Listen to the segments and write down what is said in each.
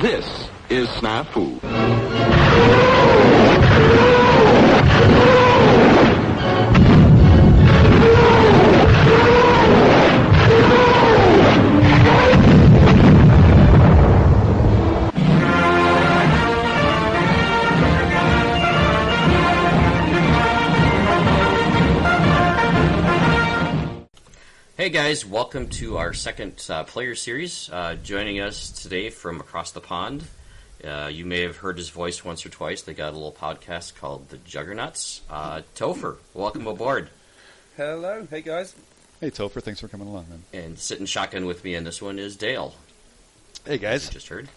This is Snafu. Hey guys, welcome to our second uh, player series. Uh, joining us today from across the pond, uh, you may have heard his voice once or twice. They got a little podcast called The Juggernauts. Uh, Topher, welcome aboard. Hello, hey guys. Hey Topher, thanks for coming along, man. And sitting shotgun with me in this one is Dale. Hey You guys. just heard.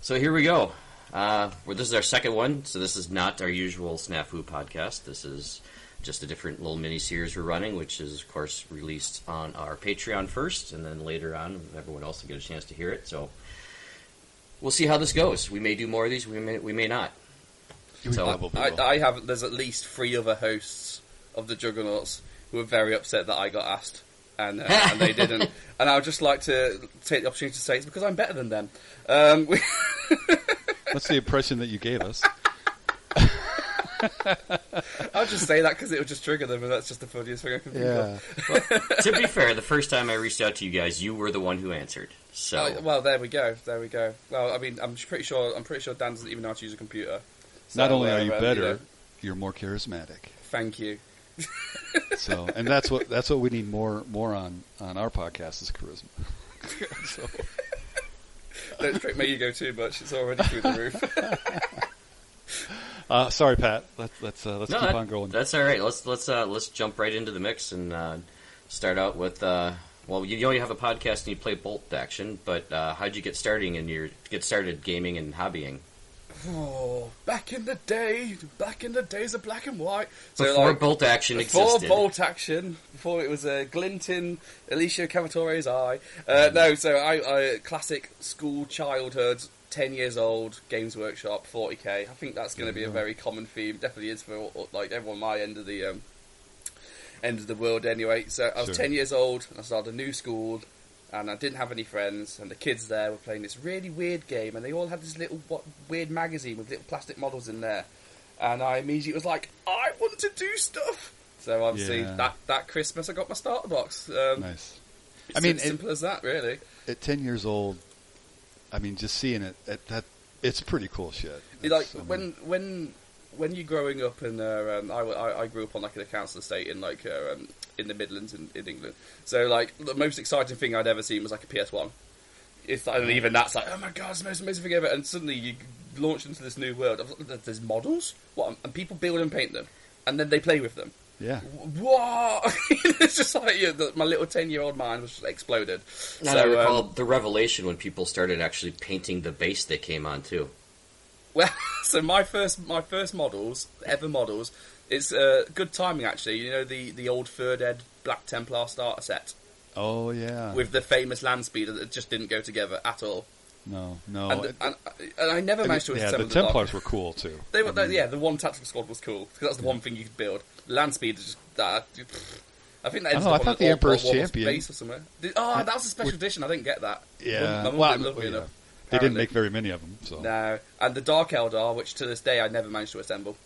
So here we go. Uh, well, this is our second one, so this is not our usual Snafu podcast. This is just a different little mini series we're running, which is, of course, released on our Patreon first, and then later on, everyone else will get a chance to hear it. So we'll see how this goes. We may do more of these, we may, we may not. We So, I. I have. There's at least three other hosts of the Juggernauts who are very upset that I got asked, and, uh, and they didn't. And I would just like to take the opportunity to say it's because I'm better than them. Um, we, That's the impression that you gave us. I'll just say that because it would just trigger them, and that's just the funniest thing I can think Yeah. of. to be fair, the first time I reached out to you guys, you were the one who answered. So Oh, well, there we go. There we go. Well, I mean, I'm pretty sure. I'm pretty sure Dan doesn't even know how to use a computer. Not only are uh, you um, better, know, you're more charismatic. thank you. So, and that's what that's what we need more more on on our podcast is charisma. so, Don't stroke my ego too much. It's already through the roof. uh, sorry, Pat. Let's let's uh, let's No, keep that- on going. That's all right. Let's let's uh, let's jump right into the mix and uh, start out with. Uh, well, you know you have a podcast and you play Bolt Action, but uh, how'd you get starting in your get started gaming and hobbying? Oh, back in the day, back in the days of black and white. So Before like, Bolt Action before existed. bolt action, before it was a glint in Alessio Cavatore's eye. Uh, no, so I, I classic school childhood, ten years old, Games Workshop, forty k. I think that's going to be a very common theme. Definitely is for like everyone my end of the um, end of the world. Anyway, so I was Sure. ten years old and I started a new school. And I didn't have any friends, and the kids there were playing this really weird game, and they all had this little what, weird magazine with little plastic models in there. And I immediately was like, I want to do stuff. So obviously Yeah. that that Christmas I got my starter box. Um, nice. I mean, as it- simple as that, really. At ten years old, I mean, just seeing it, it that it's pretty cool shit. It's, like um, when when when you're growing up, and uh, um, I, I I grew up on like in a council estate in like uh, um, in the Midlands in, in England. So like the most exciting thing I'd ever seen was like a PS One. It's and even that's like oh my god, it's the most amazing thing ever. And suddenly you launch into this new world. There's models, what, and people build and paint them, and then they play with them. Yeah, What? it's just like yeah, the, my little ten-year-old mind was just exploded. And I recall um, the revelation when people started actually painting the base they came on too. Well, so my first my first models ever models. It's uh, good timing actually. You know the the old third ed Black Templar starter set oh yeah. with the famous land speeder that just didn't go together at all. no, no. and, it- and, and I never I mean, managed to yeah, assemble the Dark- Templars were cool too. They were, I mean, yeah, the one tactical squad was cool because that's the one thing you could build. Land speed is just that. I think that I know, I up on thought the Emperor's Champion- base or somewhere. Oh, that was a special edition. I didn't get that. Yeah, my mum well, didn't love well, yeah. enough. They didn't make very many of them, so No, and the Dark Eldar, which to this day I never managed to assemble.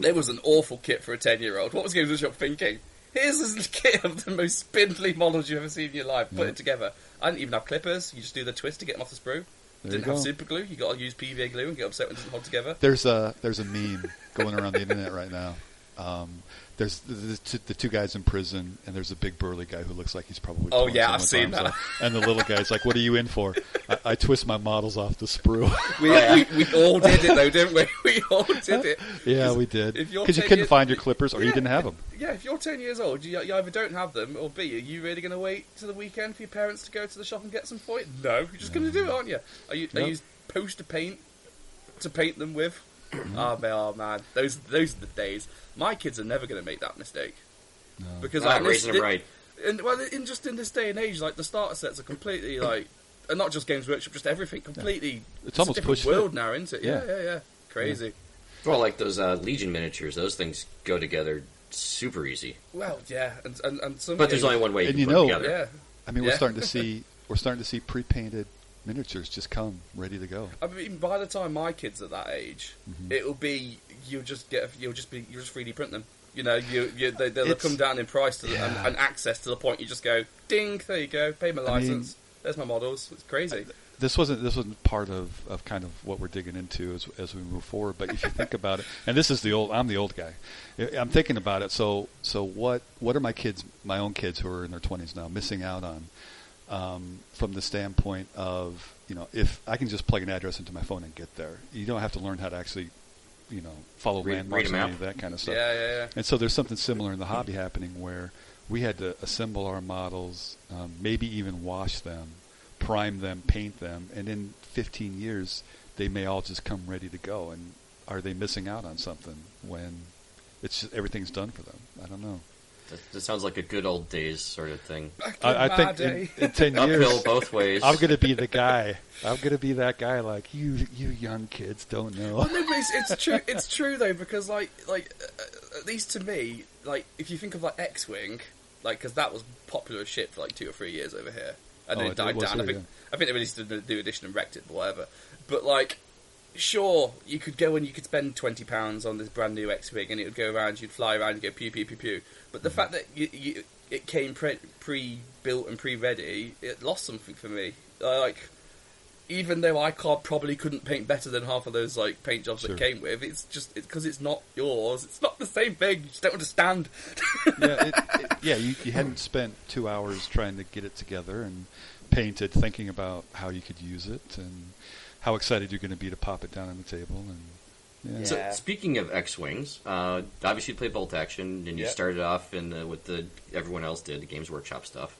it was an awful kit for a ten-year-old. What was Games Workshop thinking? Here's this kit of the most spindly models you've ever seen in your life. Put Yeah. it together. I didn't even have clippers. You just do the twist to get them off the sprue. There didn't have super glue. You got to use PVA glue and get upset when it doesn't hold together. There's a there's a meme going around the internet right now. Um, there's the, the, two, the two guys in prison, and there's a big burly guy who looks like he's probably. Oh, yeah, I've seen that. off. And the little guy's like, "What are you in for?" I, I twist my models off the sprue. We, we, we all did it though, didn't we? We all did it. yeah, we did because you couldn't years- find your clippers or you didn't have them. Yeah, if you're 10 years old, you, you either don't have them, or B, are you really going to wait to the weekend for your parents to go to the shop and get some for you? No, you're just going to do it, aren't you? Are you, are Yep. you poster paint to paint them with? oh, man, oh, man. Those, those are the days. My kids are never going to make that mistake. Because Ah, like, this- raising them right. And, well, in just in this day and age, like the starter sets are completely like, and not just Games Workshop, just everything completely. It's almost a different push world fit. now, isn't it? Yeah, Yeah. yeah, yeah. Crazy. Well, like those uh, Legion miniatures, those things go together super easy. Well, yeah, and and, and some But there's only one way you And can you put know- them together. Yeah, I mean, we're starting to see we're starting to see pre-painted miniatures just come ready to go. I mean, by the time my kids are that age, Mm-hmm. it'll be you'll just get you'll just be you will just 3D print them. You know, you, you they, they'll It's- come down in price to the, Yeah. and, and access to the point you just go ding, there you go, pay my I mean- license. There's my models. It's crazy. This wasn't this wasn't part of, of kind of what we're digging into as as we move forward. But if you think about it, and this is the old I'm the old guy. I- I'm thinking about it. So so what what are my kids, my own kids who are in their 20s now, missing out on? Um, from the standpoint of you know, if I can just plug an address into my phone and get there, you don't have to learn how to actually, you know, follow Read- landmarks read and any of that kind of stuff. Yeah, yeah, yeah. And so there's something similar in the hobby happening where we had to assemble our models, um, maybe even wash them, prime them, paint them, and in 15 years they may all just come ready to go. And are they missing out on something when it's just, everything's done for them? I don't know. That, that sounds like a good old days sort of thing. I, I think day. in, in 10 Uphill both ways. I'm going to be the guy. I'm going to be that guy like you you young kids don't know. Well, no, it's, it's true. It's true though because like like uh, at least to me, like if you think of like X-wing, like because that was popular as shit for like two or three years over here, and Oh, then it- it it died was down. I here, think I think they released a new edition and wrecked it, but whatever. But like, sure, you could go and you could spend twenty pounds on this brand new X-wing, and it would go around. You'd fly around and go pew pew pew pew. But the fact that you, you, it came pre built and pre ready, it lost something for me. Uh, like even though I can't, probably couldn't paint better than half of those like paint jobs Sure. that came with, it's just because it's not yours. It's not the same thing. You just don't understand. yeah, it, it, yeah. You, you hadn't spent two hours trying to get it together and painted, thinking about how you could use it and how excited you're going to be to pop it down on the table. And yeah. So speaking of X-wings, uh, obviously you play Bolt Action, and you Yep. started off in the, with the everyone else did the Games Workshop stuff.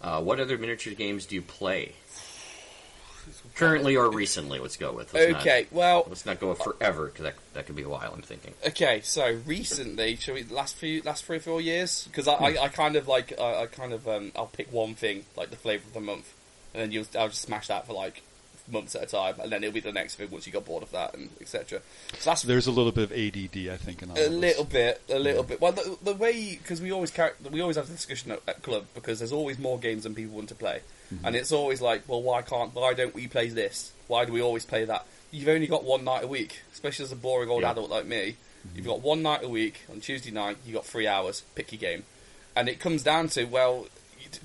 Uh, what other miniature games do you play? Currently or recently? Let's go with. Let's okay, Not, well, let's not go with forever because that that could be a while. I'm thinking. okay. So recently, shall we last few last three or four years? Because I, I, I kind of like I, I kind of um, I'll pick one thing like the flavor of the month, and then you'll I'll just smash that for like months at a time, and then it'll be the next thing once you got bored of that and etc. So that's There's a little bit of ADD, I think, in all A little bit, a little bit. Well, the, the way because we always carry, we always have the discussion at, at club because there's always more games than people want to play, mm-hmm. and it's always like, well, why can't, why don't we play this? Why do we always play that? You've only got one night a week, especially as a boring old Yeah. adult like me. Mm-hmm. You've got one night a week on Tuesday night. You have got three hours. Pick your game, and it comes down to well,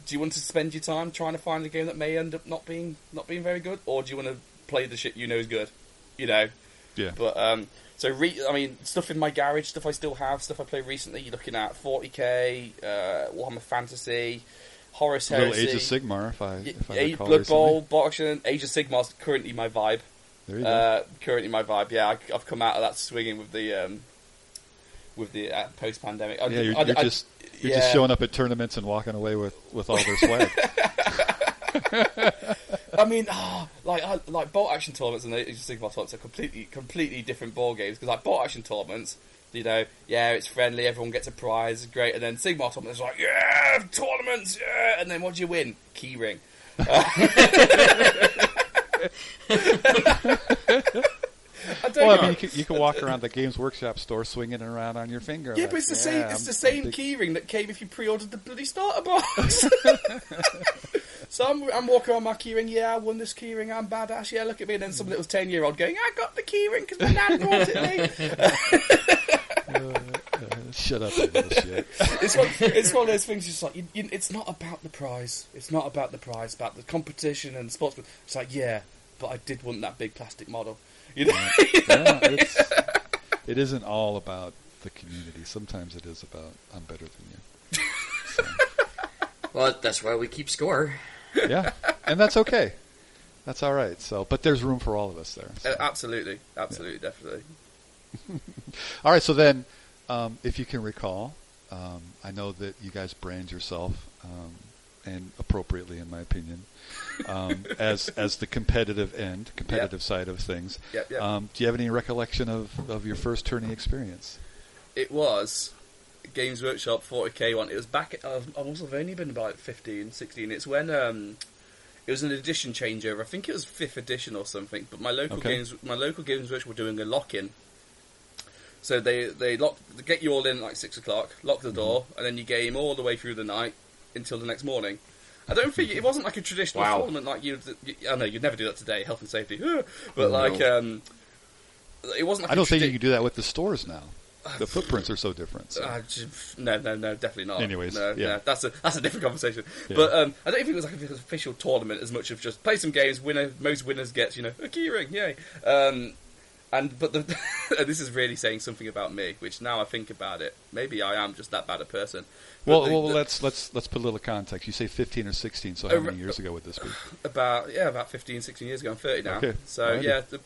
do you want to spend your time trying to find a game that may end up not being not being very good, or do you want to play the shit you know is good? You know, Yeah. but um, so re- I mean, stuff in my garage, stuff I still have, stuff I played recently. You're looking at 40k, uh, Warhammer Fantasy, Horus Heresy, Age of Sigmar, if I, if I A- recall Blood. Bowl, Boxing, Age of Sigmar's currently my vibe. There you go. Uh, currently my vibe. Yeah, I, I've come out of that swinging with the um, with the uh, post pandemic. yeah, you're, you're just you're just showing up at tournaments and walking away with, with all their swag. I mean, ah, like I, like bolt action tournaments and the Age of Sigmar tournaments are completely completely different ball games because like bolt action tournaments, you know, yeah, it's friendly, everyone gets a prize, great, and then Sigmar tournaments are like, yeah, tournaments, yeah, and then what do you win? Key ring. I don't well. I mean, you can, you can walk around the Games Workshop store swinging it around on your finger. yeah, like, but it's the yeah, same. It's the same big- key ring that came if you pre-ordered the bloody starter box. so I'm, I'm walking around my keyring. Yeah, I won this keyring. I'm badass. Yeah, look at me. And then some little ten-year-old going, "I got the keyring because my dad bought it me." Shut up, you little shit. it's one, it's one of those things. Just like you, you, it's not about the prize. It's not about the prize. About the competition and the sports. It's like yeah, but I did want that big plastic model. You know. Yeah, it's, it isn't all about the community. Sometimes it is about I'm better than you. Well, that's why we keep score. Yeah, and that's okay. That's all right. So, but there's room for all of us there. so. Uh, absolutely, absolutely, definitely. All right, so then, um, if you can recall, um, I know that you guys brand yourself, um, and appropriately, in my opinion, um, as as the competitive end, competitive side of things. Yep, yep. Um, do you have any recollection of, of your first tourney experience? It was Games Workshop 40k one. It was back. At, I must have only been about 15, 16. It's when um, it was an edition changeover. I think it was fifth edition or something. But my local Okay. games, my local Games Workshop were doing a lock-in, So they they lock they get you all in at like six o'clock, lock Mm-hmm. the door, and then you game all the way through the night until the next morning. I don't think it wasn't like a traditional Wow. tournament like you. I know you'd never do that today, health and safety, but No. like um, it wasn't. Like I a don't think tradi- you can do that with the stores now. The footprints are so different. so. Uh, no, no, no, definitely not. Anyways, no, yeah. no, that's a that's a different conversation. Yeah. But um, I don't think it was like an official tournament as much of just play some games. Winner, most winners gets you know a key ring, yay. Um, and but the, this is really saying something about me, which now I think about it, maybe I am just that bad a person. But well, the- well, the- let's let's let's put a little context. You say 15 or 16. So how many years ago would this be? about yeah about 15 16 years ago i'm 30 now Okay. so Alrighty. yeah the,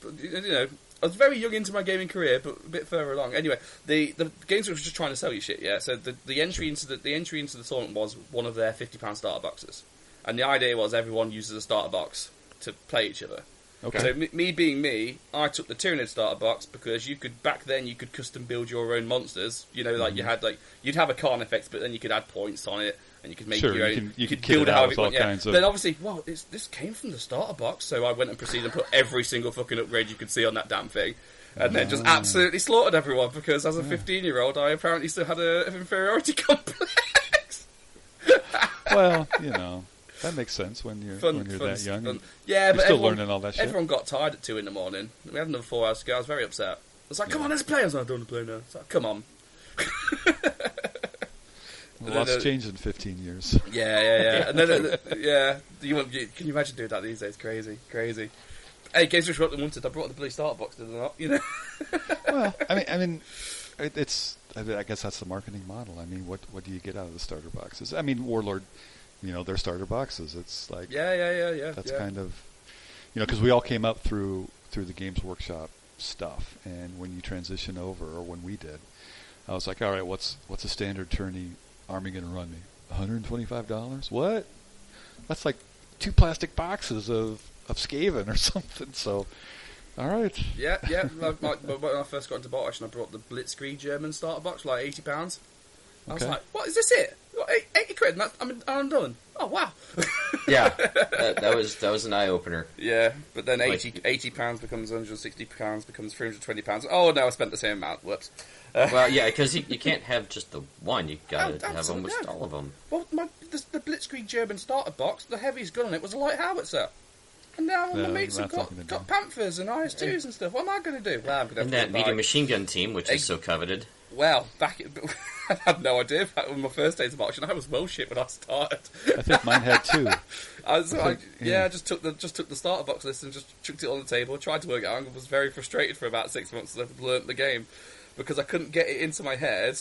you know i was very young into my gaming career but a bit further along anyway the the games was just trying to sell you shit yeah so the, the entry into the, the entry into the tournament was one of their 50 pound starter boxes and the idea was everyone uses a starter box to play each other Okay. so me, me being me, I took the Tyranid starter box because you could back then you could custom build your own monsters. You know, like you Mm-hmm. had like you'd have a Carnifex, but then you could add points on it and you could make Sure, your you own. can- you could build it it out you all. Yeah. kinds of- Then obviously, well, this came from the starter box, so I went and proceeded and put every single fucking upgrade you could see on that damn thing. And then Ah. just absolutely slaughtered everyone because as a 15 year old, I apparently still had a, an inferiority complex. well, you know, that makes sense when you're Fun, when you're fun, that young. fun. Yeah, but still everyone, learning all that shit. Everyone got tired at two in the morning. We had another four hours to go. I was very upset. I was like, "Come on, let's play." I was like, "I don't want to play now." It's like, "Come on." A lot's then, uh, changed in 15 years. Yeah, yeah, yeah. And then, yeah, you? You, can you imagine doing that these days? Crazy, crazy. Hey, Games Workshop wanted. I brought the blue starter box, did I not? You know. well, I mean, I mean, it, it's. I guess that's the marketing model. I mean, what what do you get out of the starter boxes? I mean, Warlord, you know, they're starter boxes. It's like Yeah, yeah, yeah, yeah. that's yeah. kind of, you know, because we all came up through through the Games Workshop stuff, and when you transition over, or when we did, I was like, all right, what's what's a standard tourney army going to run me? One hundred and twenty five dollars? What? That's like two plastic boxes of of Skaven or something. So, all right. Yeah, yeah. my, my, when I first got into Bosch and I brought the Blitzkrieg German starter box like eighty pounds. I was like, "What is this? It? What, eight- eighty quid? And that's, I'm, I'm done." Oh wow. Yeah, that, that was that was an eye opener. Yeah, but then Like- 80, 80 pounds becomes 160 pounds becomes 320 pounds. Oh no, I spent the same amount. Whoops. Well, yeah, because you, you can't have just the one. You got to have almost yeah. all of them. Well, my, the, the Blitzkrieg German starter box, the heaviest gun on it was a light howitzer. And now No, my mates have got, got Panthers and IS2s and stuff. What am I going to do? Well, I'm going to And that medium machine gun team, which Ex- is so coveted. Well, back I had no idea back on my first days of March, and I was well shit when I started. I think mine had two. I was, I, think, yeah, yeah. I just took the just took the starter box list and just chucked it on the table. Tried to work it out and was very frustrated for about six months. I've learnt the game because I couldn't get it into my head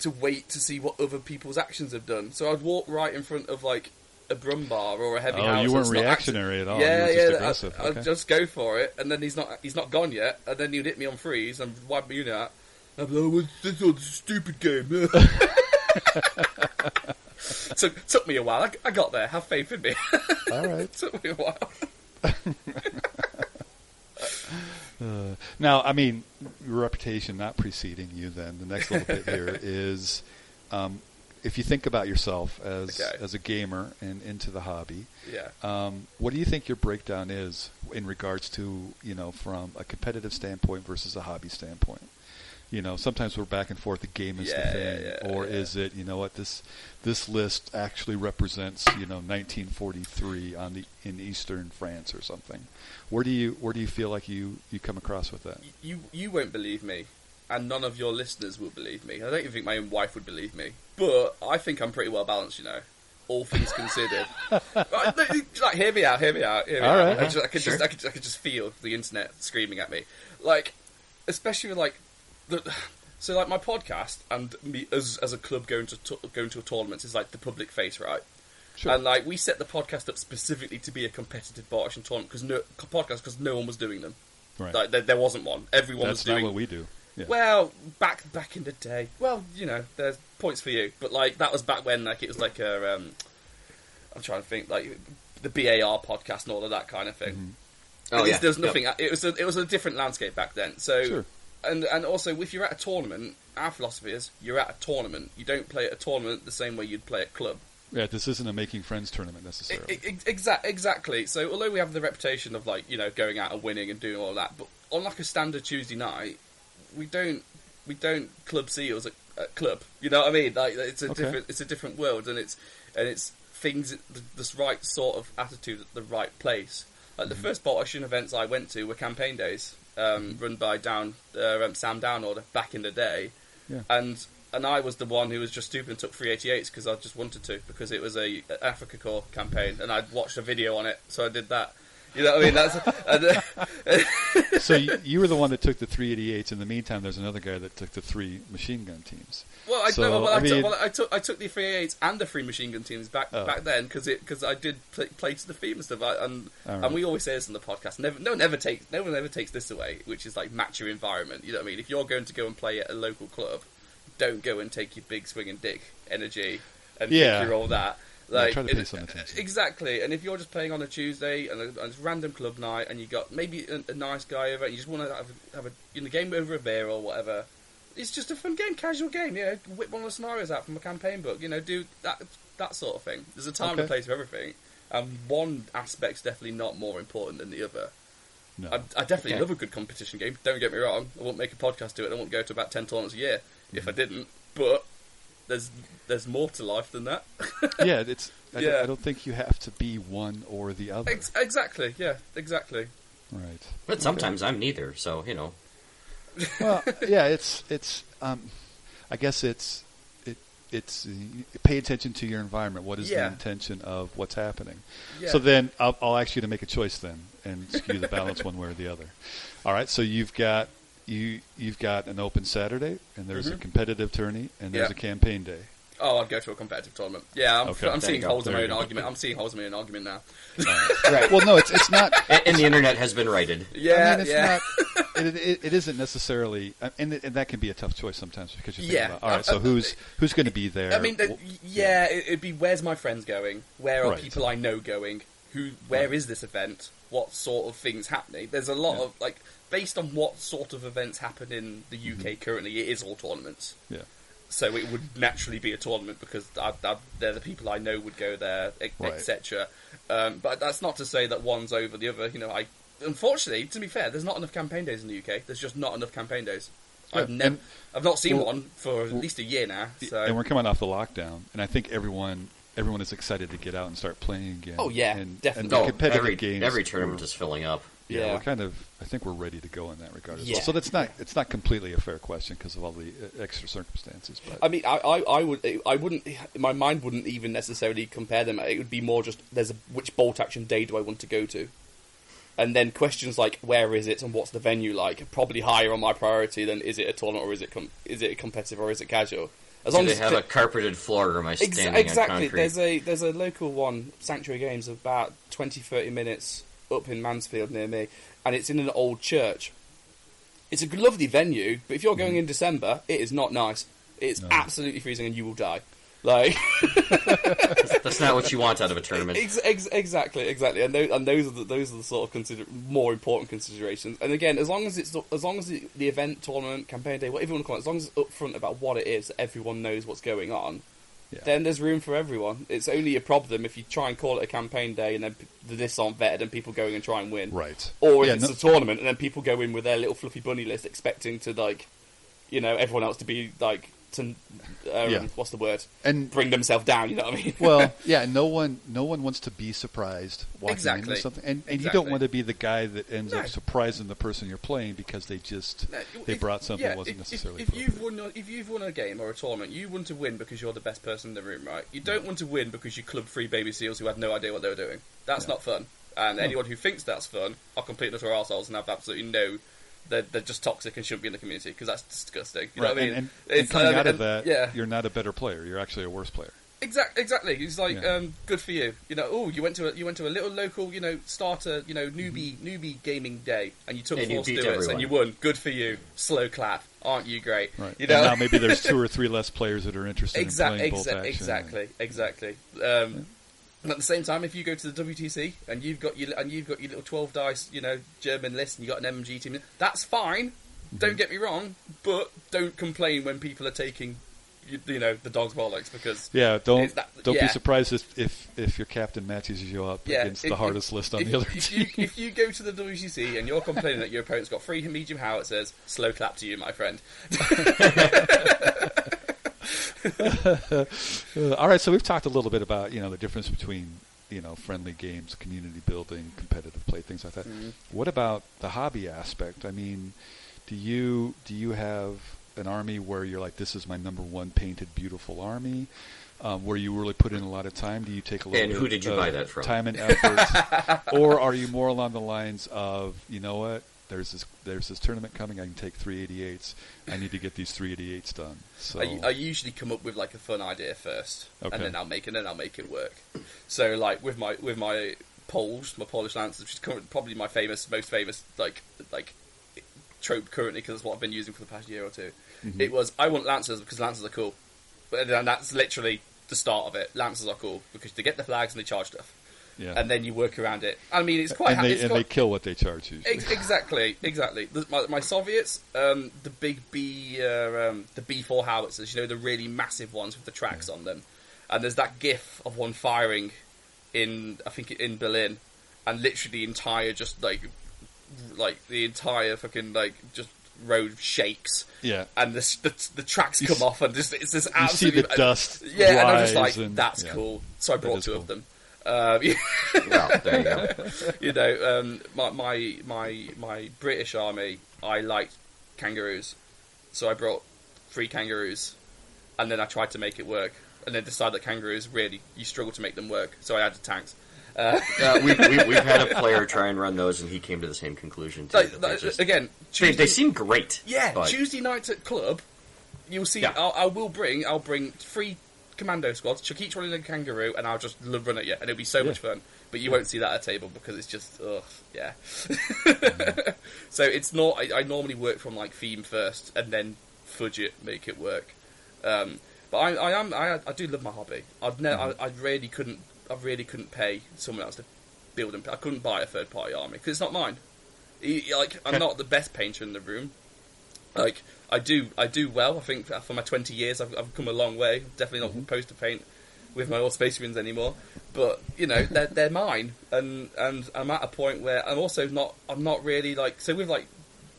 to wait to see what other people's actions have done. So I'd walk right in front of like a Brumbar or a heavy. Oh, house you weren't reactionary at all. Yeah, you were just yeah. aggressive. I, okay. I'd just go for it, and then he's not he's not gone yet, and then you'd hit me on freeze and wipe me out. I'm like, "What's this old stupid game?" took took me a while. I, I got there. Have faith in me. all right. took me a while. Uh, now, I mean, your reputation not preceding you. Then the next little bit here is, um, if you think about yourself as Okay. as a gamer and into the hobby, Yeah. um, what do you think your breakdown is in regards to you know from a competitive standpoint versus a hobby standpoint? You know, sometimes we're back and forth. The game is Yeah, the thing, yeah, or yeah. is it? You know what this this list actually represents? You know, 1943 on the in Eastern France or something. Where do you where do you feel like you you come across with that? You you won't believe me, and none of your listeners will believe me. I don't even think my own wife would believe me. But I think I'm pretty well balanced, you know. All things considered. No, like, hear me out, hear me out, hear me All out. right. I, just, I could Sure. just, I could, I could just feel the internet screaming at me, like, especially with like the. So like my podcast and me as as a club going to t- going to a tournament is like the public face, right? Sure. And like we set the podcast up specifically to be a competitive boxing tournament because no podcast because no one was doing them. right. Like there, there wasn't one. Everyone That's was not doing. what we do. Yeah. Well, back back in the day. Well, you know, there's points for you, but like that was back when like it was like a. Um, I'm trying to think like the BAR podcast and all of that kind of thing. Oh There's- yeah, there's Yep. nothing. It was a, it was a different landscape back then. So Sure. And and also if you're at a tournament, our philosophy is you're at a tournament. You don't play at a tournament the same way you'd play at club. yeah, this isn't a making friends tournament necessarily. Exactly. Exactly. So although we have the reputation of like you know going out and winning and doing all that, but on like a standard Tuesday night, we don't we don't club seals at, at club. You know what I mean? Like it's a Okay. different it's a different world, and it's and it's things the, this right sort of attitude at the right place. Like Mm-hmm. the first Bolt Action events I went to were campaign days, um, run by Down uh, um, Sam Downorder back in the day, Yeah. and and I was the one who was just stupid and took 388s because I just wanted to because it was a a Afrika Korps campaign and I'd watched a video on it, so I did that. You know what I mean? That's and, uh, so you, you were the one that took the 388s. In the meantime, there's another guy that took the three machine gun teams. well, I, So, no, well, I, I took, well, I took I took the 388s and the three machine gun teams back Oh. back then because it because I did play, play to the theme and stuff. I, and right. and we always say this in the podcast. Never, no one ever takes no one ever takes this away, which is like match your environment. You know what I mean? If you're going to go and play at a local club, don't go and take your big swing and dick energy and Yeah. all that. Yeah, try to pay it- some attention. Exactly, and if you're just playing on a Tuesday and, a, and it's random club night, and you got maybe a, a nice guy over, and you just want to have, a- have a you know, game over a beer or whatever, it's just a fun game, casual game. Yeah, whip one of the scenarios out from a campaign book. You know, do that that sort of thing. There's a time and a place for everything, and one aspect's definitely not more important than the other. No. I, I definitely Okay. love a good competition game. Don't get me wrong. I won't make a podcast to it. I won't go to about ten tournaments a year if I Mm-hmm. didn't. But there's there's more to life than that. yeah, it's. I, Yeah. I don't think you have to be one or the other. Ex- exactly. Yeah. Exactly. Right. But sometimes I'm neither, so you know. well, yeah, it's it's. Um, I guess it's it it's uh, pay attention to your environment. What is Yeah. the intention of what's happening? Yeah. So then I'll, I'll ask you to make a choice then and skew the balance one way or the other. All right. So you've got you you've got an open Saturday and there's a Mhm. competitive tourney and there's Yeah. a campaign day. Oh, I'd go to a competitive tournament. Yeah, I'm, Okay. I'm seeing you go. holes in my own argument. I'm seeing holes in my own argument now. Right. Well, no, it's it's not. and, and the internet has been righted. Yeah, I mean, it's yeah. not. It, it, it isn't necessarily, and, it, and that can be a tough choice sometimes because you think Yeah. about, all right, Uh, so uh, who's who's going to be there? I mean, the, Well, yeah, it, it'd be where's my friends going? Where are Right. people I know going? Who? Where is Right. this event? What sort of things happening? There's a lot Yeah. of like based on what sort of events happen in the UK currently. It is all tournaments. yeah, so it would naturally be a tournament because I, I, they're the people I know would go there, Right. etc. Um, but that's not to say that one's over the other. You know, I unfortunately, to be fair, there's not enough campaign days in the UK. There's just not enough campaign days. I've never, I've not seen well- one for at least a year now. So and we're coming off the lockdown, and I think everyone everyone is excited to get out and start playing again. Oh, yeah, and, definitely. And the No, competitive every, games, every tournament we're- is filling up. Yeah, Yeah. we're kind of. I think we're ready to go in that regard as Yeah. well. So that's not. It's not completely a fair question because of all the uh, extra circumstances. But I mean, I, I, I would, I wouldn't, my mind wouldn't even necessarily compare them. It would be more just there's a which bolt action day do I want to go to, and then questions like where is it and what's the venue like are probably higher on my priority than is it a tournament or is it com- is it competitive or is it casual. As Do long they as have the- a carpeted floor or am I Ex- standing on exactly. concrete? There's a there's a local one, Sanctuary Games, about 20, 30 minutes up in Mansfield near me, and it's in an old church. It's a lovely venue, but if you're going mm. in December, it is not nice. It's No. absolutely freezing, and you will die. Like That's not what you want out of a tournament. ex- ex- exactly, exactly, and those, and those are the, those are the sort of consider- more important considerations. And again, as long as it's as long as the, the event, tournament, campaign day, whatever you want to call it, as long as it's upfront about what it is, everyone knows what's going on yeah. then there's room for everyone. It's only a problem if you try and call it a campaign day and then p- the lists aren't vetted and people going and try and win. right. Or if Yeah, it's no- a tournament and then people go in with their little fluffy bunny list expecting to, like, you know, everyone else to be, like, to, um, Yeah. what's the word? and Bring themselves down, you know what I mean? well, yeah, no one, no one wants to be surprised walking Exactly. into something, and, and you don't want to be the guy that ends No. up surprising the person you're playing because they just No, they if- brought something yeah, that wasn't if, necessarily. If, if you've won, a- if you've won a game or a tournament, you want to win because you're the best person in the room, right? You don't want to win because you clubbed three baby seals who had no idea what they were doing. That's Yeah. not fun. And anyone who thinks that's fun are complete utter assholes and have absolutely no. They're, they're just toxic and shouldn't be in the community because that's disgusting. You know right, what I mean? and, and, and It's- coming um, out of and- that, yeah, you're not a better player. You're actually a worse player. Exactly, exactly. He's like, Yeah. um, good for you. You know, oh, you went to a, you went to a little local, you know, starter, you know, newbie newbie gaming day, and you took And four beat stewards and you won. Good for you. Slow clap. Aren't you great? Right. You know, and now maybe there's two or three less players that are interested in exactly, playing bolt action. exactly, exactly. Um, and at the same time, if you go to the WTC and you've got your and you've got your little twelve dice, you know, German list, and you got an MG team, that's fine. Mm-hmm. Don't get me wrong, but don't complain when people are taking you, you know the dog's bollocks because Yeah, don't that- don't yeah. be surprised if, if if your captain matches you up Yeah, against if- the if- hardest list on if, the other if team. you if you go to the WTC and you're complaining that your opponent's got three medium howitzers, slow clap to you, my friend. All right, so we've talked a little bit about you know the difference between you know friendly games, community building, competitive play, things like that. Mm-hmm. What about the hobby aspect? I mean, do you do you have an army where you're like, this is my number one painted beautiful army? Um, where you really put in a lot of time? Do you take a little And bit who did you of buy that from? time and effort, or are you more along the lines of you know what? There's this there's this tournament coming. I can take 388s. I need to get these 388s done. So I, I usually come up with like a fun idea first, Okay. and then I'll make it. Then I'll make it work. So like with my with my Poles, my Polish Lancers, which is current, probably my famous, most famous like like trope currently because it's what I've been using for the past year or 2 Mm-hmm. It was I want Lancers because Lancers are cool, and that's literally the start of it. Lancers are cool because they get the flags and they charge stuff, yeah. and then you work around it. I mean, it's quite and ha- they it's and got- they kill what they charge you. Ex- exactly, exactly. The, my, my Soviets, um, the big B, uh, um, the B four howitzers, you know, the really massive ones with the tracks on them. And there's that GIF of one firing in, I think, in Berlin, and literally the entire just like, like the entire fucking like just road shakes, Yeah. and the the, the tracks come s- off, and just it's this You absolutely dust. yeah, and I'm just like, and- that's yeah. cool. So I brought two cool. of them. Um, Well, there you go. you know, um, my, my my my British army, I liked kangaroos, so I brought three kangaroos, and then I tried to make it work, and then decided that kangaroos really you struggle to make them work, so I added tanks. Uh, Uh, we, we, we've had a player try and run those, and he came to the same conclusion. Too, like, like, just- again, they, they seem great. yeah, but Tuesday nights at club, you'll see. Yeah. I'll, I will bring I'll bring three commando squads, chuck each one in a kangaroo, and I'll just run at you, and it'll be so Yeah. much fun. But you won't see that at a table because it's just ugh, yeah. so it's not. I, I normally work from like theme first, and then fudge it, make it work. Um, but I, I am. I, I do love my hobby. I'd ne- I, I really couldn't. I really couldn't pay someone else to build and. I couldn't buy a third party army because it's not mine. Like I'm not the best painter in the room. Like I do, I do well. I think for my 20 years, I've, I've come a long way. Definitely not supposed to paint with my old space marines anymore. But you know, they're they're mine, and and I'm at a point where I'm also not. I'm not really like so with like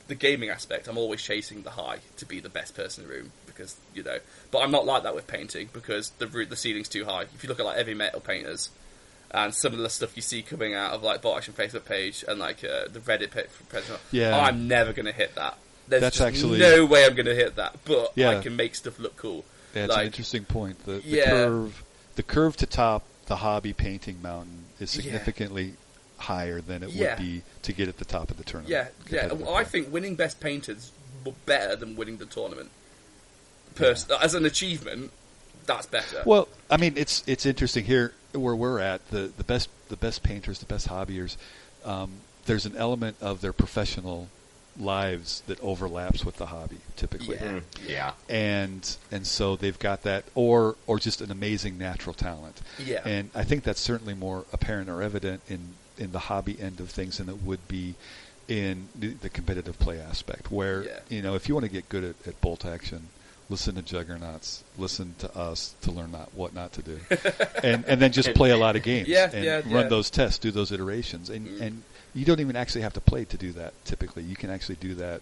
the gaming aspect. I'm always chasing the high to be the best person in the room because you know. But I'm not like that with painting because the the ceiling's too high. If you look at like heavy metal painters. And some of the stuff you see coming out of like Bolt Action Facebook page and like uh, the Reddit page, Yeah. I'm never going to hit that. There's That's actually- no way I'm going to hit that, but Yeah. I can make stuff look cool. That's an interesting point. The, the Yeah. curve, the curve to top the hobby painting mountain is Yeah. significantly higher than it Yeah. would be to get at the top of the tournament. yeah, yeah. Well, I think winning best painters better than winning the tournament. Pers- As an achievement, that's better. Well, I mean, it's it's interesting here where we're at. The the best the best painters, the best hobbyers. Um, there's an element of their professional lives that overlaps with the hobby typically. Yeah. Mm, yeah. and and so they've got that or or just an amazing natural talent Yeah. and i think that's certainly more apparent or evident in in the hobby end of things than it would be in the, the competitive play aspect where Yeah. you know if you want to get good at, at bolt action listen to juggernauts listen to us to learn not what not to do and and then just play a lot of games Yeah, and yeah, run yeah. those tests do those iterations and Mm. and you don't even actually have to play to do that typically you can actually do that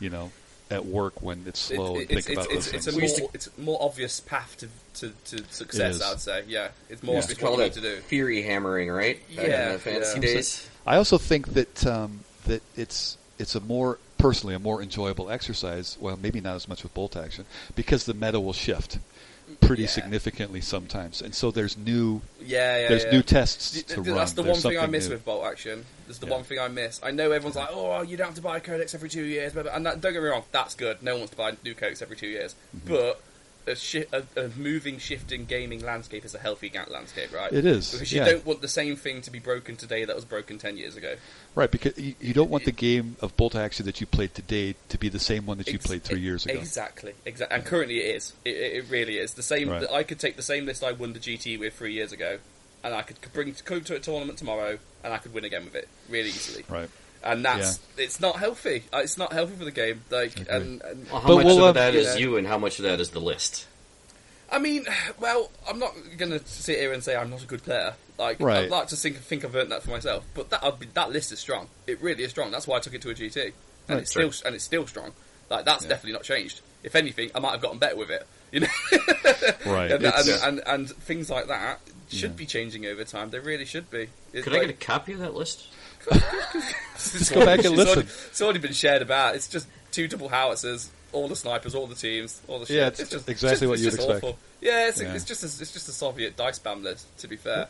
you know at work when it's slow it- and think it's, about it's, those it's, things. it's a more it's a more obvious path to to, to success. I'd say, yeah, it's more Yeah. obvious We what you need to do. theory hammering, right? Back in Yeah, the fantasy yeah. days. I also think that um, that it's it's a more personally a more enjoyable exercise. Well, maybe not as much with bolt action because the meta will shift pretty Yeah. significantly sometimes, and so there's new Yeah, yeah. there's yeah. new tests to th- run. That's the There's one thing I miss new. with bolt action. That's the Yeah. one thing I miss. I know everyone's like, "Oh, you don't have to buy a codex every two years," and that, don't get me wrong, that's good. No one wants to buy new codex every two years, Mm-hmm. but a, shi- a, a moving, shifting gaming landscape is a healthy landscape, right? It is, because you yeah. don't want the same thing to be broken today that was broken ten years ago. Right, because you, you don't want the game of bolt action that you played today to be the same one that you Ex- played three years ago. Exactly, exactly. And currently it is. It, it, it really is. The same. Right. I could take the same list I won the GT with three years ago, and I could bring go to a tournament tomorrow, and I could win again with it really easily. Right. And that's it's not healthy. Uh, It's not healthy for the game. Like, Agree. and, and Well, how But much we'll, of that is yeah. you, and how much of that is the list? I mean, well, I'm not going to sit here and say I'm not a good player. Like, Right. I'd like to think, think I've earned that for myself. But that I'd be, that list is strong. It really is strong. That's why I took it to a GT, and Right, it's sure. still and it's still strong. Like that's Yeah. definitely not changed. If anything, I might have gotten better with it. You know, Right. and, and, and and things like that should Yeah. be changing over time. They really should be. It's Could I get a copy of that list? Just go back and listen. Already, it's already been shared about. It's just two double howitzers, all the snipers, all the teams, all the shit. Yeah, it's just exactly what it's you'd just expect. Awful. Yeah, it's, Yeah. it's just a, it's just a Soviet dice spam list. To be fair,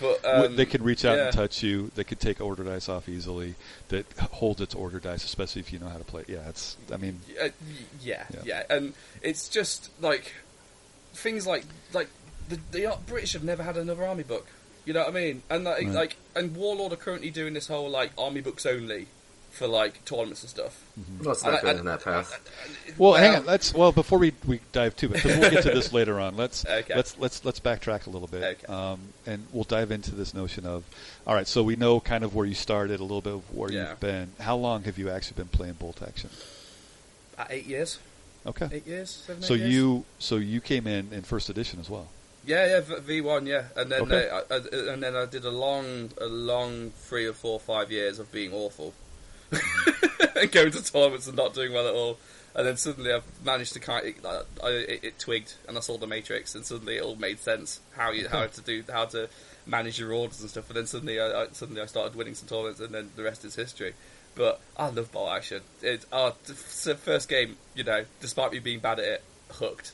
but um, they could reach out yeah. and touch you. They could take order dice off easily. That holds its order dice, especially if you know how to play. Yeah, it's. I mean, Uh, yeah, Yeah. yeah, and it's just like things like like the, the British have never had another army book. You know what I mean? And like, Right. like and Warlord are currently doing this whole like army books only for like tournaments and stuff. Let's not not go go down down that path. well, hang on. Let's. Well, before we, we dive to it, because we'll get to this later on. Let's Okay. let's let's let's backtrack a little bit, Okay. um, and we'll dive into this notion of. All right, so we know kind of where you started, a little bit of where Yeah. you've been. How long have you actually been playing bolt action? At eight years, Okay. eight years, seven, So eight years? you so you came in in first edition as well. Yeah, yeah, V one, yeah, and then Okay. uh, I, I, and then I did a long, a long three or four, five years of being awful, and going to tournaments and not doing well at all, and then suddenly I've managed to kind, of, I, I, it, it twigged, and I saw the Matrix, and suddenly it all made sense how you how to do how to manage your orders and stuff, and then suddenly I, suddenly I started winning some tournaments, and then the rest is history. But I love bolt action. It, uh, the first game, you know, despite me being bad at it, hooked.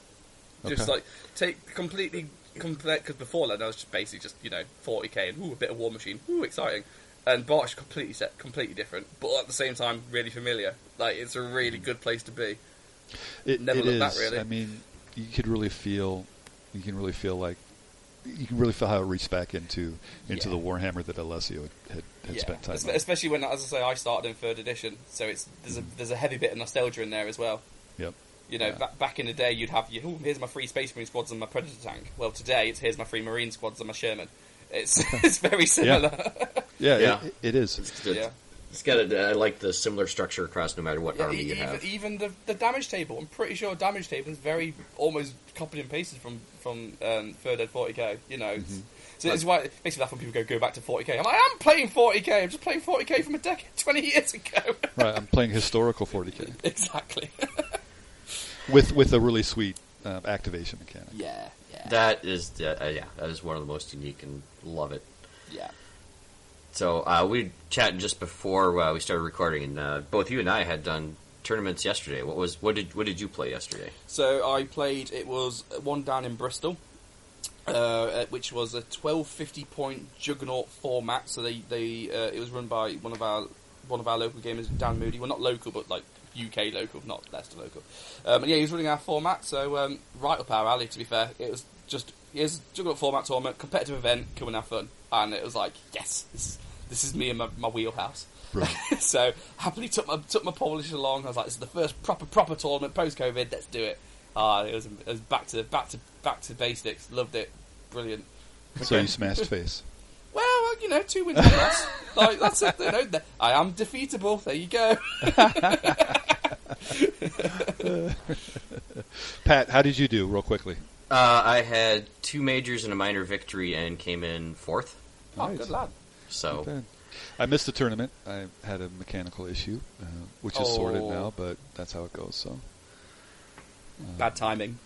Just Okay. like take completely because before then I was just basically just you know 40k and ooh a bit of Warmachine, ooh exciting, and Bosch completely set completely different, but at the same time really familiar. Like it's a really mm. good place to be. It, Never it looked is. really. I mean, you could really feel, you can really feel like, you can really feel how it reached back into into Yeah. the Warhammer that Alessio had, had spent time especially when as I say I started in third edition, so it's there's a there's a heavy bit of nostalgia in there as well. Yep. You know, Yeah. ba- back in the day, you'd have, you, oh, here's my free Space Marine squads and my Predator tank. Well, today, it's here's my free Marine squads and my Sherman. It's it's very similar. Yeah, Yeah. It, it is. It's, it's, Yeah. it's got a, I like the similar structure across no matter what Yeah, army e- you even, have. even the, the damage table. I'm pretty sure damage table is very almost copied and pasted from from um, Third Ed 40k. You know, it's- so it's why it makes me laugh when people go go back to 40k. I'm like, I'm playing 40k. I'm just playing 40k from a decade, 20 years ago. right. I'm playing historical 40k exactly. With with a really sweet uh, activation mechanic. yeah, yeah, That is, uh, uh, yeah, that is one of the most unique and love it. yeah. So uh, we chatted just before uh, we started recording, and uh, both you and I had done tournaments yesterday. What was what did what did you play yesterday? So I played. It was one down in Bristol, uh, which was a twelve fifty point Juggernaut format. So they they uh, it was run by one of our one of our local gamers, Dan Moody. Well, not local, but like UK local, not Leicester local. Um, and yeah, he was running our format. So um, right up our alley. To be fair, it was just here's Juggernaut format tournament, competitive event, come and have fun. And it was like yes, this this is me and my, my wheelhouse. So happily took my took my Polish along. I was like, this is the first proper proper tournament post COVID. Let's do it. Ah, it was it was back to back to back to basics. Loved it. Brilliant. So Okay. you smashed face. Well, you know, two wins, one loss. Like that's it. You know, I am defeatable. There you go. Pat, how did you do, real quickly? Uh, I had two majors and a minor victory, and came in fourth. Oh, Nice. good lad. So Not. I missed the tournament. I had a mechanical issue, uh, which is sorted Oh. now, but that's how it goes. So Bad timing.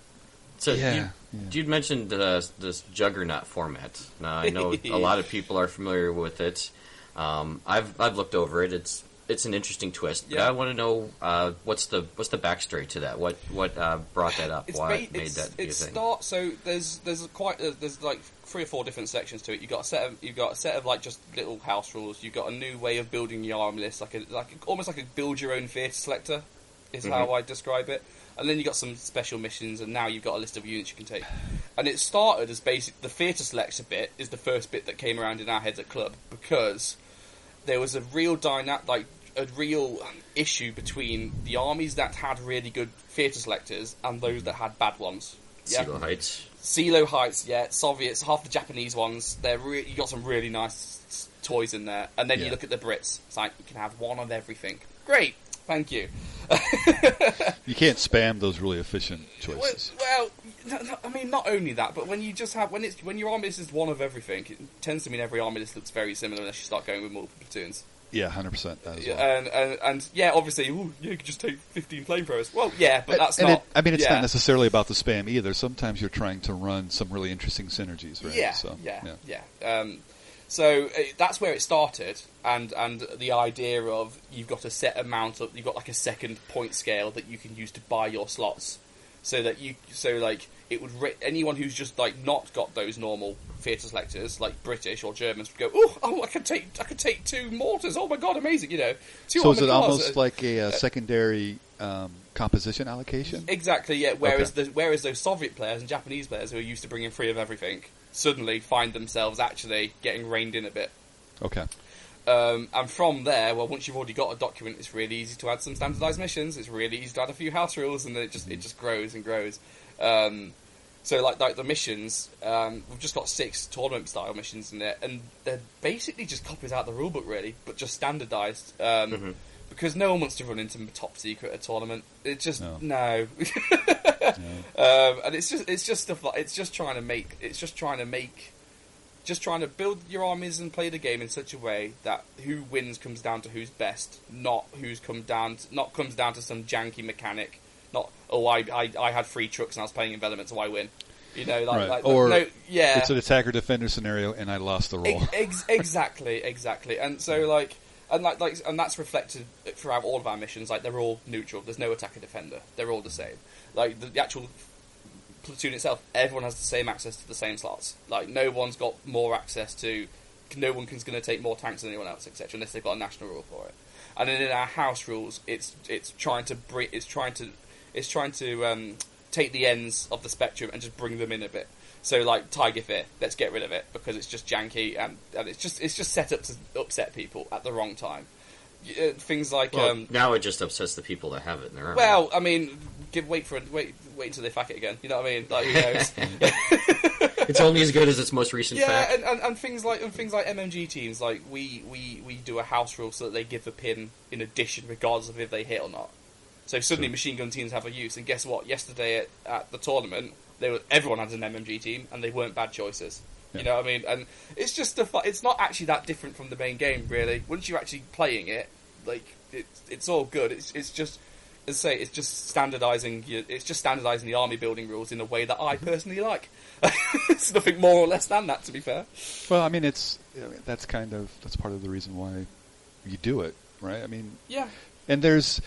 So Yeah, you, yeah. you'd mentioned uh, this juggernaut format. Now I know a lot of people are familiar with it. Um, I've I've looked over it. It's it's an interesting twist. Yeah. I want to know uh, what's the what's the backstory to that? What what uh, brought that up? It's Why ba- made that it thing? start so there's there's quite a, there's like three or four different sections to it. You got a set of you've got a set of like just little house rules. You've got a new way of building your arm list, like a like almost like a build your own theatre selector is how Mhm. I describe it. And then you got some special missions, and now you've got a list of units you can take. And it started as basic. The theatre selector bit is the first bit that came around in our heads at club because there was a real dyna- like a real issue between the armies that had really good theatre selectors and those that had bad ones. Yeah. Seelow Heights. Seelow Heights, yeah, Soviets, half the Japanese ones. They're re- you got some really nice toys in there, and then Yeah. you look at the Brits. It's like you can have one of everything. Great, Thank you. You can't spam those really efficient choices. well no, no, I mean, not only that, but when you just have when it's when your army list is one of everything, it tends to mean every army list looks very similar unless you start going with multiple platoons. Yeah, hundred percent. Yeah, well. and, and and yeah, obviously, ooh, you could just take fifteen flamethrowers. Well, yeah, but that's and not. It, I mean, it's yeah. not necessarily about the spam either. Sometimes you're trying to run some really interesting synergies, right? Yeah, So, yeah, yeah. Um, so uh, that's where it started, and and the idea of you've got a set amount of you've got like a second point scale that you can use to buy your slots, so that you so like it would re- anyone who's just like not got those normal theatre selectors like British or Germans would go oh, oh I could take I could take two mortars oh my god amazing you know two So is it almost like a, uh secondary um, composition allocation? Exactly, yeah. Whereas Okay. the, whereas those Soviet players and Japanese players who are used to bringing three of everything suddenly find themselves actually getting reined in a bit. Okay. Um, and from there, well, once you've already got a document, it's really easy to add some standardized missions. It's really easy to add a few house rules, and then it just it just grows and grows. Um, so, like like the missions, um, we've just got six tournament style missions in there, and they're basically just copies out the rulebook, really, but just standardized. Um, Because no one wants to run into top secret at a tournament. It just No. no. Um, and it's just it's just stuff like it's just trying to make it's just trying to make just trying to build your armies and play the game in such a way that who wins comes down to who's best, not who's come down to, not comes down to some janky mechanic. Not oh I, I I had three trucks and I was playing envelopment so I win. You know like, Right. like Or no, yeah It's an attacker defender scenario, and I lost the roll. Ex- ex- exactly, exactly. And so like and like like and that's reflected throughout all of our missions. Like they're all neutral. There's no attacker defender. They're all the same. Like the, the actual platoon itself, everyone has the same access to the same slots. Like no one's got more access to. No one is going to take more tanks than anyone else, etc. Unless they've got a national rule for it. And then in our house rules, it's it's trying to bring it's trying to it's trying to um, take the ends of the spectrum and just bring them in a bit. So like Tiger Fear, let's get rid of it because it's just janky and, and it's just it's just set up to upset people at the wrong time. Uh, Things like Well, um, now it just upsets the people that have it in their army. well, I mean, give wait for it, wait wait until they fuck it again. You know what I mean? Like who knows? it's only as good as its most recent yeah, and, and, and things like and things like MMG teams, like we, we, we do a house rule so that they give the pin in addition, regardless of if they hit or not. So suddenly, machine gun teams have a use, and guess what? Yesterday at, at the tournament, they were everyone had an MMG team, and they weren't bad choices. You know what I mean? And it's just stuff. Like, it's not actually that different from the main game, really. Once you're actually playing it, like it's it's all good. It's it's just. As I say, it's just standardizing. your- It's just standardizing the army building rules in a way that I mm-hmm. personally like. it's nothing more or less than that, to be fair. Well, I mean, it's I mean, that's kind of that's part of the reason why you do it, right? I mean, Yeah, and there's,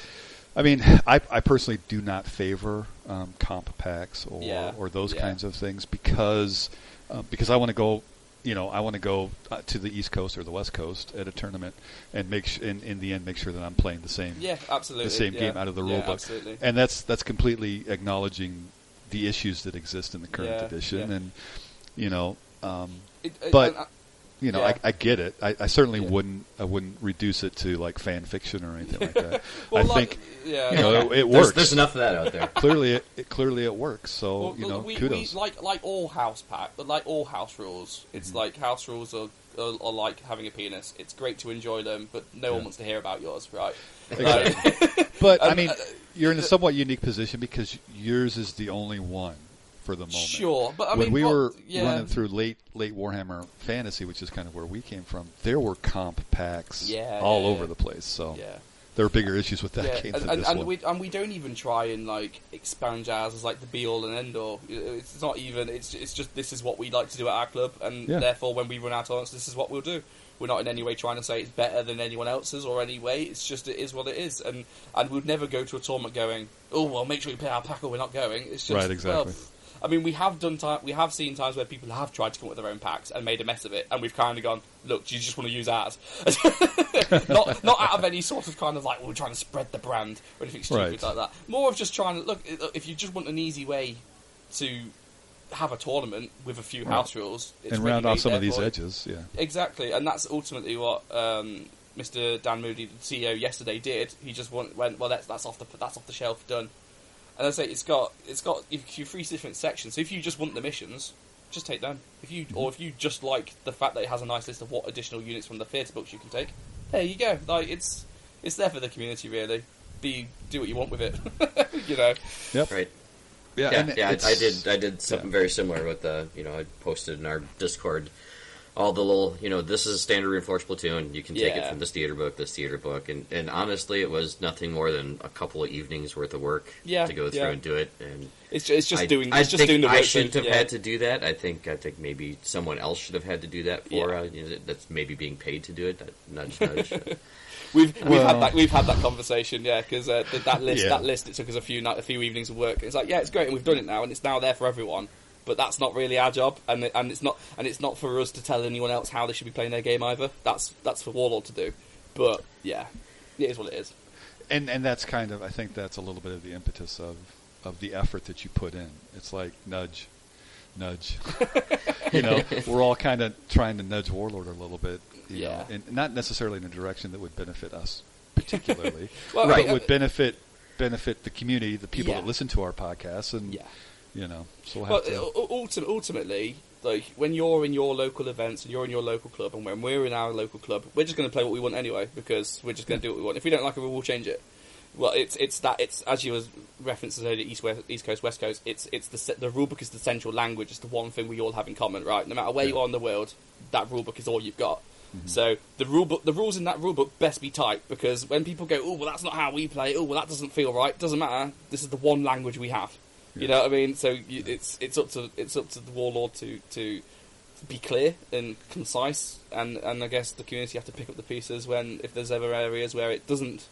I mean, I, I personally do not favor um, comp packs or Yeah, or those yeah. kinds of things because uh, because I want to go, you know, I want to go uh, to the East Coast or the West Coast at a tournament and make sh- in in the end make sure that I'm playing the same yeah, absolutely. the same yeah. game out of the rule book, Absolutely. and that's that's completely acknowledging the issues that exist in the current edition, and you know. Um, It- it- but- and, uh, you know, Yeah. I, I get it. I, I certainly Yeah. wouldn't. I wouldn't reduce it to like fan fiction or anything like that. well, I like, think yeah, you know it, it There's, works. there's enough of that out there. clearly, it, it clearly it works. So Well, you know, we, kudos. We, like like all house pack, like all house rules. It's Mm-hmm. like house rules are, are, are like having a penis. It's great to enjoy them, but no one wants to hear about yours, right? Exactly. but I Um, mean, uh, you're in a somewhat unique position because yours is the only one for the moment. Sure, but I when mean, we were yeah. running through late late Warhammer Fantasy, which is kind of where we came from, there were comp packs Yeah, all yeah, over the place. So yeah. there were bigger issues with that game and, and, and we and we don't even try and like expand jazz as like the be all and end all. It's not even. It's it's just this is what we like to do at our club, and therefore when we run out of tournaments, this is what we'll do. We're not in any way trying to say it's better than anyone else's or any way. It's just it is what it is, and and we'd never go to a tournament going, oh well, make sure you play our pack or we're not going. It's just Right, exactly. well, I mean, we have done time. We have seen times where people have tried to come up with their own packs and made a mess of it, and we've kind of gone, "Look, do you just want to use ours?" not not out of any sort of kind of like, well, we're trying to spread the brand or anything stupid Right. like that. More of just trying to look. If you just want an easy way to have a tournament with a few Right. house rules it's and round off some of these you. edges, yeah. Exactly, and that's ultimately what um, Mr. Dan Moody, the CEO, yesterday did. He just went, went well, that's that's off the that's off the shelf, done. And I say it's got it's got if you three different sections. So if you just want the missions, just take them. If you or if you just like the fact that it has a nice list of what additional units from the theatre books you can take, there you go. Like it's it's there for the community really. be do what you want with it. you know, Yep. Right. Yeah. Yeah, and yeah. I, I did. I did something yeah. very similar with the. You know, I posted in our Discord all the little. You know, this is a standard reinforced platoon. You can take it from this theater book, this theater book, and and honestly, it was nothing more than a couple of evenings worth of work Yeah, to go through yeah. and do it. And it's ju- it's just I, doing. I It's just think doing the work. I shouldn't have yeah. had to do that. I think I think maybe someone else should have had to do that for. Yeah. Uh, you know, that's maybe being paid to do it. That nudge, nudge. We've we've Well- had that we've had that conversation, yeah, because uh, th- that list Yeah. that list it took us a few night, a few evenings of work. It's like yeah, it's great, and we've done it now, and it's now there for everyone. But that's not really our job, and it- and it's not and it's not for us to tell anyone else how they should be playing their game either. That's that's for Warlord to do. But yeah, it is what it is. and and that's kind of I think that's a little bit of the impetus of of the effort that you put in. It's like nudge, nudge. you know, we're all kind of trying to nudge Warlord a little bit. You Yeah. know, and not necessarily in a direction that would benefit us particularly, Well, but right, would benefit benefit the community, the people Yeah. that listen to our podcasts, and Yeah. You know, so we'll Well, to. ultimately, like when you're in your local events and you're in your local club, and when we're in our local club, we're just going to play what we want anyway because we're just going to do what we want. If we don't like it, we will change it. Well, it's it's that it's as you was referencing earlier, east west, east coast, west coast. It's it's the the rule book is the central language. It's the one thing we all have in common, right? No matter where you are in the world, that rule book is all you've got. Mm-hmm. So the rule book, the rules in that rule book best be tight because when people go, oh well, that's not how we play. Oh well, that doesn't feel right. Doesn't matter. This is the one language we have. You know what I mean? So you, it's it's up to it's up to the warlord to to be clear and concise, and and I guess the community have to pick up the pieces when if there's ever areas where it doesn't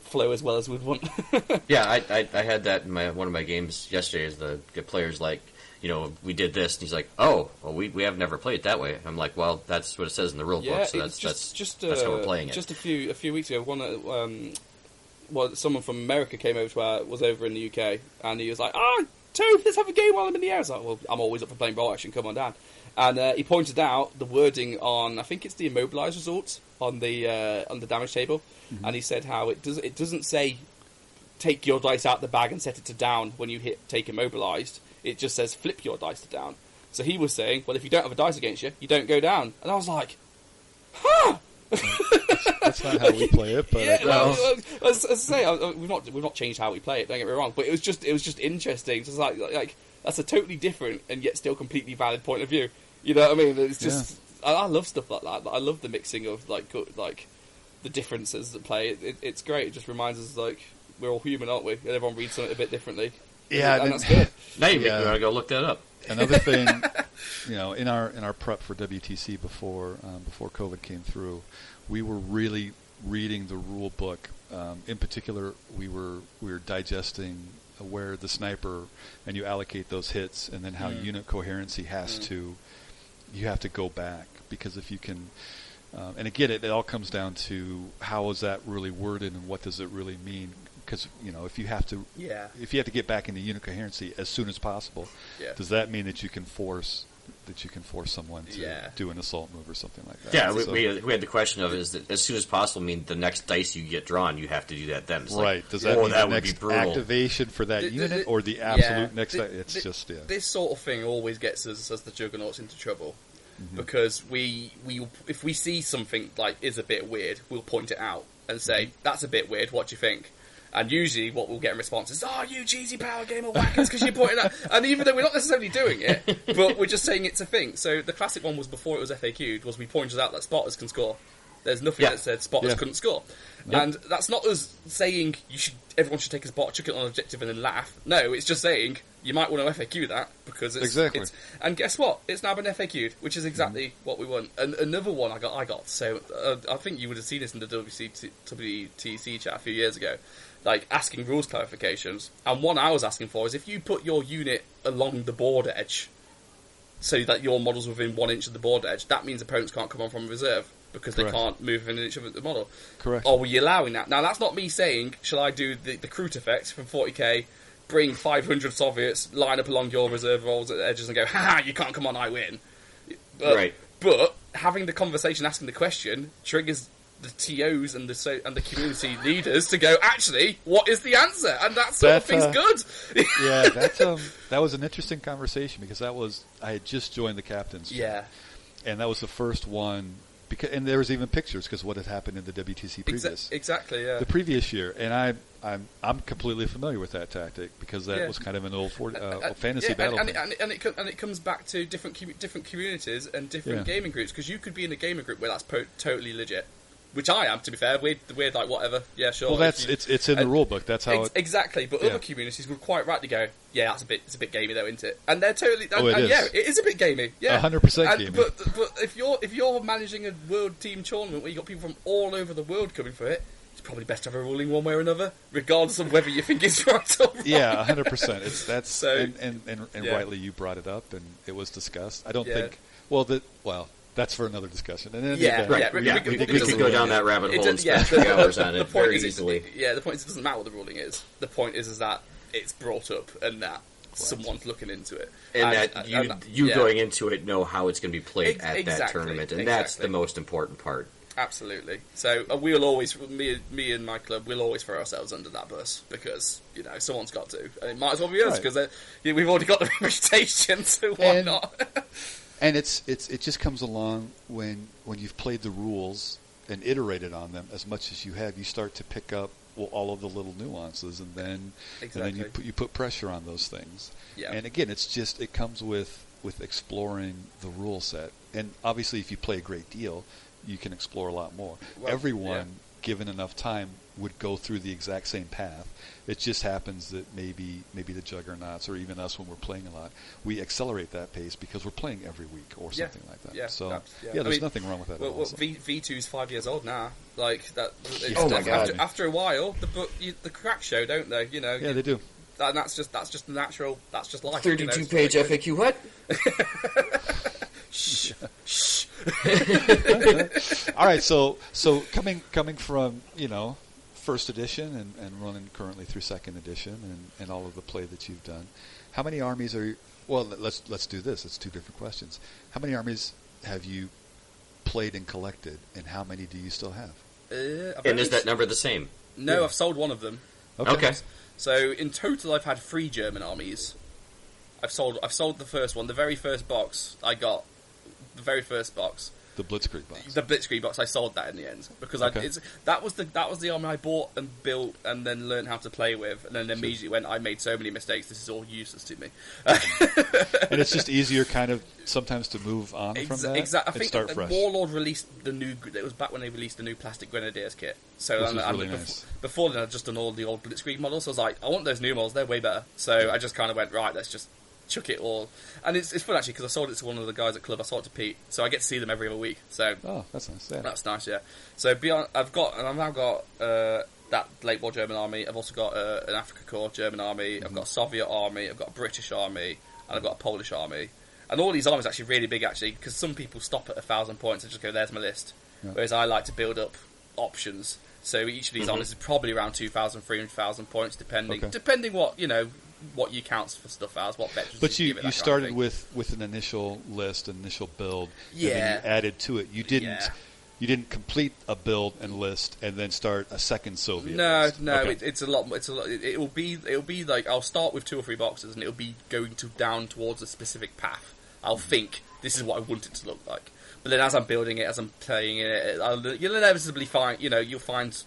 flow as well as we'd want. Yeah, I, I I had that in my one of my games yesterday. Is the, the players like, you know, we did this, and he's like, oh, well, we we have never played it that way. I'm like, well, that's what it says in the rule yeah, book, so that's was that's just just that's how uh, we're playing it. Just a few a few weeks ago, one uh, um, well, someone from America came over to our, was over in the UK, and he was like, "Ah, Toph, let's have a game while I'm in the air." I was like, "Well, I'm always up for playing bolt action. Come on down." And uh, he pointed out the wording on, I think it's the immobilized result on the uh, on the damage table, Mm-hmm. and he said how it does it doesn't say take your dice out the bag and set it to down when you hit take immobilized. It just says flip your dice to down. So he was saying, well, if you don't have a dice against you, you don't go down. And I was like, huh. That's not how we play it, but yeah, uh, well, as, as I say, uh, we've not we've not changed how we play it. Don't get me wrong, but it was just it was just interesting. Just like like that's a totally different and yet still completely valid point of view. You know what I mean? It's just I, I love stuff like that. I love the mixing of like go- like the differences that play. It, it, it's great. It just reminds us like we're all human, aren't we? And everyone reads something a bit differently. yeah, and and that's good. now you make yeah. me want to go look that up. Another thing, you know, in our in our prep for WTC before um, before COVID came through, we were really reading the rule book. Um, in particular, we were we were digesting where the sniper and you allocate those hits, and then how Mm. unit coherency has to you have to go back because if you can. Um, and again, it, it all comes down to how is that really worded and what does it really mean? Because you know, if you have to Yeah. if you have to get back into unit coherency as soon as possible, Yeah. does that mean that you can force that you can force someone to Yeah. do an assault move or something like that? Yeah, we, So- we, we had the question of is that as soon as possible I mean the next dice you get drawn, you have to do that then. It's like, right. Does that oh, mean that the would be next brutal. activation for that Th- th- unit th- or the yeah. absolute next? Th- it's th- just yeah. This sort of thing always gets us as the juggernauts into trouble Mm-hmm. because we we if we see something like is a bit weird, we'll point it out and say Mm-hmm. that's a bit weird. What do you think? And usually, what we'll get in response is, "Oh, you cheesy power gamer whackers," because you pointed out. And even though we're not necessarily doing it, but we're just saying it's a thing. So the classic one was before it was FAQ'd was we pointed out that spotters can score. There's nothing Yeah. that said spotters Yeah. couldn't score, Yep. and that's not us saying you should. Everyone should take a spot, chuck it on an objective, and then laugh. No, it's just saying you might want to FAQ that because it's, Exactly. it's and guess what? It's now been FAQ'd, which is exactly Mm-hmm. what we want. And another one I got, I got. So uh, I think you would have seen this in the WC, WTC chat a few years ago, like asking rules clarifications. And one I was asking for is if you put your unit along the board edge, so that your model's within one inch of the board edge, that means opponents can't come on from reserve because Correct. they can't move within an inch of the model. Correct. Or were you allowing that? Now that's not me saying, shall I do the, the Kroot effect from 40k, bring 500 Soviets, line up along your reserve rolls at the edges and go, ha you can't come on, I win. But, Right. But having the conversation, asking the question, triggers the TOs and the so, and the community leaders to go, actually, what is the answer? And that sort of thing's uh, good. yeah, that's um, that was an interesting conversation because that was I had just joined the captains, yeah. and that was the first one because and there was even pictures because what had happened in the WTC previous exactly. Yeah. the previous year, and I I'm I'm completely familiar with that tactic because that Yeah. was kind of an old for, uh, Uh, fantasy yeah, battle. and, and, it, and, it, and it comes back to different different communities and different Yeah. gaming groups because you could be in a gaming group where that's po- totally legit, which I am to be fair. We're, we're like whatever, yeah, sure. well, that's you- it's it's in the rule book. That's how Ex- it. exactly, but Yeah. other communities would quite rightly go, yeah, that's a bit, it's a bit gamey though, isn't it? And they're totally, and, Oh, it and is. yeah, it is a bit gamey, yeah, 100% And- gamey. But but if you're if you're managing a world team tournament where you have got people from all over the world coming for it, it's probably best to have a ruling one way or another, regardless of whether you think it's right or wrong. Yeah, hundred percent. It's that's So- and and, and, and yeah. rightly you brought it up and it was discussed. I don't Yeah. think. Well, that well, that's for another discussion. And then Yeah, yeah, Right. Yeah, Yeah, we- we, we- we, we- could go down that rabbit It hole and does- yeah, spend the- three hours on it point very is, easily. Yeah, the point is it doesn't matter what the ruling is. The point is is that it's brought up and that someone's looking into it, And, that you, and- you yeah. going into it know how it's going to be played Ex- at that tournament, and that's the most important part. Absolutely. So uh, we'll always, me, me and my club, we'll always throw ourselves under that bus because you know someone's got to, and it might as well be us Right. because yeah, we've already got the reputation, so why And- not? and it's it's it just comes along when when you've played the rules and iterated on them as much as you have, you start to pick up well, all of the little nuances, and then and then you put you put pressure on those things. Yeah. And again, it's just it comes with with exploring the rule set, and obviously, if you play a great deal, you can explore a lot more. Well, Everyone, yeah. given enough time, would go through the exact same path. It just happens that maybe maybe the juggernauts or even us when we're playing a lot, we accelerate that pace because we're playing every week or Yeah. something like that. Yeah, so that's- yeah. yeah, I there's mean, nothing wrong with that Well, at all. well so. v, V two's five years old now. Like that. it's- Oh my after, God. After, a while, the book, you, the crack show, don't they? You know. yeah, they do. And that's just that's just natural. That's just life. you know, Thirty-two page like- FAQ. What? Shh, shh. All right, so so coming coming from you know first edition and, and running currently through second edition and, and all of the play that you've done, how many armies are you? Well, let's let's do this. It's two different questions. How many armies have you played and collected, and how many do you still have? Uh, And is that number the same? No, Yeah. I've sold one of them. Okay. So in total, I've had three German armies. I've sold. I've sold the first one. The very first box I got. The very first box, The Blitzkrieg box. the Blitzkrieg box. I sold that in the end because Okay. I, it's, that was the that was the army I bought and built and then learned how to play with, and then immediately went. I made so many mistakes. This is all useless to me. and it's just easier, kind of sometimes to move on from that Exactly. I think start fresh. Warlord released the new. It was back when they released the new plastic Grenadiers kit. So Which and- really bef- nice. before then, I'd just done all the old Blitzkrieg models. So I was like, I want those new models. They're way better. So I just kind of went right. Let's just chuck it all. And it's, it's fun actually because I sold it to one of the guys at club. I sold it to Pete, so I get to see them every other week. So Oh, that's nice. Yeah. that's nice. Yeah. So beyond, I've got and I've now got. Uh, that late war German army. I've also got uh, an Afrika Korps German army. I've got a Soviet army. I've got a British army, and I've got a Polish army. And all these armies are actually really big, actually, because some people stop at a thousand points and just go, "There's my list." Yeah. Whereas I like to build up options. So each of these Mhm. armies is probably around 2,000, 300,000 points, depending Okay. depending what you know what you count for stuff as, what veterans. But you, it, that you kind of started with, with an initial list, an initial build, and then Yeah. you added to it. You didn't Yeah. you didn't complete a build and list and then start a second Soviet. No, list. no, Okay. it, it's a lot. It's a lot. It, it'll be, it'll be like I'll start with two or three boxes, and it'll be going to down towards a specific path. I'll mm. think this is what I want it to look like, but then as I'm building it, as I'm playing it, I'll, you'll inevitably find, you know, you'll find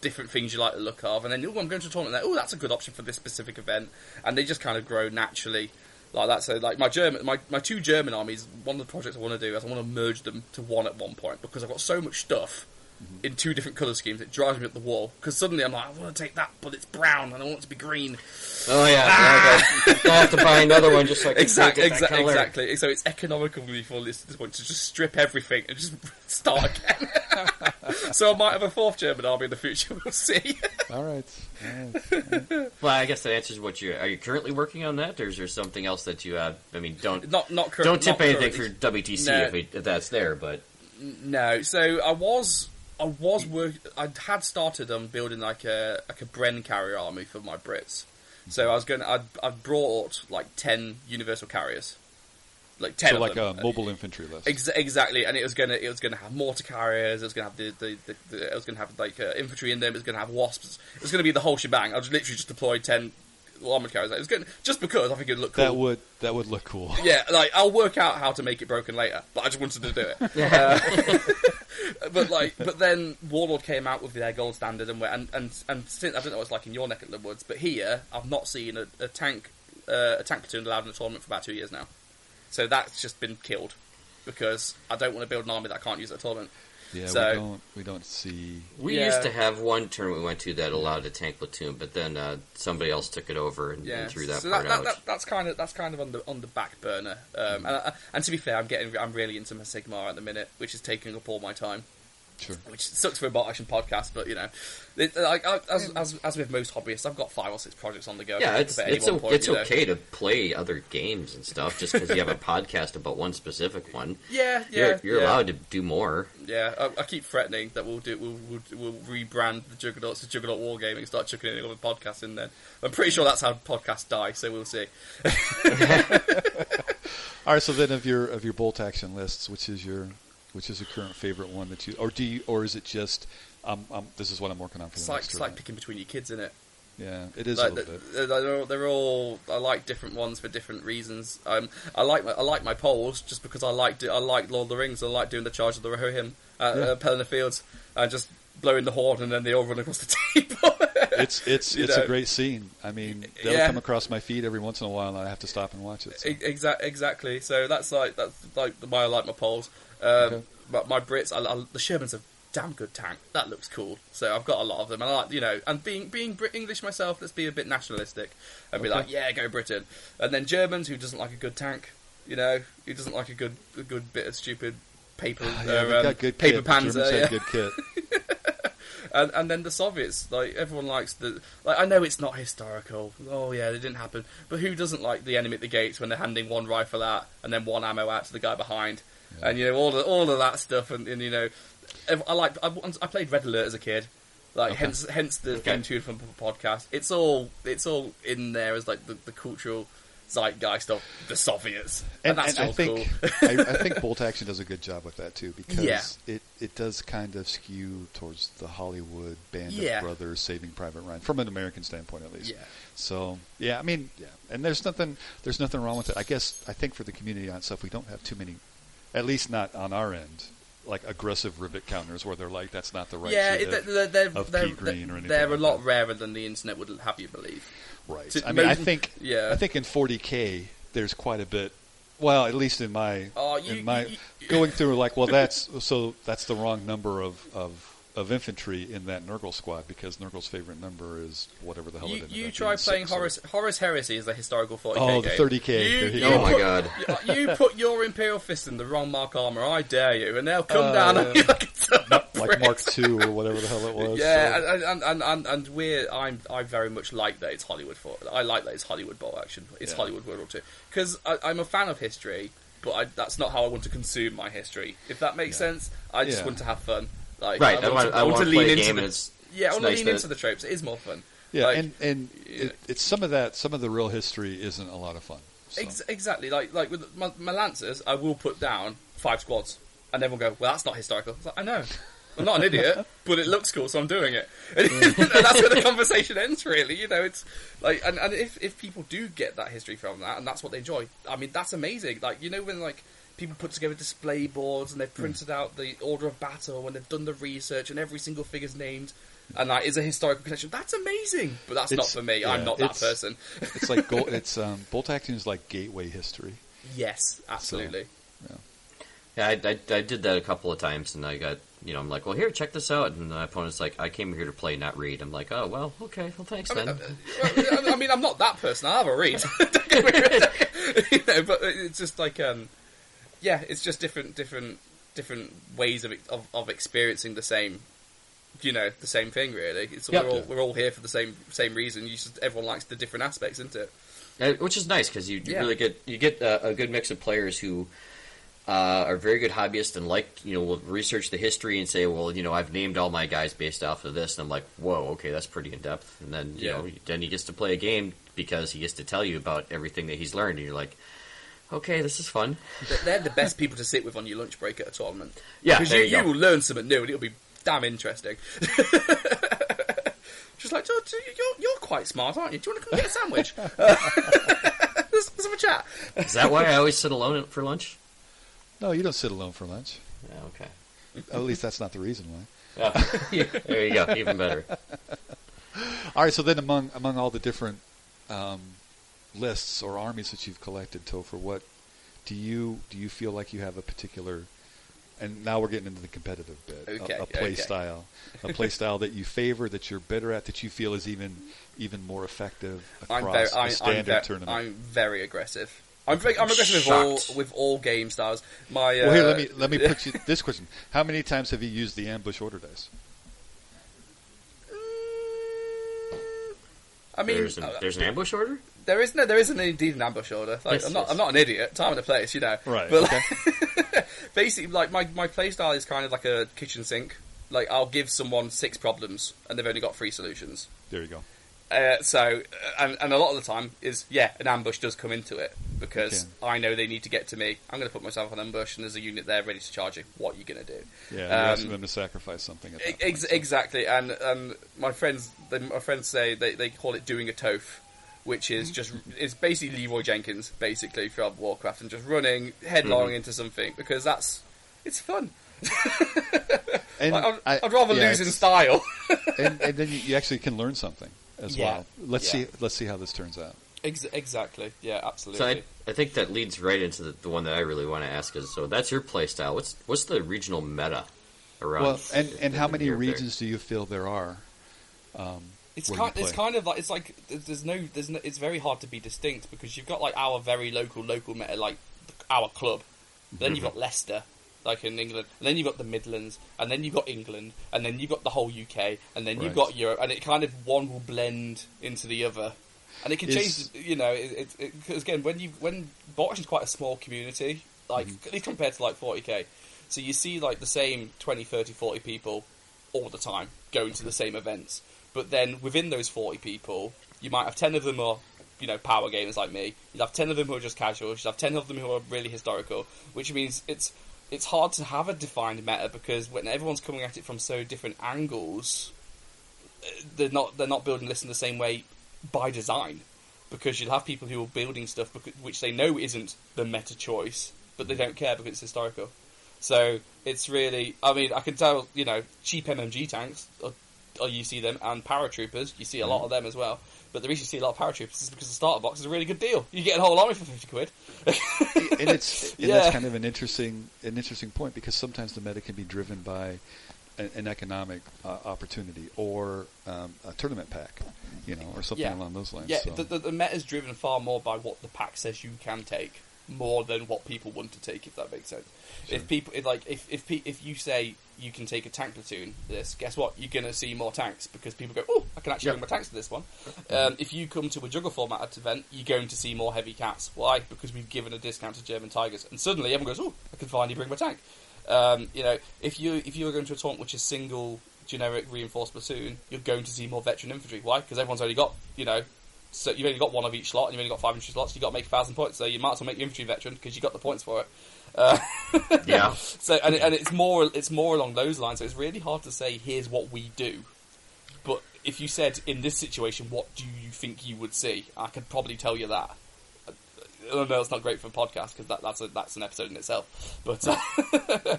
different things you like the look of, and then oh, I'm going to a tournament. Oh, that's a good option for this specific event, and they just kind of grow naturally. Like that, so like my German, my, my two German armies. One of the projects I want to do is I want to merge them to one at one point because I've got so much stuff in two different colour schemes. It drives me up the wall because suddenly I'm like, I want to take that, but it's brown and I want it to be green. Oh yeah, ah! I have to buy another one just so I can Exactly, get that exactly, color. exactly. So it's economical for me for this, this point to just strip everything and just start again. so I might have a fourth German army in the future. We'll see. All right. All right. Well, I guess that answers what you are. You currently working on that, or is there something else that you have? I mean, don't not not cur- don't tip not anything currently. for WTC No. if, it, if that's there, but No, so I was I was work I had started on building like a like a Bren carrier army for my Brits. So I was going I'd, I'd brought like 10 universal carriers. Like 10 So like them. a mobile infantry list. Ex- exactly, and it was gonna it was gonna have mortar carriers. It was gonna have the, the, the, the it was gonna have like uh, infantry in them. It was gonna have wasps. It was gonna be the whole shebang. I just literally just deployed ten armored carriers. It was good just because I think it'd look cool. That would that would look cool. Yeah, like I'll work out how to make it broken later, but I just wanted to do it. Uh, but like, but then Warlord came out with their gold standard, and we- and and and since I don't know what it's like in your neck of the woods, but here I've not seen a, a tank uh, a tank platoon allowed in a tournament for about two years now. So that's just been killed because I don't want to build an army that I can't use at a tournament. Yeah, So- we don't we don't see. We Yeah. used to have one tournament we went to that allowed a tank platoon, but then uh, somebody else took it over and, Yeah, and threw that so part that, that, out. that, that's kind of that's kind of on the on the back burner. Um, and, I, and to be fair, I'm getting I'm really into my Sigmar at the minute, which is taking up all my time. Sure. which sucks for a bolt action podcast, but you know, it, like as, as as with most hobbyists, I've got five or six projects on the go. yeah, it's it's, one o- point, it's you know. okay to play other games and stuff just because you have a podcast about one specific one. Yeah, yeah, you're you're yeah. allowed to do more. Yeah, I, I keep threatening that we'll do we'll, we'll, we'll rebrand the Juggernauts to Juggernaut Wargaming and start chucking in other podcasts in there. I'm pretty sure that's how podcasts die, so we'll see. All right. So then, of your of your bolt action lists, which is your which is a current favorite one that you or do you, or is it just um, um this is what I'm working on for It's the like next it's like picking between your kids, isn't it? Yeah, it is like, a little bit. they're, all, they're all I like different ones for different reasons. Um, I like my, I like my Poles just because I like do, I like Lord of the Rings. I like doing the Charge of the Rohirrim at Yeah. uh, Pelennor Fields and just blowing the horn and then they all run across the table. It's it's it's know. a great scene. I mean, they'll Yeah. come across my feed every once in a while, and I have to stop and watch it. so. Exactly, exactly. So that's like that's like why I like my Poles. Um, Okay. But my Brits, I, I, the Sherman's a damn good tank. That looks cool. So I've got a lot of them, and I like you know, and being being Brit English myself, let's be a bit nationalistic and be Okay. like, yeah, go Britain. And then Germans, who doesn't like a good tank, you know, who doesn't like a good a good bit of stupid paper yeah, uh, um, good paper kit. Panzer, yeah. good kit. and, and then the Soviets, like everyone likes the. Like I know it's not historical. Oh yeah, it didn't happen. But who doesn't like the enemy at the gates when they're handing one rifle out and then one ammo out to the guy behind, and you know all the, all of that stuff, and, and you know, I like. I, I played Red Alert as a kid. Like Okay. hence hence the Okay. theme tune from the podcast. It's all it's all in there as like the, the cultural zeitgeist of the Soviets, and, that's I all think cool. I, I think Bolt Action does a good job with that too because Yeah. it, it does kind of skew towards the Hollywood band Yeah. of brothers Saving Private Ryan from an American standpoint at least. Yeah. So yeah, I mean yeah, and there's nothing there's nothing wrong with it. I guess I think for the community on stuff we don't have too many, at least not on our end, like aggressive rivet counters where they're like that's not the right. yeah, shade it, of- they're, they're, of they're, pea green or anything they're a lot that. rarer than the internet would have you believe. Right. To- I mean, I think yeah. I think in 40k there's quite a bit. Well, at least in my Oh, you- in my you- you- going through like, well, that's so that's the wrong number of of, of infantry in that Nurgle squad because Nurgle's favorite number is whatever the hell it You, ended you try being, playing six or- Horus, Horus Heresy as a historical 40k Oh, the 30K. You, you you go. Oh my put, god! You put your Imperial Fist in the wrong Mark armor, I dare you, and they'll come Uh, down on you like a ton like bricks. Mark II or whatever the hell it was. Yeah, so- and, and, and, and, and we're I'm I very much like that it's Hollywood for I like that it's Hollywood bolt action. It's Yeah. Hollywood World War Two because I'm a fan of history, but I, that's not how I want to consume my history. If that makes Yeah. sense, I just Yeah. want to have fun. Like, Right, I want, to, I want to lean play a into game, the, and it's yeah, I it's want to lean that- into the tropes. It is more fun. yeah, Like, and and yeah. It, it's some of that. Some of the real history isn't a lot of fun. So. Ex- exactly. Like like with my, my lancers, I will put down five squads, and everyone will go, "Well, that's not historical." It's like, I know. I'm not an idiot, but it looks cool, so I'm doing it. And, mm. that's where the conversation ends, really. You know, it's like, and, and if if people do get that history from that, and that's what they enjoy, I mean, that's amazing. Like, you know, when like people put together display boards and they've printed out the order of battle and they've done the research and every single figure's named. And that is a historical connection. That's amazing, but that's not for me. yeah, I'm not that person. it's like gold, it's um, bolt action is like gateway history. yes, absolutely. Yeah, I, I, I did that a couple of times, and I got, you know, I'm like, well, here, check this out. And my opponent's like, I came here to play, not read. I'm like, oh, well, okay, well, thanks I mean, then. uh, well, I mean, I'm not that person. I have a read, Don't get me wrong. you know, but it's just like, um, yeah, it's just different, different, different ways of, of of experiencing the same, you know, the same thing. Really, it's Yeah. we're all we're all here for the same same reason. You just everyone likes the different aspects, isn't it? Uh, which is nice because you, you Yeah. really get you get a, a good mix of players who uh, are very good hobbyists and like you know will research the history and say, well, you know, I've named all my guys based off of this, and I'm like, whoa, okay, that's pretty in depth. And then you Yeah. know, then he gets to play a game because he gets to tell you about everything that he's learned, and you're like, okay, this is fun. They're- They're the best people to sit with on your lunch break at a tournament. Yeah, because you, you you will learn something new and it'll be damn interesting. She's like, "George, you're, you're quite smart, aren't you? Do you want to come get a sandwich? let's, let's have a chat. Is that why I always sit alone for lunch? No, you don't sit alone for lunch. Yeah, okay. At least that's not the reason why. Yeah. there you go. Even better. All right. So then, among among all the different um, lists or armies that you've collected, Topher, what do you do you feel like you have a particular? And now we're getting into the competitive bit. a- Okay, a, play okay. style, a play style that you favor, that you're better at, that you feel is even even more effective across I'm very, a I, I'm, standard ve- tournament. I'm very aggressive. I'm, very, I'm aggressive with all with all game styles. My uh, well, here let me let me put you this question: How many times have you used the ambush order dice? I mean, There's an, uh, there's an ambush order. There is no, there isn't indeed an ambush order. Like, Yes, I'm not, yes. I'm not an idiot. Time and a place, you know. Right, But okay. like, basically, like my my play style is kind of like a kitchen sink. Like I'll give someone six problems, and they've only got three solutions. There you go. Uh, so, uh, and, and a lot of the time is yeah, an ambush does come into it because Okay. I know they need to get to me. I'm going to put myself on ambush, and there's a unit there ready to charge you. What are you going to do? Yeah, Um, asking them to sacrifice something. Ex- point, so- exactly, and and my friends, they, my friends say they, they call it doing a toph, which is just it's basically Leeroy Jenkins, basically from Warcraft, and just running headlong into something because that's it's fun. And Like, I'd, I- I'd rather yeah, lose in style. and, and then you, you actually can learn something as Yeah, well. Let's yeah. see. Let's see how this turns out. Ex- exactly, yeah, Absolutely. So. I, I think that leads right into the, the one that I really want to ask is so that's your play style. What's what's the regional meta around? Well, and and how many Europe there? regions do you feel there are? Um, It's kind, it's kind of like it's like there's- no there's no, it's very hard to be distinct because you've got like our very local local meta like our club, then you've got Leicester like in England, and then you've got the Midlands, and then you've got England, and then you've got the whole UK, and then you've got Europe, and it kind of one will blend into the other, and it can Is- change. You know, it, it, it, again when you when Box is quite a small community, like Mm-hmm. at least compared to like 40k, so you see like the same 20, 30, 40 people all the time going to the same events. But then within those 40 people, you might have 10 of them are, you know, power gamers like me. You'd have 10 of them who are just casual. You'd have 10 of them who are really historical, which means it's it's hard to have a defined meta because when everyone's coming at it from so different angles, they're not they're not building this in the same way by design. Because you'll have people who are building stuff becau- which they know isn't the meta choice, but they don't care because it's historical. So it's really, I mean, I can tell, you know, cheap MMG tanks, or, or you see them, and paratroopers, you see a lot of them as well. But the reason you see a lot of paratroopers is because the starter box is a really good deal. You get a whole army for fifty quid. and it's and Yeah. that's kind of an interesting an interesting point because sometimes the meta can be driven by an, an economic uh, opportunity or um, a tournament pack, you know, or something Yeah. along those lines. Yeah, so. the, the, the meta is driven far more by what the pack says you can take, more than what people want to take. If that makes sense. If people, if like, if if pe- if you say you can take a tank platoon, this guess what? You're gonna see more tanks because people go, oh, I can actually Yeah. bring my tanks to this one. Um, if you come to a juggle format at event, you're going to see more heavy cats. Why? Because we've given a discount to German tigers, and suddenly everyone goes, oh, I can finally bring my tank. Um, you know, if you if you are going to a taunt which is single generic reinforced platoon, you're going to see more veteran infantry. Why? Because everyone's only got you know, so you've only got one of each slot, and you've only got five infantry slots. You've got to make a thousand points, so you might as well make your infantry veteran because you got the points for it. Uh, yeah, so and, it- and it's more it's more along those lines. So it's really hard to say here's what we do. But if you said in this situation, what do you think you would see? I could probably tell you that. I know it's not great for a podcast because that, that's a, that's an episode in itself. But uh,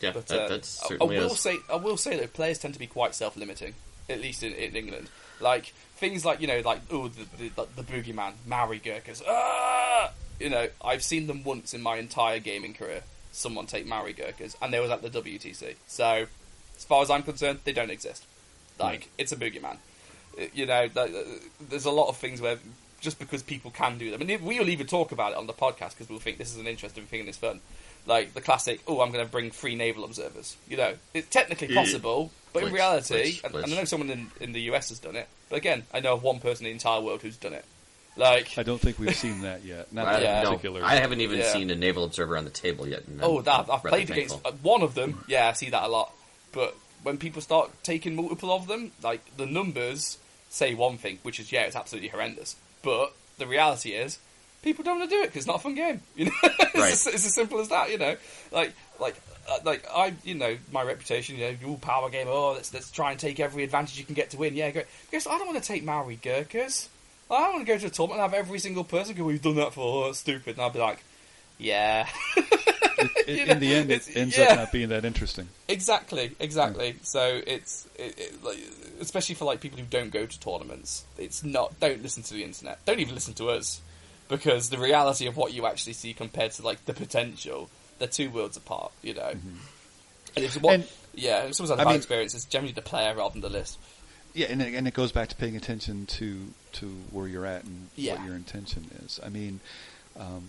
yeah, But that, uh, that's I- I will is. say, I will say that players tend to be quite self-limiting, at least in, in England. Like things like you know, like oh, the the, the boogeyman, Maori Gurkhas. Ah! You know, I've seen them once in my entire gaming career. Someone take Maori Gurkhas, and they was at the WTC. So, as far as I'm concerned, they don't exist. Like it's a boogeyman. Uh, You know, uh, there's a lot of things where just because people can do them, and we'll even talk about it on the podcast because we'll think this is an interesting thing and it's fun. Like the classic, oh, I'm going to bring three naval observers. You know, it's technically Yeah. possible, but in reality, glitch, and, and I know someone in, in the US has done it, but again, I know of one person in the entire world who's done it. Like, I don't think we've seen that yet. Not I, that Yeah. no, particular. I haven't even Yeah. seen a naval observer on the table yet. oh, I'm that I've played thankful. against uh, one of them. Yeah, I see that a lot. But when people start taking multiple of them, like the numbers say one thing, which is yeah, it's absolutely horrendous. But the reality is, people don't want to do it because it's not a fun game. You know, it's, Right. as, it's as simple as that. You know, like like uh, like I, you know, my reputation. You know, all power game. Oh, let's let's try and take every advantage you can get to win. Yeah, great. Because I don't want to take Maori Gurkhas. I don't want to go to a tournament and have every single person go, "We've done that for." Oh, stupid. And I'll be like, "Yeah." It, You in the end, it ends yeah. up not being that interesting. Exactly, exactly. So it's it, it, like, especially for like people who don't go to tournaments. It's not. Don't listen to the internet. Don't even listen to us, because the reality of what you actually see compared to like the potential, they're two worlds apart. You know. And if what, And- yeah, if someone's had a I bad mean- experience, it's generally the player rather than the list. Yeah, and it, and it goes back to paying attention to to where you're at and Yeah. what your intention is. I mean, um,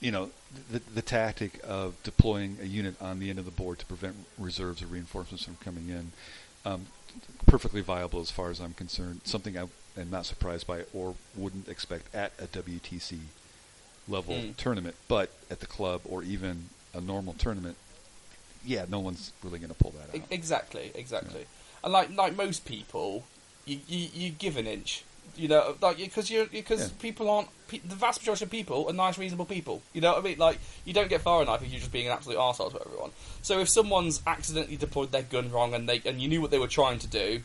you know, the the tactic of deploying a unit on the end of the board to prevent reserves or reinforcements from coming in, um, perfectly viable as far as I'm concerned. Something I am not surprised by it or wouldn't expect at a WTC level Mm. tournament, but at the club or even a normal tournament, yeah, no one's really going to pull that out. Exactly, exactly. And like like most people, you, you, you give an inch. You know, like because you because Yeah. people aren't pe- the vast majority of people are nice, reasonable people. You know what I mean? Like you don't get far enough if you're just being an absolute arsehole to everyone. So if someone's accidentally deployed their gun wrong and they and you knew what they were trying to do,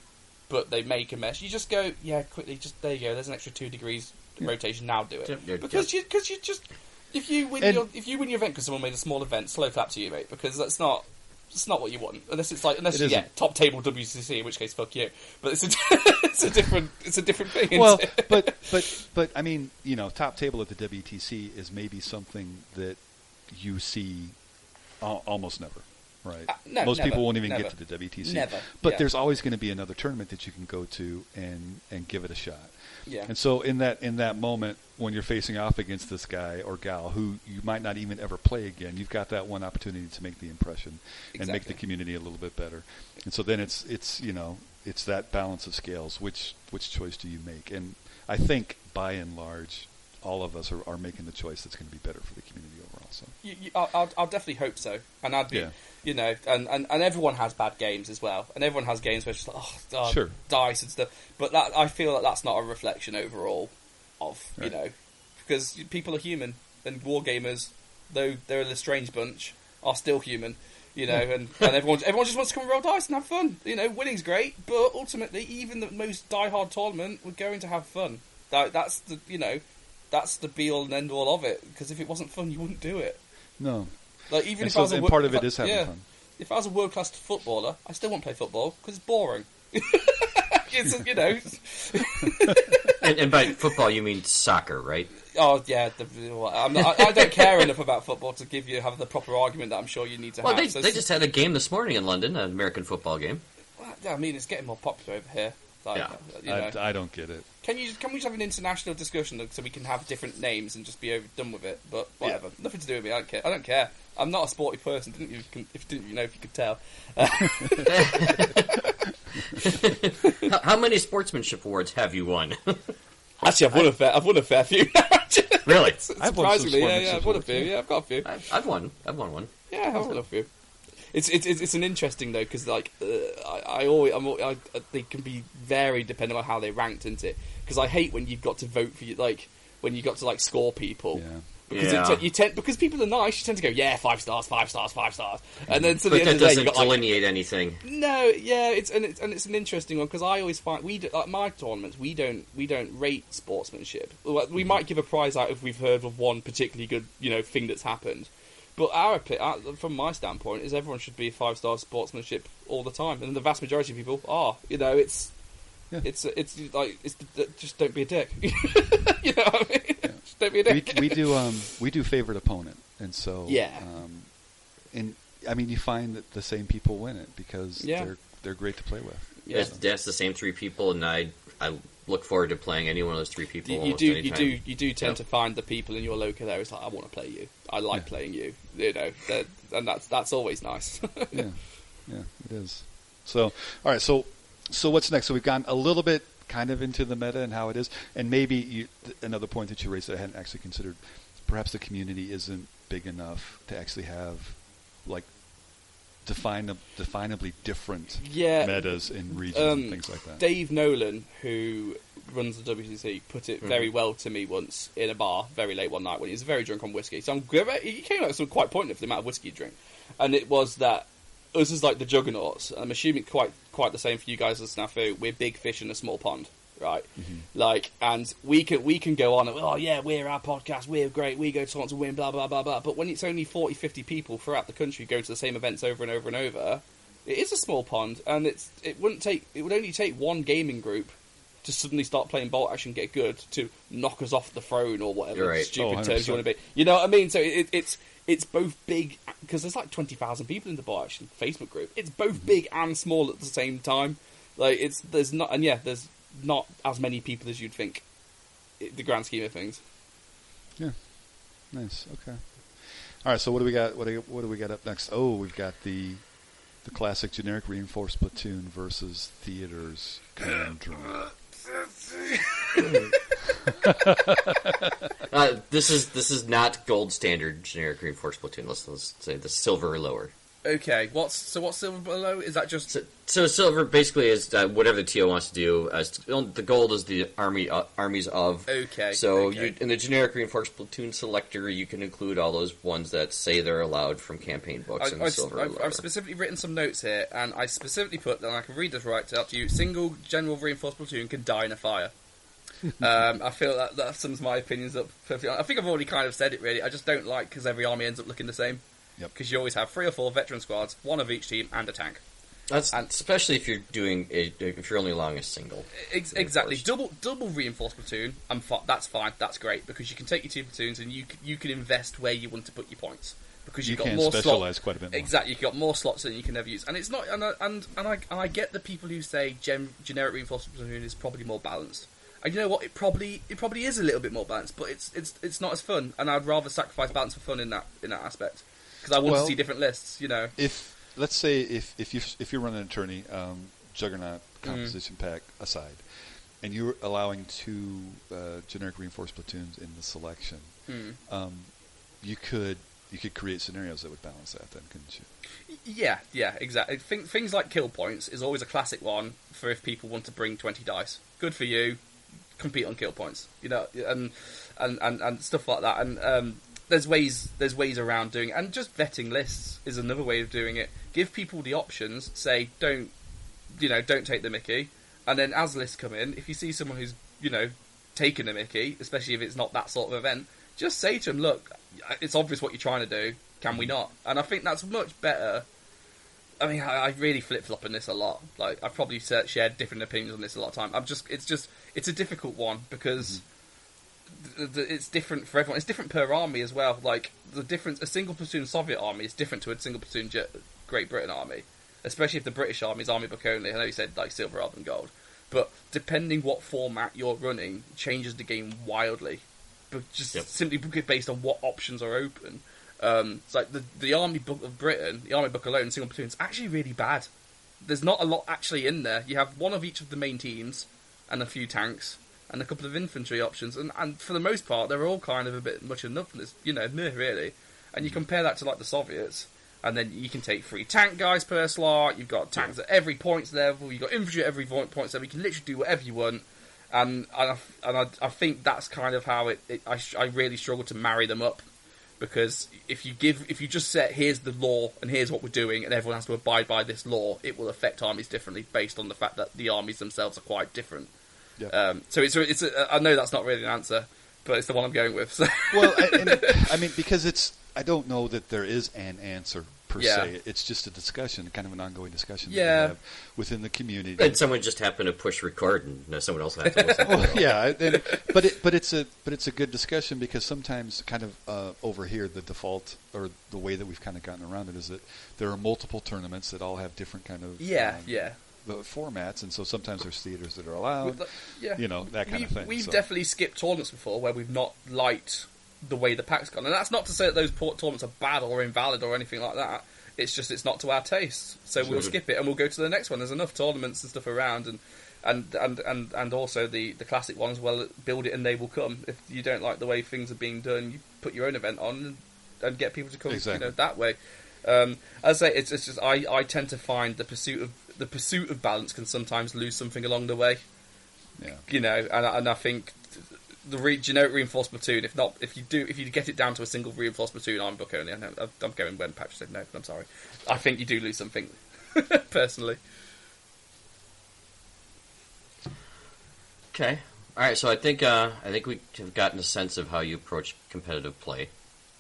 but they make a mess, you just go, yeah, quickly, just there you go. There's an extra two degrees Yeah. rotation. Now do it yep, because you because you just if you win And- your if you win your event because someone made a small event, slow clap to you, mate. Because that's not. It's not what you want, unless it's like unless It yeah top table WCC, in which case fuck you. But it's a it's a different it's a different thing. well, but but but I mean, you know, top table at the WTC is maybe something that you see al- almost never, right? Uh, no, Most never, people won't even never. get to the WTC. Never, But yeah. there's always going to be another tournament that you can go to and and give it a shot. yeah, And so in that in that moment when you're facing off against this guy or gal who you might not even ever play again, you've got that one opportunity to make the impression and make the community a little bit better. And so then it's it's you know it's that balance of scales. Which which choice do you make? And I think by and large, all of us are, are making the choice that's going to be better for the community. So you, you, I'll, I'll, definitely hope so. And I'd be, Yeah. you know, and, and, and everyone has bad games as well, and everyone has games where it's just like, oh, God, Sure. dice and stuff. But that I feel that that's not a reflection overall of you know, because people are human, and war gamers, though they're a strange bunch, are still human. You know, and, and everyone everyone just wants to come and roll dice and have fun. You know, winning's great, but ultimately, even the most die-hard tournament, we're going to have fun. That, that's the you know, that's the be all and end all of it. Because if it wasn't fun, you wouldn't do it. no, Like even And if so I was a then part of if it I- is having yeah. fun. If I was a world class footballer, I still won't play football because it's boring. it's you know, And, and by football, you mean soccer, right? oh yeah. The, I'm not, I, I don't care enough about football to give you have the proper argument that I'm sure you need to Well, have. they, So they just had a game this morning in London, an American football game. well, I mean, it's getting more popular over here. Like, Yeah. you know. I, I don't get it. can you can we just have an international discussion so we can have different names and just be over, done with it? But whatever, nothing to do with me. I don't care. I don't care. I'm not a sporty person. Didn't you? If didn't you know if you could tell? How, how many sportsmanship awards have you won? Actually, I've won a fair. I've won a fair few. really? I've won some Surprisingly, yeah, yeah, I've won a awards, few. yeah. Yeah, I've got a few. I've, I've won. I've won one. Yeah, I've won a few. It's it's it's it's an interesting though because like uh, I, I always I'm, I, they can be varied depending on how they're ranked into it because I hate when you've got to vote for you like when you got to like score people. Yeah. Because Yeah. it te- you tend because people are nice, you tend to go yeah five stars, five stars, five stars, and then to the But end that of the day you doesn't got like delineate anything. no, yeah, it's and it's and it's an interesting one because I always find we do, like my tournaments we don't we don't rate sportsmanship. Well, We might give a prize out if we've heard of one particularly good you know thing that's happened, but our opi- our from my standpoint is everyone should be five star sportsmanship all the time, and the vast majority of people are. You know, it's Yeah. it's it's like it's just don't be a dick. you know what I mean? Just don't be a we, dick. we do um we do favorite opponent, and so Yeah. Um, and I mean, you find that the same people win it because Yeah. they're they're great to play with. Yeah. That's, that's the same three people, and I I look forward to playing any one of those three people. You, you do, anytime. you do, you do tend Yeah. to find the people in your local area. It's like I want to play you. I like Yeah. playing you. You know, and that's that's always nice. yeah, yeah, it is. So, all right. So, so what's next? So we've gone a little bit kind of into the meta and how it is, and maybe you, another point that you raised that I hadn't actually considered. Perhaps the community isn't big enough to actually have like define, definably different Yeah. metas in regions Um, and things like that. Dave Nolan, who runs the WCC, put it very well to me once in a bar very late one night when he was very drunk on whiskey. So I'm he came out with some quite pointed for the amount of whiskey he drank, and it was that us is like the juggernauts. I'm assuming quite quite the same for you guys as Snafu. We're big fish in a small pond, right? Mm-hmm. Like, and we can we can go on and oh yeah, we're our podcast, we're great, we go to to win, blah blah blah blah. But when it's only 40, 50 people throughout the country go to the same events over and over and over, it is a small pond, and it's it wouldn't take it would only take one gaming group to suddenly start playing bolt action, get good, to knock us off the throne or whatever right. stupid Oh, terms you want to be. You know what I mean? So it, it's it's both big because there's like twenty thousand people in the bolt action Facebook group. It's both mm-hmm. big and small at the same time. Like it's there's not and yeah, there's not as many people as you'd think. The grand scheme of things. Yeah. Nice. Okay. All right. So what do we got? What do, what do we got up next? Oh, we've got the the classic generic reinforced platoon versus theaters conundrum. Uh, this is this is not gold standard generic reinforced platoon. Let's, let's say the silver or lower. Okay, what's so what's silver below? Is that just So, so silver basically is uh, whatever the TO wants to do. As the gold is the army uh, armies of. Okay, So okay. You, in the generic reinforced platoon selector, you can include all those ones that say they're allowed from campaign books I, and I've, silver. I've. I've specifically written some notes here, and I specifically put, and I can read this right out to you: single general reinforced platoon can die in a fire. um, I feel that that sums my opinions up perfectly. I think I've already kind of said it. Really, I just don't like because every army ends up looking the same. Yep. Because you always have three or four veteran squads, one of each team, and a tank. That's and- especially if you're doing a, if you're only allowing a single. Ex- exactly. Double double reinforced platoon. I'm fi- that's fine. That's great because you can take your two platoons and you c- you can invest where you want to put your points because You you've got can more specialize slot- quite a bit more. Exactly. You've got more slots than you can ever use, and it's not. And I, and and I and I get the people who say gen, generic reinforced platoon is probably more balanced. And you know what? It probably it probably is a little bit more balanced, but it's it's it's not as fun. And I'd rather sacrifice balance for fun in that in that aspect because I want Well- to see different lists. You know. If let's say if if you if you're running an attorney um, juggernaut Mm. composition pack aside, and you're allowing two uh, generic reinforced platoons in the selection, Hmm. um, you could you could create scenarios that would balance that. Then couldn't you? Yeah, yeah, exactly. Thing, things like kill points is always a classic one for if people want to bring twenty dice. Good for you. Compete on kill points, you know, and and, and, and stuff like that. And um, there's ways there's ways around doing, it. and just vetting lists is another way of doing it. Give people the options. Say don't, you know, don't take the Mickey, and then as lists come in, if you see someone who's you know taking the Mickey, especially if it's not that sort of event, just say to them, look, it's obvious what you're trying to do. Can we not? And I think that's much better. I mean, I, I really flip flop on this a lot. Like, I've probably shared different opinions on this a lot of time. I'm just, it's just, it's a difficult one because mm-hmm. Th- th- it's different for everyone. It's different per army as well. Like the difference, a single platoon Soviet army is different to a single platoon Great Britain army, especially if the British army is army book only. I know you said like silver rather than gold, but depending what format you're running, changes the game wildly. But just Yep. simply based on what options are open. Um, it's like the the army book of Britain, the army book alone, single platoon, is actually really bad. There's not a lot actually in there. You have one of each of the main teams, and a few tanks, and a couple of infantry options, and, and for the most part, they're all kind of a bit much enough. It's, you know, meh, really. And you mm. compare that to like the Soviets, and then you can take three tank guys per slot. You've got tanks at every points level. You've got infantry at every point points level. You can literally do whatever you want. And and I, and I, I think that's kind of how it. it I, I really struggle to marry them up because if you give if you just set here's the law and here's what we're doing and everyone has to abide by this law, it will affect armies differently based on the fact that the armies themselves are quite different. Yeah. Um, so it's it's a, I know that's not really an answer, but it's the one I'm going with. So. well, I, and, I mean, because it's I don't know that there is an answer per Yeah. se. It's just a discussion, kind of an ongoing discussion that Yeah. we have within the community. And someone just happened to push record, and uh, someone else had to listen. well, yeah, and, but it, but it's a but it's a good discussion because sometimes kind of uh, over here the default or the way that we've kind of gotten around it is that there are multiple tournaments that all have different kind of yeah, um, yeah. The formats, and so sometimes there's theaters that are allowed, Well, yeah. you know that kind we've, of thing. We've so. definitely skipped tournaments before where we've not liked the way the pack's gone, and that's not to say that those port- tournaments are bad or invalid or anything like that. It's just it's not to our taste, so we'll skip it and we'll go to the next one. There's enough tournaments and stuff around, and and and and, and also the the classic ones. Well, build it and they will come. If you don't like the way things are being done, you put your own event on and, and get people to come. Exactly. You know that way. Um, as I say, it's, it's just I, I tend to find the pursuit of the pursuit of balance can sometimes lose something along the way. Yeah. You know, and, I- and I think the re- generic reinforced platoon. If not, if you do, if you get it down to a single reinforced platoon, I'm book only. I know, I'm going when Patrick said no. I'm sorry. I think you do lose something, personally. Okay. All right. So I think uh, I think we have gotten a sense of how you approach competitive play,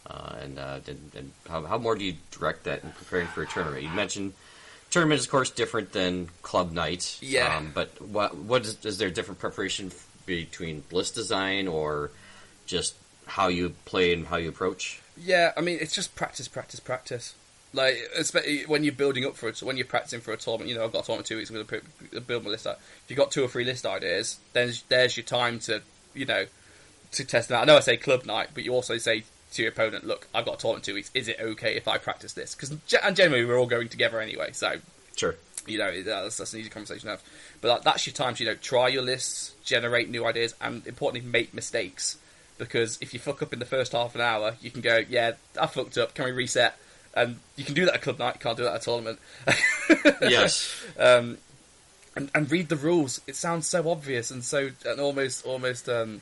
uh, and, uh, and, and how, how more do you direct that in preparing for a tournament? You mentioned tournament is of course different than club night. Yeah. Um, but what what is, is there a different preparation between list design or just how you play and how you approach? Yeah, I mean, it's just practice, practice, practice. Like, especially when you're building up for it, when you're practicing for a tournament, you know, I've got a tournament two weeks, I'm going to build my list out. If you've got two or three list ideas, then there's your time to, you know, to test them out. I know I say club night, but you also say to your opponent, look, I've got a tournament in two weeks, is it okay if I practice this? Because, and generally, we're all going together anyway, so Sure. you know, that's, that's an easy conversation to have. But that, that's your time to, you know, try your lists, generate new ideas, and importantly, make mistakes. Because if you fuck up in the first half an hour, you can go, yeah, I fucked up, can we reset? And you can do that at club night, you can't do that at a tournament. Yes. um, and, and read the rules. It sounds so obvious and so, and almost, almost, um,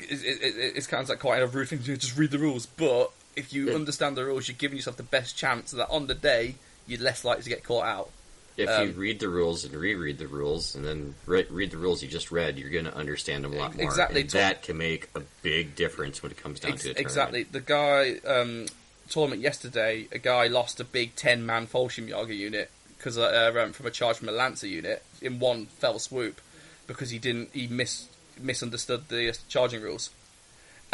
it, it, it, it's kind of like quite a rude thing to do, just read the rules. But if you Yeah. understand the rules, you're giving yourself the best chance that on the day, you're less likely to get caught out. If Um, you read the rules and reread the rules, and then re- read the rules you just read, you're going to understand them a lot more. Exactly. And that can make a big difference when it comes down Ex- to tournament. exactly. The guy um, tournament yesterday, a guy lost a big ten man Fallschirmjäger unit because uh, um, from a charge from a Lancer unit in one fell swoop because he didn't he mis misunderstood the uh, charging rules.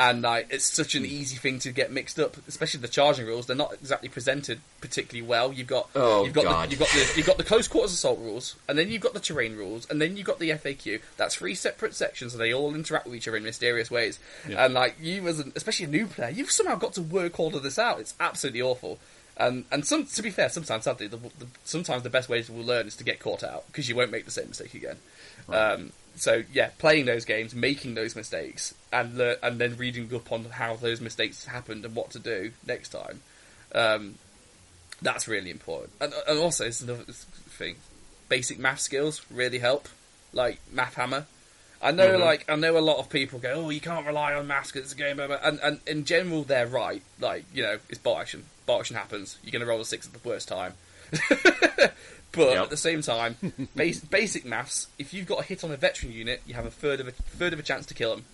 And like, it's such an easy thing to get mixed up, especially the charging rules. They're not exactly presented particularly well. You've got Oh, you've got God. The, you've got the you've got the close quarters assault rules, and then you've got the terrain rules, and then you've got the FAQ. That's three separate sections, and they all interact with each other in mysterious ways. Yeah. And like you, as an, especially a new player, you've somehow got to work all of this out. It's absolutely awful. And and some to be fair, sometimes sadly, the, the, sometimes the best way to learn is to get caught out because you won't make the same mistake again. Um, so yeah, playing those games, making those mistakes, and and then reading up on how those mistakes happened and what to do next time. Um, that's really important. And, and also, it's another thing: basic math skills really help. Like Math Hammer. I know, Mhm. like I know, a lot of people go, "Oh, you can't rely on maths because it's a game." Blah, blah. And and in general, they're right. Like you know, it's bolt action. Bolt action happens. You're going to roll a six at the worst time. but Yep. at the same time, base, basic maths. If you've got a hit on a veteran unit, you have a third of a third of a chance to kill them.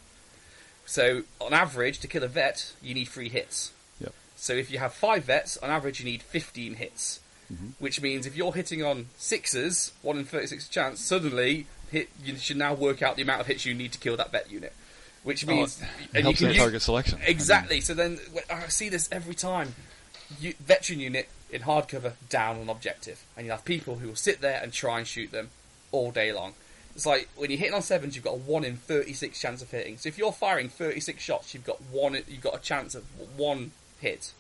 So on average, to kill a vet, you need three hits. Yep. So if you have five vets, on average, you need fifteen hits. Mm-hmm. Which means if you're hitting on sixes, one in thirty-six chance, suddenly hit you should now work out the amount of hits you need to kill that vet unit. Which oh, means Oh, it and you can use- target selection. I Exactly. So then I see this every time. You, veteran unit in hardcover down on objective, and you have people who will sit there and try and shoot them all day long. It's like when you're hitting on sevens, you've got a one in thirty-six chance of hitting. So if you're firing thirty-six shots, you've got one. You've got a chance of one hit,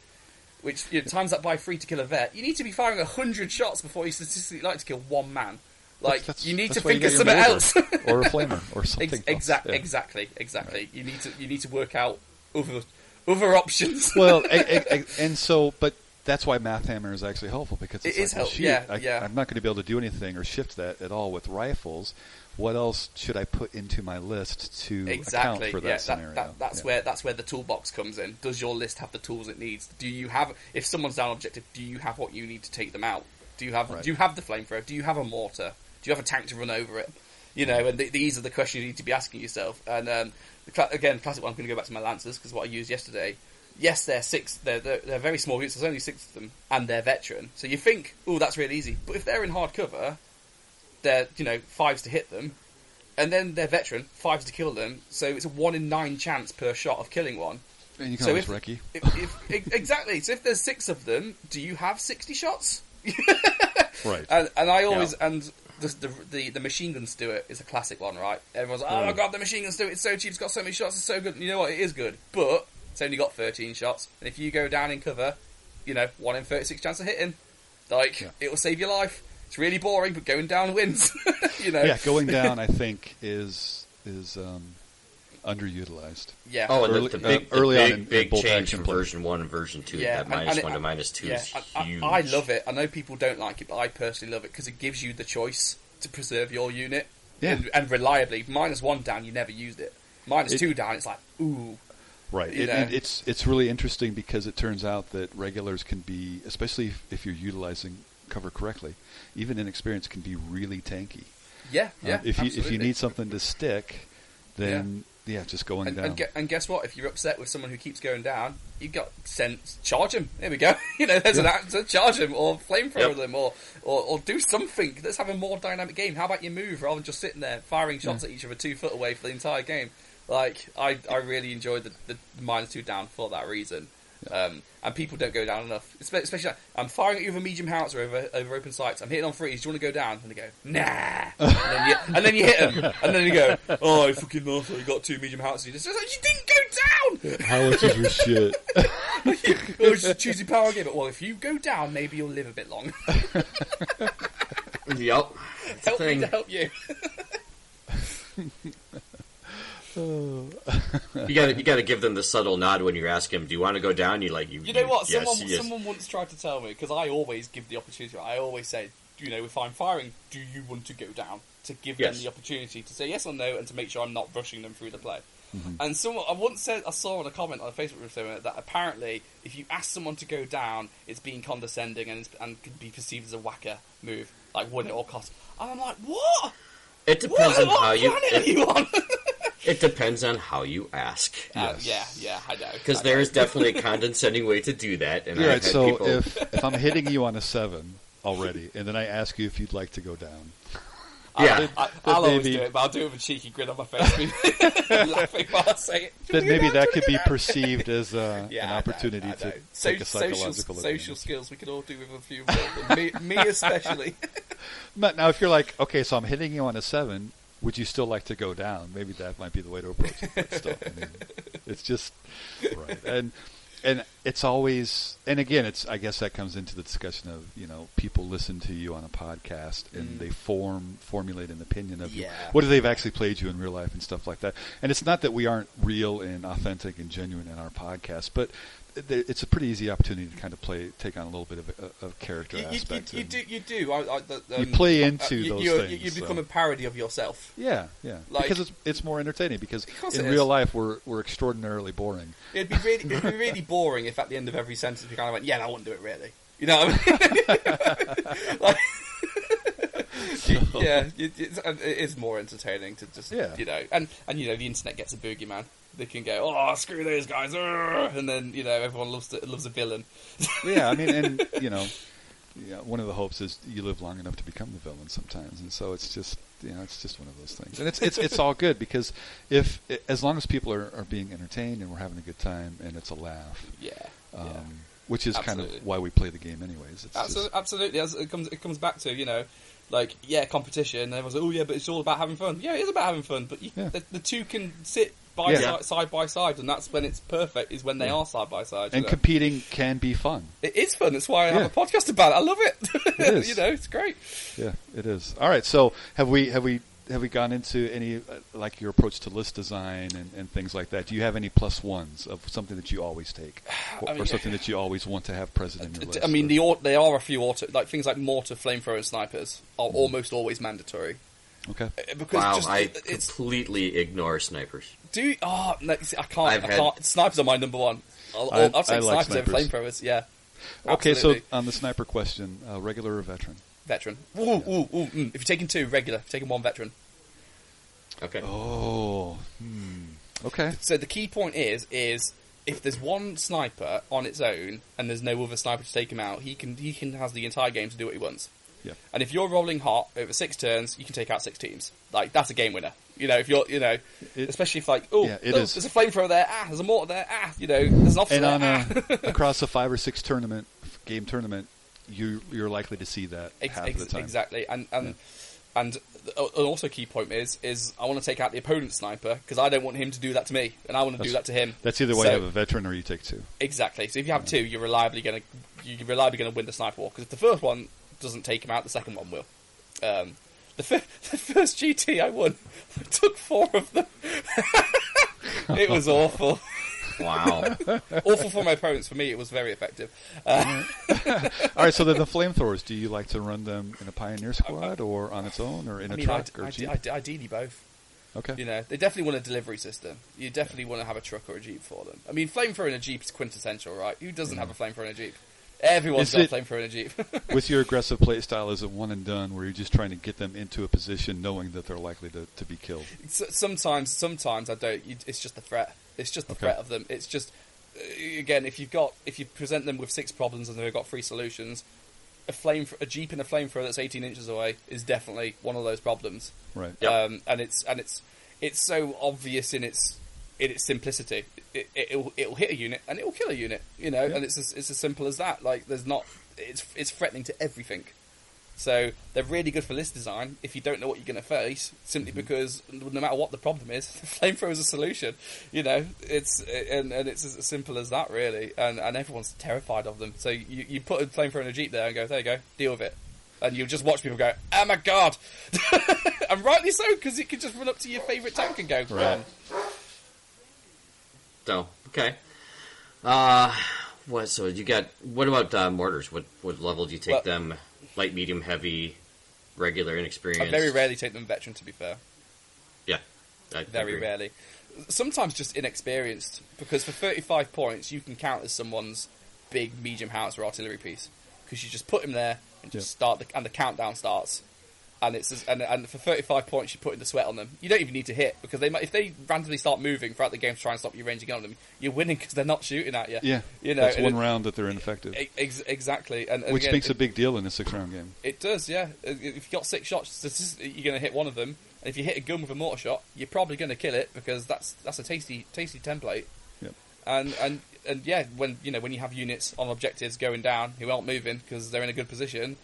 which you know, times that by three to kill a vet. You need to be firing hundred shots before you statistically like to kill one man. Like That's- you need to think of something else. or a flamer or something. Ex-. Yeah. Exactly, exactly. You need to you need to work out other other options. well, a- a- a- and so, but that's why Math Hammer is actually helpful because it's It like, is well, help- yeah, I, yeah. I'm not going to be able to do anything or shift that at all with rifles. What else should I put into my list to exactly. account for that yeah, scenario? That, that's Yeah. where that's where the toolbox comes in. Does your list have the tools it needs? Do you have if someone's down objective? Do you have what you need to take them out? Do you have Right. do you have the flamethrower? Do you have a mortar? Do you have a tank to run over it? You know, and th- these are the questions you need to be asking yourself. And um, the cla- again, classic one. I'm going to go back to my lancers because what I used yesterday. Yes, they're six. They're, they're they're very small units. There's only six of them, and they're veteran. So you think, oh, that's really easy. But if they're in hard cover, they're you know fives to hit them, and then they're veteran, fives to kill them. So it's a one in nine chance per shot of killing one. and you can so always if- recce. If, if, exactly. So if there's six of them, do you have sixty shots? Right. And, and I always and the, the the machine guns do it is a classic one, right? Everyone's like, oh my god, the machine guns do it. it's so cheap, it's got so many shots, it's so good. And you know what? It is good, but it's only got thirteen shots. And if you go down in cover, you know, one in thirty six chance of hitting, like Yeah. it will save your life. It's really boring, but going down wins. you know. yeah, going down, I think is is um, underutilized. Yeah. Oh, and Early- the, the uh, big, the early on big, in- in big bolt change from play. version one and version two. Yeah, that and- minus it- one to minus two yeah, is I, huge. I, I love it. I know people don't like it, but I personally love it because it gives you the choice to preserve your unit Yeah. and, and reliably. Minus one down, you never used it. Minus It- two down, it's like ooh. Right. You It, it's it's really interesting because it turns out that regulars can be, especially if, if you're utilizing cover correctly, even inexperienced can be really tanky. Yeah, yeah. Um, if you if you need something to stick, then yeah, just going And, down. and, and guess what? If you're upset with someone who keeps going down, you got sent charge him. There we go. you know, there's an answer. Charge him or flamethrower Yep. them or, or or do something. Let's have a more dynamic game. How about you move rather than just sitting there firing shots at each other two foot away for the entire game? Like I, I really enjoyed the, the minus two down for that reason. Um, and people don't go down enough. Especially, like, I'm firing at you with a medium howitzer over over open sights. I'm hitting on freeze. Do you want to go down? And they go, nah. and, then you, and then you hit them. And then you go, oh, you fucking asshole. You got two medium howitzers. You just like, you didn't go down. How much is your shit? it was just choosing power game. But Well, if you go down, maybe you'll live a bit longer. Yep. Help me to help you. You got to you got to give them the subtle nod when you ask them, "Do you want to go down?" You like you. You know what? Yes, someone yes. someone once tried to tell me because I always give the opportunity. I always say, you know, if I'm firing, do you want to go down? To give Yes. them the opportunity to say yes or no, and to make sure I'm not rushing them through the play. Mm-hmm. And someone I once said I saw on a comment on a Facebook group somewhere that apparently if you ask someone to go down, it's being condescending and it's, and can be perceived as a whacker move, like win at all costs. And I'm like, what? It depends What, on what how you. planet are It, you on? it depends on how you ask. Uh, yeah, yeah, I know. Because I there know. is definitely a condescending way to do that, and You're right. So people. if if I'm hitting you on a seven already, and then I ask you if you'd like to go down, yeah, I, Then I'll always do it, but I'll do it with a cheeky grin on my face, laughing while I say it. then maybe that could be perceived as uh, Yeah, an I know, opportunity I to know. take a psychological social, social skills we could all do with a few more. me, me especially. But now, if you're like, okay, so I'm hitting you on a seven, would you still like to go down? Maybe that might be the way to approach it. But still, I mean, it's just right, and and it's always, and again, it's. I guess that comes into the discussion of you know people listen to you on a podcast and mm. they form formulate an opinion of you. What if they've actually played you in real life and stuff like that? And it's not that we aren't real and authentic and genuine in our podcast, but. It's a pretty easy opportunity to kind of play, take on a little bit of, a, of character You, you, you, aspect. you do. You do. I, I, the, You um, play uh, into you, those you, things, You become so. a parody of yourself. Yeah, yeah. Like- because it's it's more entertaining. Because course in real is. life, we're we're extraordinarily boring. It'd be really, it'd be really boring if at the end of every sentence we kind of went, "Yeah, I wouldn't do it really." You know what I mean? like, yeah, it, it's, uh, it is more entertaining to just, Yeah. you know, and and you know the internet gets a boogeyman. They can go, "Oh, screw those guys," and then you know everyone loves to, loves a villain. yeah, I mean, and you know, yeah, one of the hopes is you live long enough to become the villain sometimes, and so it's just you know it's just one of those things, and it's it's it's all good because if as long as people are, are being entertained and we're having a good time and it's a laugh, Yeah, um, yeah. which is kind of why we play the game anyways. It's Absolutely, just, absolutely. As it comes, it comes back to you know, like yeah, competition. And everyone's like, oh yeah, but it's all about having fun. Yeah, it is about having fun, but you, Yeah. the, the two can sit by Yeah. side, side by side, and that's when it's perfect. Is when they Yeah. are side by side. and know. competing can be fun. it is fun. That's why I have a podcast about it. I love it. It is. you know, it's great. Yeah, it is. All right. So have we have we have we gone into any uh, like your approach to list design and, and things like that? Do you have any plus ones of something that you always take, or, I mean- or something that you always want to have present in your list? I mean, or- the there are a few auto like things like mortar, flamethrower, and snipers are Mm-hmm. almost always mandatory okay. Uh, because wow, just, I it's completely ignore snipers. do you- oh no, see, I can't. I've I had- can't. Snipers are my number one. I'll, I- I'll, I'll take I like snipers, over snipers. flamethrowers. Yeah. Okay. Absolutely. So on the sniper question, uh, regular or veteran? veteran. Ooh, ooh, ooh, mm. If you're taking two, regular. If you're taking one, veteran. Okay. Oh. Hmm. Okay. So the key point is, is if there's one sniper on its own and there's no other sniper to take him out, he can he can has the entire game to do what he wants. Yeah. And if you're rolling hot over six turns, you can take out six teams. Like that's a game winner. You know, if you're, you know, It- especially if like, oh, Yeah, it there's a flamethrower there. Ah, there's a mortar there. Ah, you know, there's an officer And there. on ah. across a five or six tournament game tournament, you you're likely to see that Ex- half ex- the time. Exactly, and and and uh, an also key point is is I want to take out the opponent's sniper because I don't want him to do that to me, and I want to do that to him. That's either way So- you have a veteran or you take two. Exactly. So if you have two, you're reliably going to you're reliably going to win the sniper war because if the first one doesn't take him out, the second one will. Um, the, fir- the first GT I won, I took four of them. it was awful. Wow. awful for my opponents. For me, it was very effective. Uh, All right, so then the flamethrowers, do you like to run them in a Pioneer squad or on its own or in I a mean, truck ide- or ide- Jeep? ide- ideally both. okay. You know, they definitely want a delivery system. You definitely want to have a truck or a jeep for them. I mean, flamethrower in a jeep is quintessential, right? Who doesn't have a flamethrower in a jeep? Everyone's Is got it- a flamethrower in a jeep. With your aggressive play style, is it one and done where you're just trying to get them into a position knowing that they're likely to, to be killed? S- sometimes, sometimes I don't. You, it's just the threat. It's just the Okay. threat of them. It's just uh, again, if you've got if you present them with six problems and they've got three solutions, a flame a jeep in a flamethrower that's 18 inches away is definitely one of those problems. Right. Yep. Um, and it's and it's it's so obvious in its in its simplicity. It, it, it'll it'll hit a unit and it'll kill a unit. You know, Yeah. and it's as, it's as simple as that. Like there's not it's it's threatening to everything. So they're really good for list design if you don't know what you're going to face, simply Mm-hmm. because no matter what the problem is, the flamethrower is a solution. You know, it's and, and it's as simple as that really. And and everyone's terrified of them. So you, you put a flamethrower in a jeep there and go, there you go, deal with it. And you'll just watch people go, oh my god, and rightly so because it can just run up to your favourite tank and go, Right. Run. So okay. Uh, what? So you got? What about uh, mortars? What what level do you take Well- them? Light, medium, heavy, regular, inexperienced. I very rarely take them veteran. To be fair, Yeah. I very agree. rarely. Sometimes just inexperienced because for 35 points you can count as someone's big medium howitzer artillery piece because you just put him there and just Yeah. start the, and the countdown starts and it's and, and for 35 points you put in the sweat on them you don't even need to hit because they might if they randomly start moving throughout the game to try and stop you ranging on them you're winning because they're not shooting at you Yeah. you know That's one it- round that they're ineffective, ex- exactly and, and which again, makes it- a big deal in a six round game. it does, yeah. If you've got six shots, you're going to hit one of them. And if you hit a gun with a mortar shot, you're probably going to kill it because that's that's a tasty tasty template. Yep. And and and yeah, when you know when you have units on objectives going down who aren't moving because they're in a good position,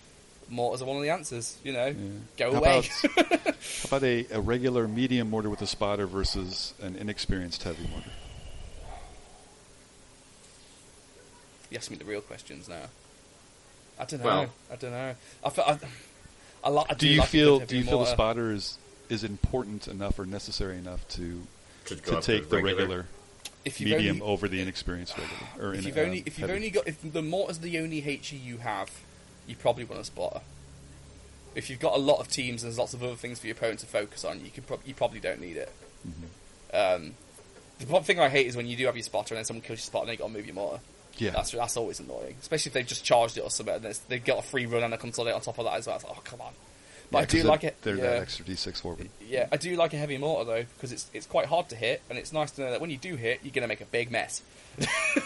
mortars are one of the answers. You know, go How away. about, how about a, a regular medium mortar with a spotter versus an inexperienced heavy mortar? you ask me the real questions now. I don't know. Well- I don't know. I, fe- I, I, li- I Do you like feel do you heavy feel the spotter is is important enough or necessary enough to To, to take the regular, If you've medium only- over the inexperienced regular or if in, you've only if you've heavy? only got if the mortar's the only HE you have, you probably want a spotter. If you've got a lot of teams and there's lots of other things for your opponent to focus on, you can prob- you probably don't need it. Mm-hmm. Um, the one thing I hate is when you do have your spotter and then someone kills your spotter and they got to move your mortar. yeah That's that's always annoying, especially if they've just charged it or something. And they've got a free run and a consolidate on top of that as well. It's like, oh come on! But Yeah, I do like it. They're yeah. that extra d6 for them. Yeah, I do like a heavy mortar though because it's it's quite hard to hit, and it's nice to know that when you do hit, you're going to make a big mess.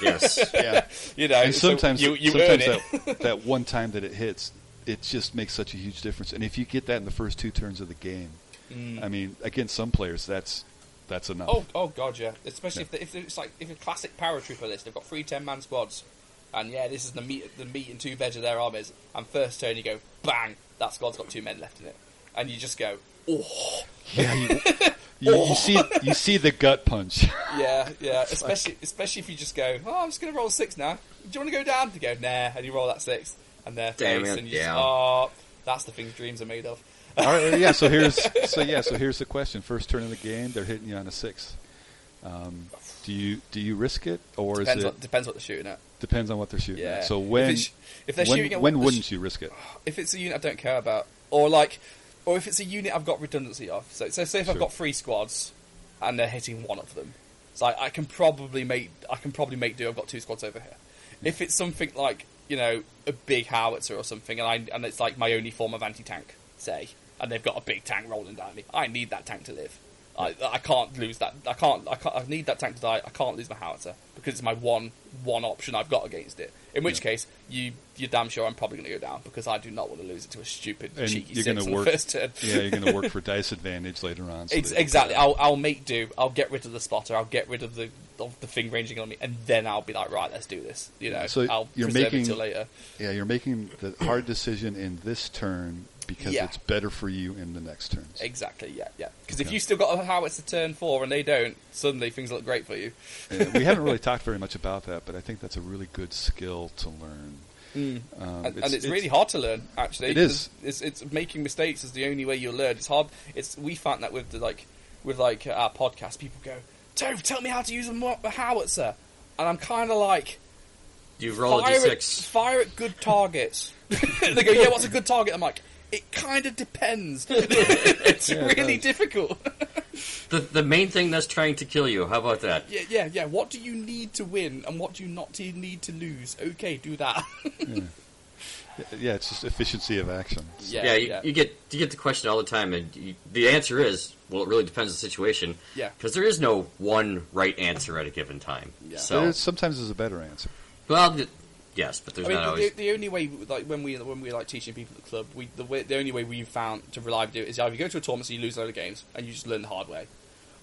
Yes. Yeah, You know, and so sometimes you you sometimes that that one time that it hits, it just makes such a huge difference. And if you get that in the first two turns of the game, I mean, against some players, that's that's enough. Mm. Oh, oh god, yeah. Especially Yeah. if, the, if it's like if a classic paratrooper list, they've got three ten man squads, and yeah, this is the meat the meat and two veg of their armies. And first turn, you go bang, that squad's got two men left in it, and you just go, oh, Yeah, you, you, you see you see the gut punch. yeah, yeah. Especially especially if you just go, oh, I'm just gonna roll six now. Do you want to go down? You go, nah, and you roll that six, and their Damn face, it, and you just, yeah. oh, that's the thing dreams are made of. All right, yeah. So here's so yeah. So here's the question: First turn of the game, they're hitting you on a six. Um, do you do you risk it, or Depends is it what depends what they're shooting at. depends on what they're shooting Yeah. at? So If when it's- if they're when, shooting at when wouldn't sh- you risk it? if it's a unit I don't care about, or like, or if it's a unit I've got redundancy of. So, so say if I've got three squads and they're hitting one of them, so like I can probably make I can probably make do. I've got two squads over here. If it's something like you know a big howitzer or something, and I and it's like my only form of anti tank, say, and they've got a big tank rolling down me, I need that tank to live. I, I can't lose that. I can't. I can't. I need that tank to die. I can't lose my howitzer because it's my one one option I've got against it. In which Yeah. case, you you're damn sure I'm probably going to go down because I do not want to lose it to a stupid And cheeky you're six on work- the first turn. Yeah, you're going to work for dice advantage later on. so Ex- exactly. I'll I'll make do. I'll get rid of the spotter. I'll get rid of the of the thing ranging on me, and then I'll be like, right, let's do this. You know, So I'll you're preserve making- it till later. Yeah, you're making the hard decision in this turn because Yeah. it's better for you in the next turns. Exactly. Yeah, yeah. Because if Okay. you still got a howitzer turn four and they don't, suddenly things look great for you. We haven't really talked very much about that, but I think that's a really good skill to learn. Um, and, and it's, really hard to learn. Actually, It is. It's, it's, it's making mistakes is the only way you'll learn. It's hard. It's we found that with the like with like our podcast, people go, Toph, tell me how to use a, mo- a howitzer. And I'm kind of like, You roll a fire at, d6. fire at good targets. they go, yeah, what's a good target? I'm like, it kind of depends. it's Yeah, it really does. difficult. The the main thing that's trying to kill you. How about that? yeah, yeah, yeah. What do you need to win, and what do you not to- need to lose? Okay, do that. Yeah, it's just efficiency of action. yeah, Yeah, you, you get you get the question all the time, and you, the answer is well, it really depends on the situation. Yeah. because there is no one right answer at a given time. Yeah. So, There's, sometimes there's a better answer. well, th- yes, but there's I mean, not the, always. the only way, like when we when we like teaching people at the club, we the way, the only way we've found to reliably do it is either you go to a tournament, so you lose a load of games, and you just learn the hard way,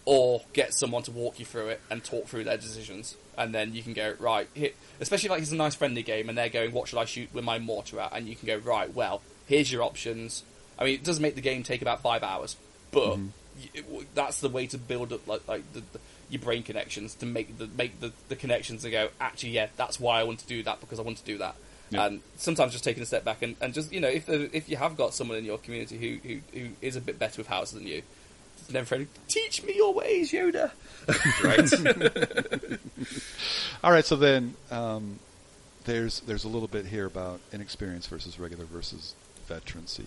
or get someone to walk you through it and talk through their decisions, and then you can go right. Hit, especially like it's a nice friendly game, and they're going, "What should I shoot with my mortar at?" And you can go right. Well, here's your options. I mean, it does make the game take about five hours, but mm-hmm. y it, that's the way to build up like like the, the, your brain connections to make the make the, the connections and go. Actually, yeah, that's why I want to do that because I want to do that. Yeah. And sometimes just taking a step back and, and just you know if the, if you have got someone in your community who, who, who is a bit better with houses than you, just never afraid teach me your ways, Yoda. right? All right, so then um, there's there's a little bit here about inexperience versus regular versus veterancy.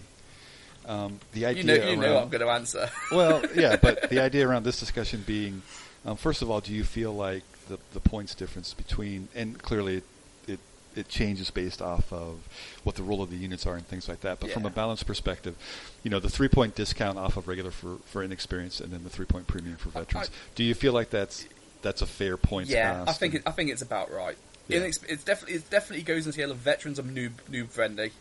Um, the idea You know, you around- what I'm going to answer. well, yeah, but the idea around this discussion being, um, first of all, do you feel like the the points difference between, and clearly it, it it changes based off of what the role of the units are and things like that. But from a Yeah. balance perspective, you know, the three point discount off of regular for for inexperienced, and then the three point premium for veterans. do you feel like that's that's a fair points yeah, I think it, I think it's about right. Yeah. Inex- it's definitely it definitely goes into the of veterans are noob noob friendly,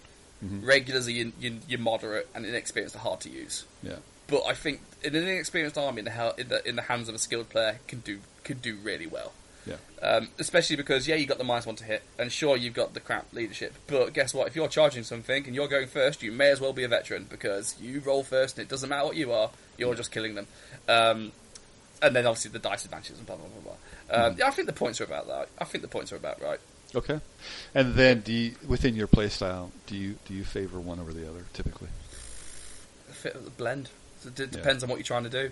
Mhm. regulars are your, your, your moderate, and inexperienced are hard to use. yeah. But I think in an inexperienced army in the hel- in the in the hands of a skilled player can do could do really well. Yeah. Um, especially because yeah, you got the minus one to hit, and sure you've got the crap leadership. But guess what? If you're charging something and you're going first, you may as well be a veteran because you roll first, and it doesn't matter what you are, you're just killing them. Um, and then obviously the dice advantages and blah blah blah blah. Um, Yeah, I think the points are about that. I think the points are about right. Okay. And then, do you, within your play style, do you do you favor one over the other typically? Fit of the blend. So it d- Yeah. depends on what you're trying to do.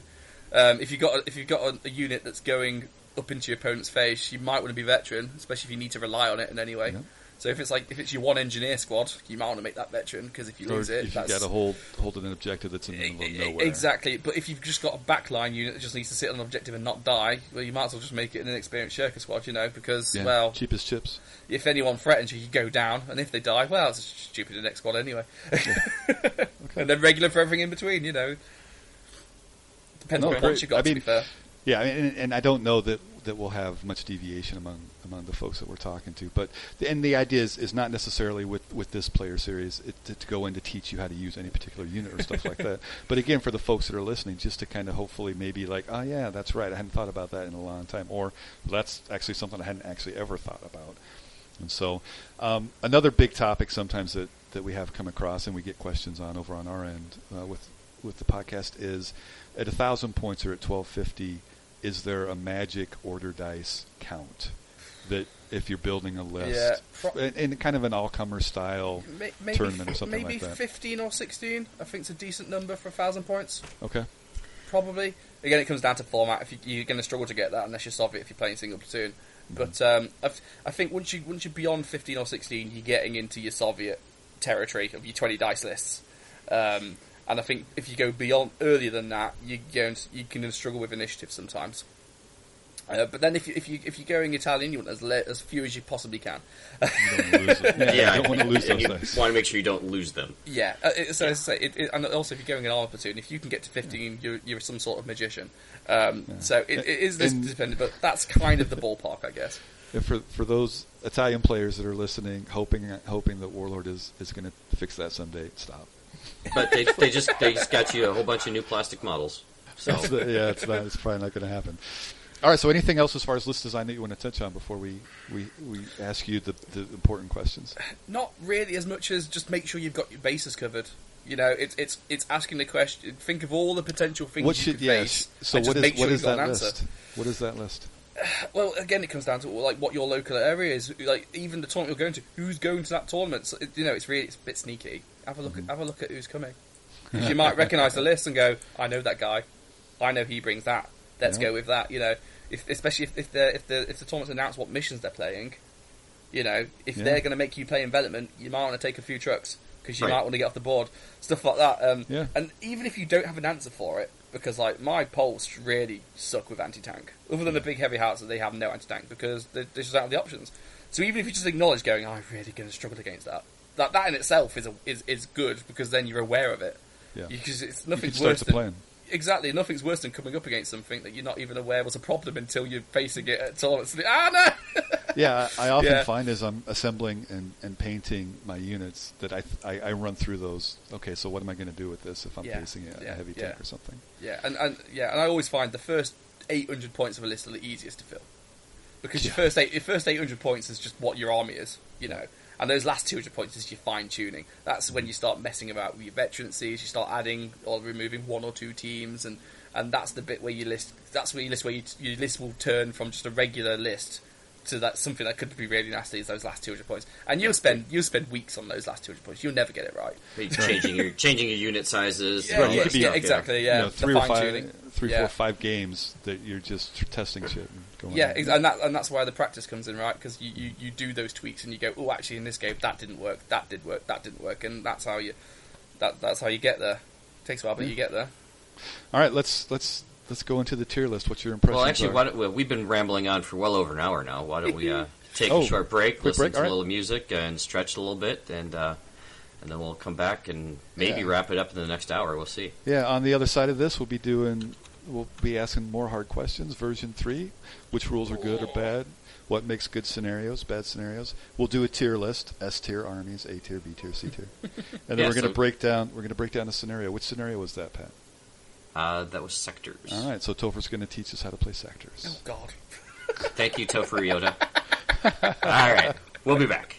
Um, if you've got a, if you've got a, a unit that's going up into your opponent's face, you might want to be veteran, especially if you need to rely on it in any way. Yeah. So if it's like if it's your one engineer squad, you might want to make that veteran because if you Or lose it, you that's got to hold hold an objective that's in the middle of nowhere. Exactly, but if you've just got a backline unit that just needs to sit on an objective and not die, well, you might as well just make it an inexperienced Shirker squad, you know, because Yeah. well, cheapest chips. if anyone threatens you, you go down, and if they die, well, it's a stupid next squad anyway. and then regular for everything in between, you know. Depends No, what you got. I to mean, be fair, Yeah, I mean, and, and I don't know that that we'll have much deviation among among the folks that we're talking to, but the, and the idea is, is not necessarily with, with this player series it, to, to go in to teach you how to use any particular unit or stuff like that. But again, for the folks that are listening, just to kind of hopefully maybe like, oh yeah, that's right, I hadn't thought about that in a long time, or that's actually something I hadn't actually ever thought about. And so, um, another big topic sometimes that, that we have come across and we get questions on over on our end uh, with with the podcast is at a thousand points or at twelve fifty, is there a magic order dice count that if you're building a list Yeah, pro- in, in kind of an all comer style May- maybe tournament or something maybe like that? fifteen or sixteen. I think it's a decent number for a thousand points. Okay. Probably. Again, it comes down to format. If you, you're going to struggle to get that unless you're Soviet if you're playing single platoon. Mm-hmm. But um, I think once you once you're beyond 15 or 16, you're getting into your Soviet territory of your 20 dice lists. Um, and I think if you go beyond earlier than that, you going to, you can struggle with initiative sometimes. Uh, but then if you if you if you're going Italian, you want as le- as few as you possibly can. You don't wanna lose it. Yeah, yeah, you don't want to lose and those you dice. want to make sure you don't lose them. Yeah, uh, it, so as I say, it, it, and also if you're going an armor platoon, if you can get to 15, you're, you're some sort of magician. Um, So it, it is this And- dependent, but that's kind of the ballpark, I guess. If for for those Italian players that are listening, hoping hoping that Warlord is, is going to fix that someday, stop. But they, they just they just got you a whole bunch of new plastic models. So It's the- yeah, it's not. It's probably not going to happen. All right. So, anything else as far as list design that you want to touch on before we we, we ask you the, the important questions? Not really as much as just make sure you've got your bases covered. You know, it's it's it's asking the question. Think of all the potential things What you should could yes? face. So, and what just is make sure what is you've got that an answer. list? What is that list? Well, again, it comes down to like what your local area is. Like even the tournament you're going to, who's going to that tournament? So, you know, it's really it's a bit sneaky. Have a look Mm-hmm. at have a look at who's coming. you might recognise the list and go, I know that guy. I know he brings that. Let's Yeah. go with that. You know, if especially if if the if the if the tournaments announce what missions they're playing, you know, if Yeah. they're going to make you play envelopment, you might want to take a few trucks because you Right. might want to get off the board, stuff like that. Um, Yeah. And even if you don't have an answer for it, because like my Poles really suck with anti tank. Other than the big heavy hearts, that they have no anti tank because they, they just don't have the options. So even if you just acknowledge going, oh, I'm really going to struggle against that. That that in itself is a, is is good because then you're aware of it. Yeah. Because it's start worse to than plan. Exactly nothing's worse than coming up against something that you're not even aware was a problem until you're facing it at tournaments. and, Ah no! Yeah, I often Yeah. find as I'm assembling and, and painting my units that I, I I run through those. Okay, so what am I going to do with this if I'm Yeah, facing a, a yeah, heavy yeah. tank or something? Yeah, and, and yeah, and I always find the first 800 points of a list are the easiest to fill because your first eight, your first 800 points is just what your army is, you know, and those last 200 points is your fine tuning. That's when you start messing about with your veterancies, you start adding or removing one or two teams, and and that's the bit where you list. That's where you list where you, your list will turn from just a regular list. To that something that could be really nasty is those last 200 points, and you'll spend you'll spend weeks on those last 200 points. You'll never get it right. changing your changing your unit sizes. Yeah, yeah, that could be- yeah, stuff, exactly. Yeah, you know, three or fine-tuning. five, three, Yeah. four, five games that you're just testing shit and going. Yeah, ex- and that and that's why the practice comes in, right? Because you, you, you do those tweaks and you go, oh, actually, in this game that didn't work, that did work, that didn't work, and that's how you that that's how you get there. takes a while, but you get there. All right, let's let's let's go into the tier list. What's your impression? Well, actually, why don't, well, we've been rambling on for well over an hour now. Why don't we uh, take Oh, a short break, listen break, to all a right. little music, and stretch a little bit, and uh, and then we'll come back and maybe Yeah. wrap it up in the next hour. We'll see. Yeah, on the other side of this, we'll be doing, we'll be asking more hard questions. Version three, which rules are good or bad? What makes good scenarios, bad scenarios? We'll do a tier list: S tier armies, A tier, B tier, C tier, and then Yeah, we're going to so- break down. We're going to break down a scenario. Which scenario was that, Pat? Uh, that was sectors. All right, so Topher's going to teach us how to play sectors. Oh God. Thank you, Topher Yoda. All right, we'll be back.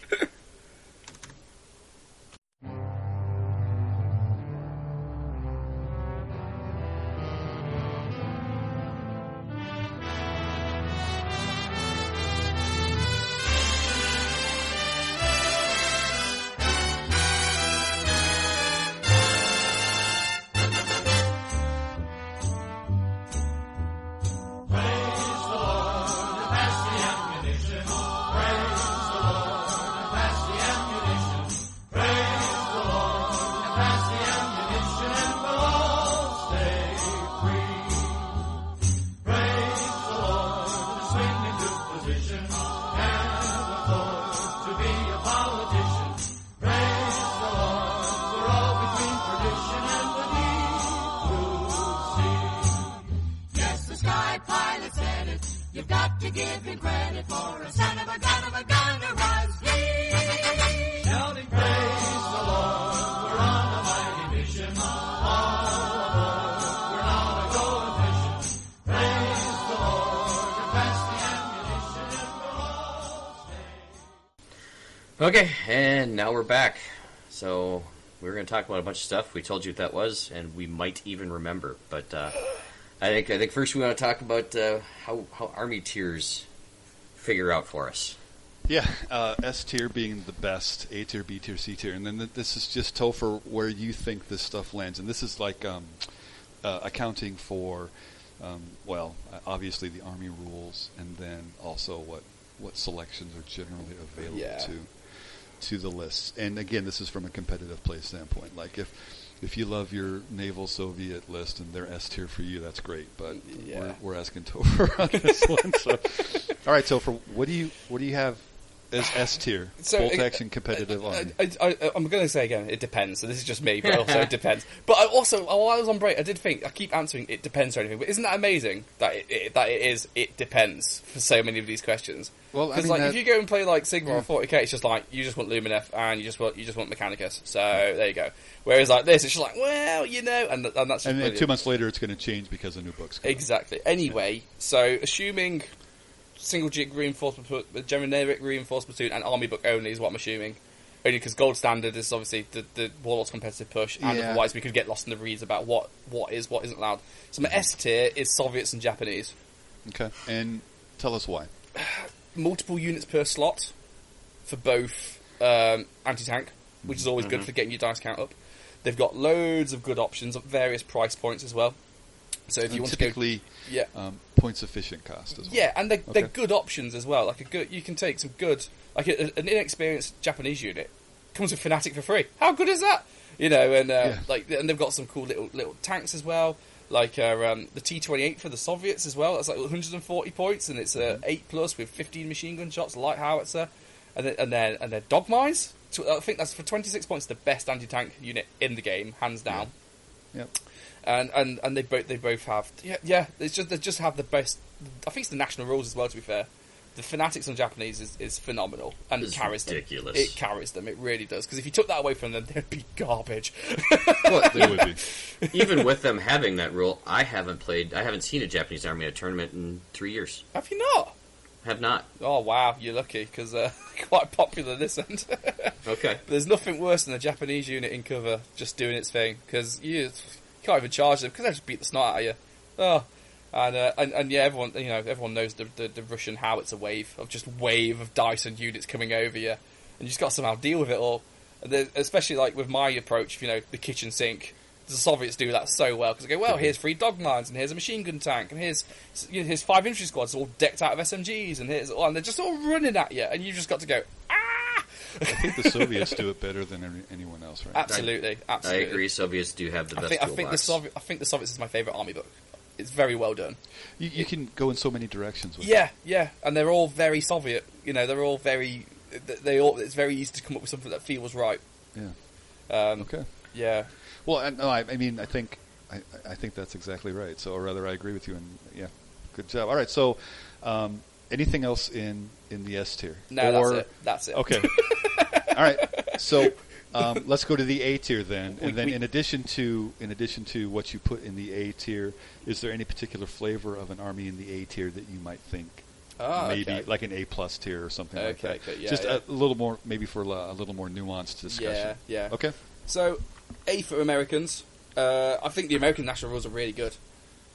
And now we're back. So we were going to talk about a bunch of stuff. We told you what that was, and we might even remember. But uh, I think I think first we want to talk about uh, how how army tiers figure out for us. Yeah, uh, S tier being the best, A tier, B tier, C tier, and then th- this is just Topher where you think this stuff lands, and this is like um, uh, accounting for, um, well, uh, obviously the army rules, and then also what what selections are generally available Yeah. to to the lists. And again, this is from a competitive play standpoint. Like if if you love your naval Soviet list and they're S tier for you, that's great. But Yeah. we're, we're asking Topher on this one. So, all right, Topher, what do you what do you have as S tier? Bolt uh, action competitive I, I, I, I'm going to say again, it depends. So this is just me, but also it depends. But I also, while I was on break, I did think I keep answering it depends or anything. But isn't that amazing that it, it, that it is it depends for so many of these questions? Well, I because mean, like that- if you go and play like Sigmar or 40k, it's just like you just want Lumineth and you just want you just want Mechanicus. So there you go. Whereas like this, it's just like well, you know, and, and that's just and then two months later, it's going to change because of new books. come out. Exactly. Anyway, so assuming single jig reinforcement, platoon- uh, generic reinforced platoon and army book only is what I'm assuming. Only because gold standard is obviously the, the Warlord's competitive push, and Yeah. otherwise we could get lost in the reads about what, what is, what isn't allowed. So my mm-hmm. S tier is Soviets and Japanese. Okay, and tell us why. Multiple units per slot for both um, anti tank, which is always good mm-hmm. for getting your dice count up. They've got loads of good options at various price points as well. So if you And want to go, typically yeah, um, points efficient cost as well. yeah, and they're, they're good options as well. Like a good, you can take some good, like a, an inexperienced Japanese unit comes with Fanatic for free. How good is that? You know, and uh, Yeah. like, and they've got some cool little little tanks as well. Like uh, um, the T twenty eight for the Soviets as well. That's like 140 points, and it's a eight plus with 15 machine gun shots, light howitzer, and then and then and then dog mines. I think that's for 26 points the best anti tank unit in the game, hands down Yep. And and and they both they both have yeah yeah it's just they just have the best I think it's the national rules as well to be fair the fanatics on Japanese is, is phenomenal and It's carries ridiculous. them it carries them it really does because if you took that away from them they'd be garbage Well, They would be. even with them having that rule, I haven't played. I haven't seen a Japanese army at a tournament in three years. have you not Have not. oh wow you're lucky because uh, quite popular this end Okay. there's nothing worse than a Japanese unit in cover just doing its thing because you can't even charge them because they just beat the snot out of you. Oh, and, uh, and and yeah, everyone you know everyone knows the, the the Russian howitzer wave of just wave of Dyson units coming over you, and you just got to somehow deal with it all. And then, especially like with my approach, you know, the kitchen sink. The Soviets do that so well because they go, well, here's three dog mines, and here's a machine gun tank, and here's you know, here's five infantry squads all decked out of SMGs, and here's and they're just all running at you, and you just got to go, ah, I think the Soviets do it better than any, anyone else, right? absolutely, absolutely. I agree. Soviets do have the I best think, I think the toolbox. Soviet, I think the Soviets is my favorite army book. It's very well done. You, you can go in so many directions with Yeah, yeah, and they're all very Soviet. You know, they're all very. They all. It's very easy to come up with something that feels right. Yeah. Um, Okay. Yeah, Well, I, no, I, I mean, I think, I, I think that's exactly right. So, or rather, I agree with you. And yeah, good job. All right. So, um, anything else in in the S tier? no, Or- that's it. That's it. Okay. All right. So um, let's go to the A tier then, We- and then we- in addition to in addition to what you put in the A tier, is there any particular flavor of an army in the A tier that you might think Ah, maybe okay. like an A plus tier or something like that? okay, yeah, Just yeah. A, little more, maybe for a, a little more nuanced discussion. Yeah, yeah. Okay. So, A for Americans. Uh, I think the American national rules are really good.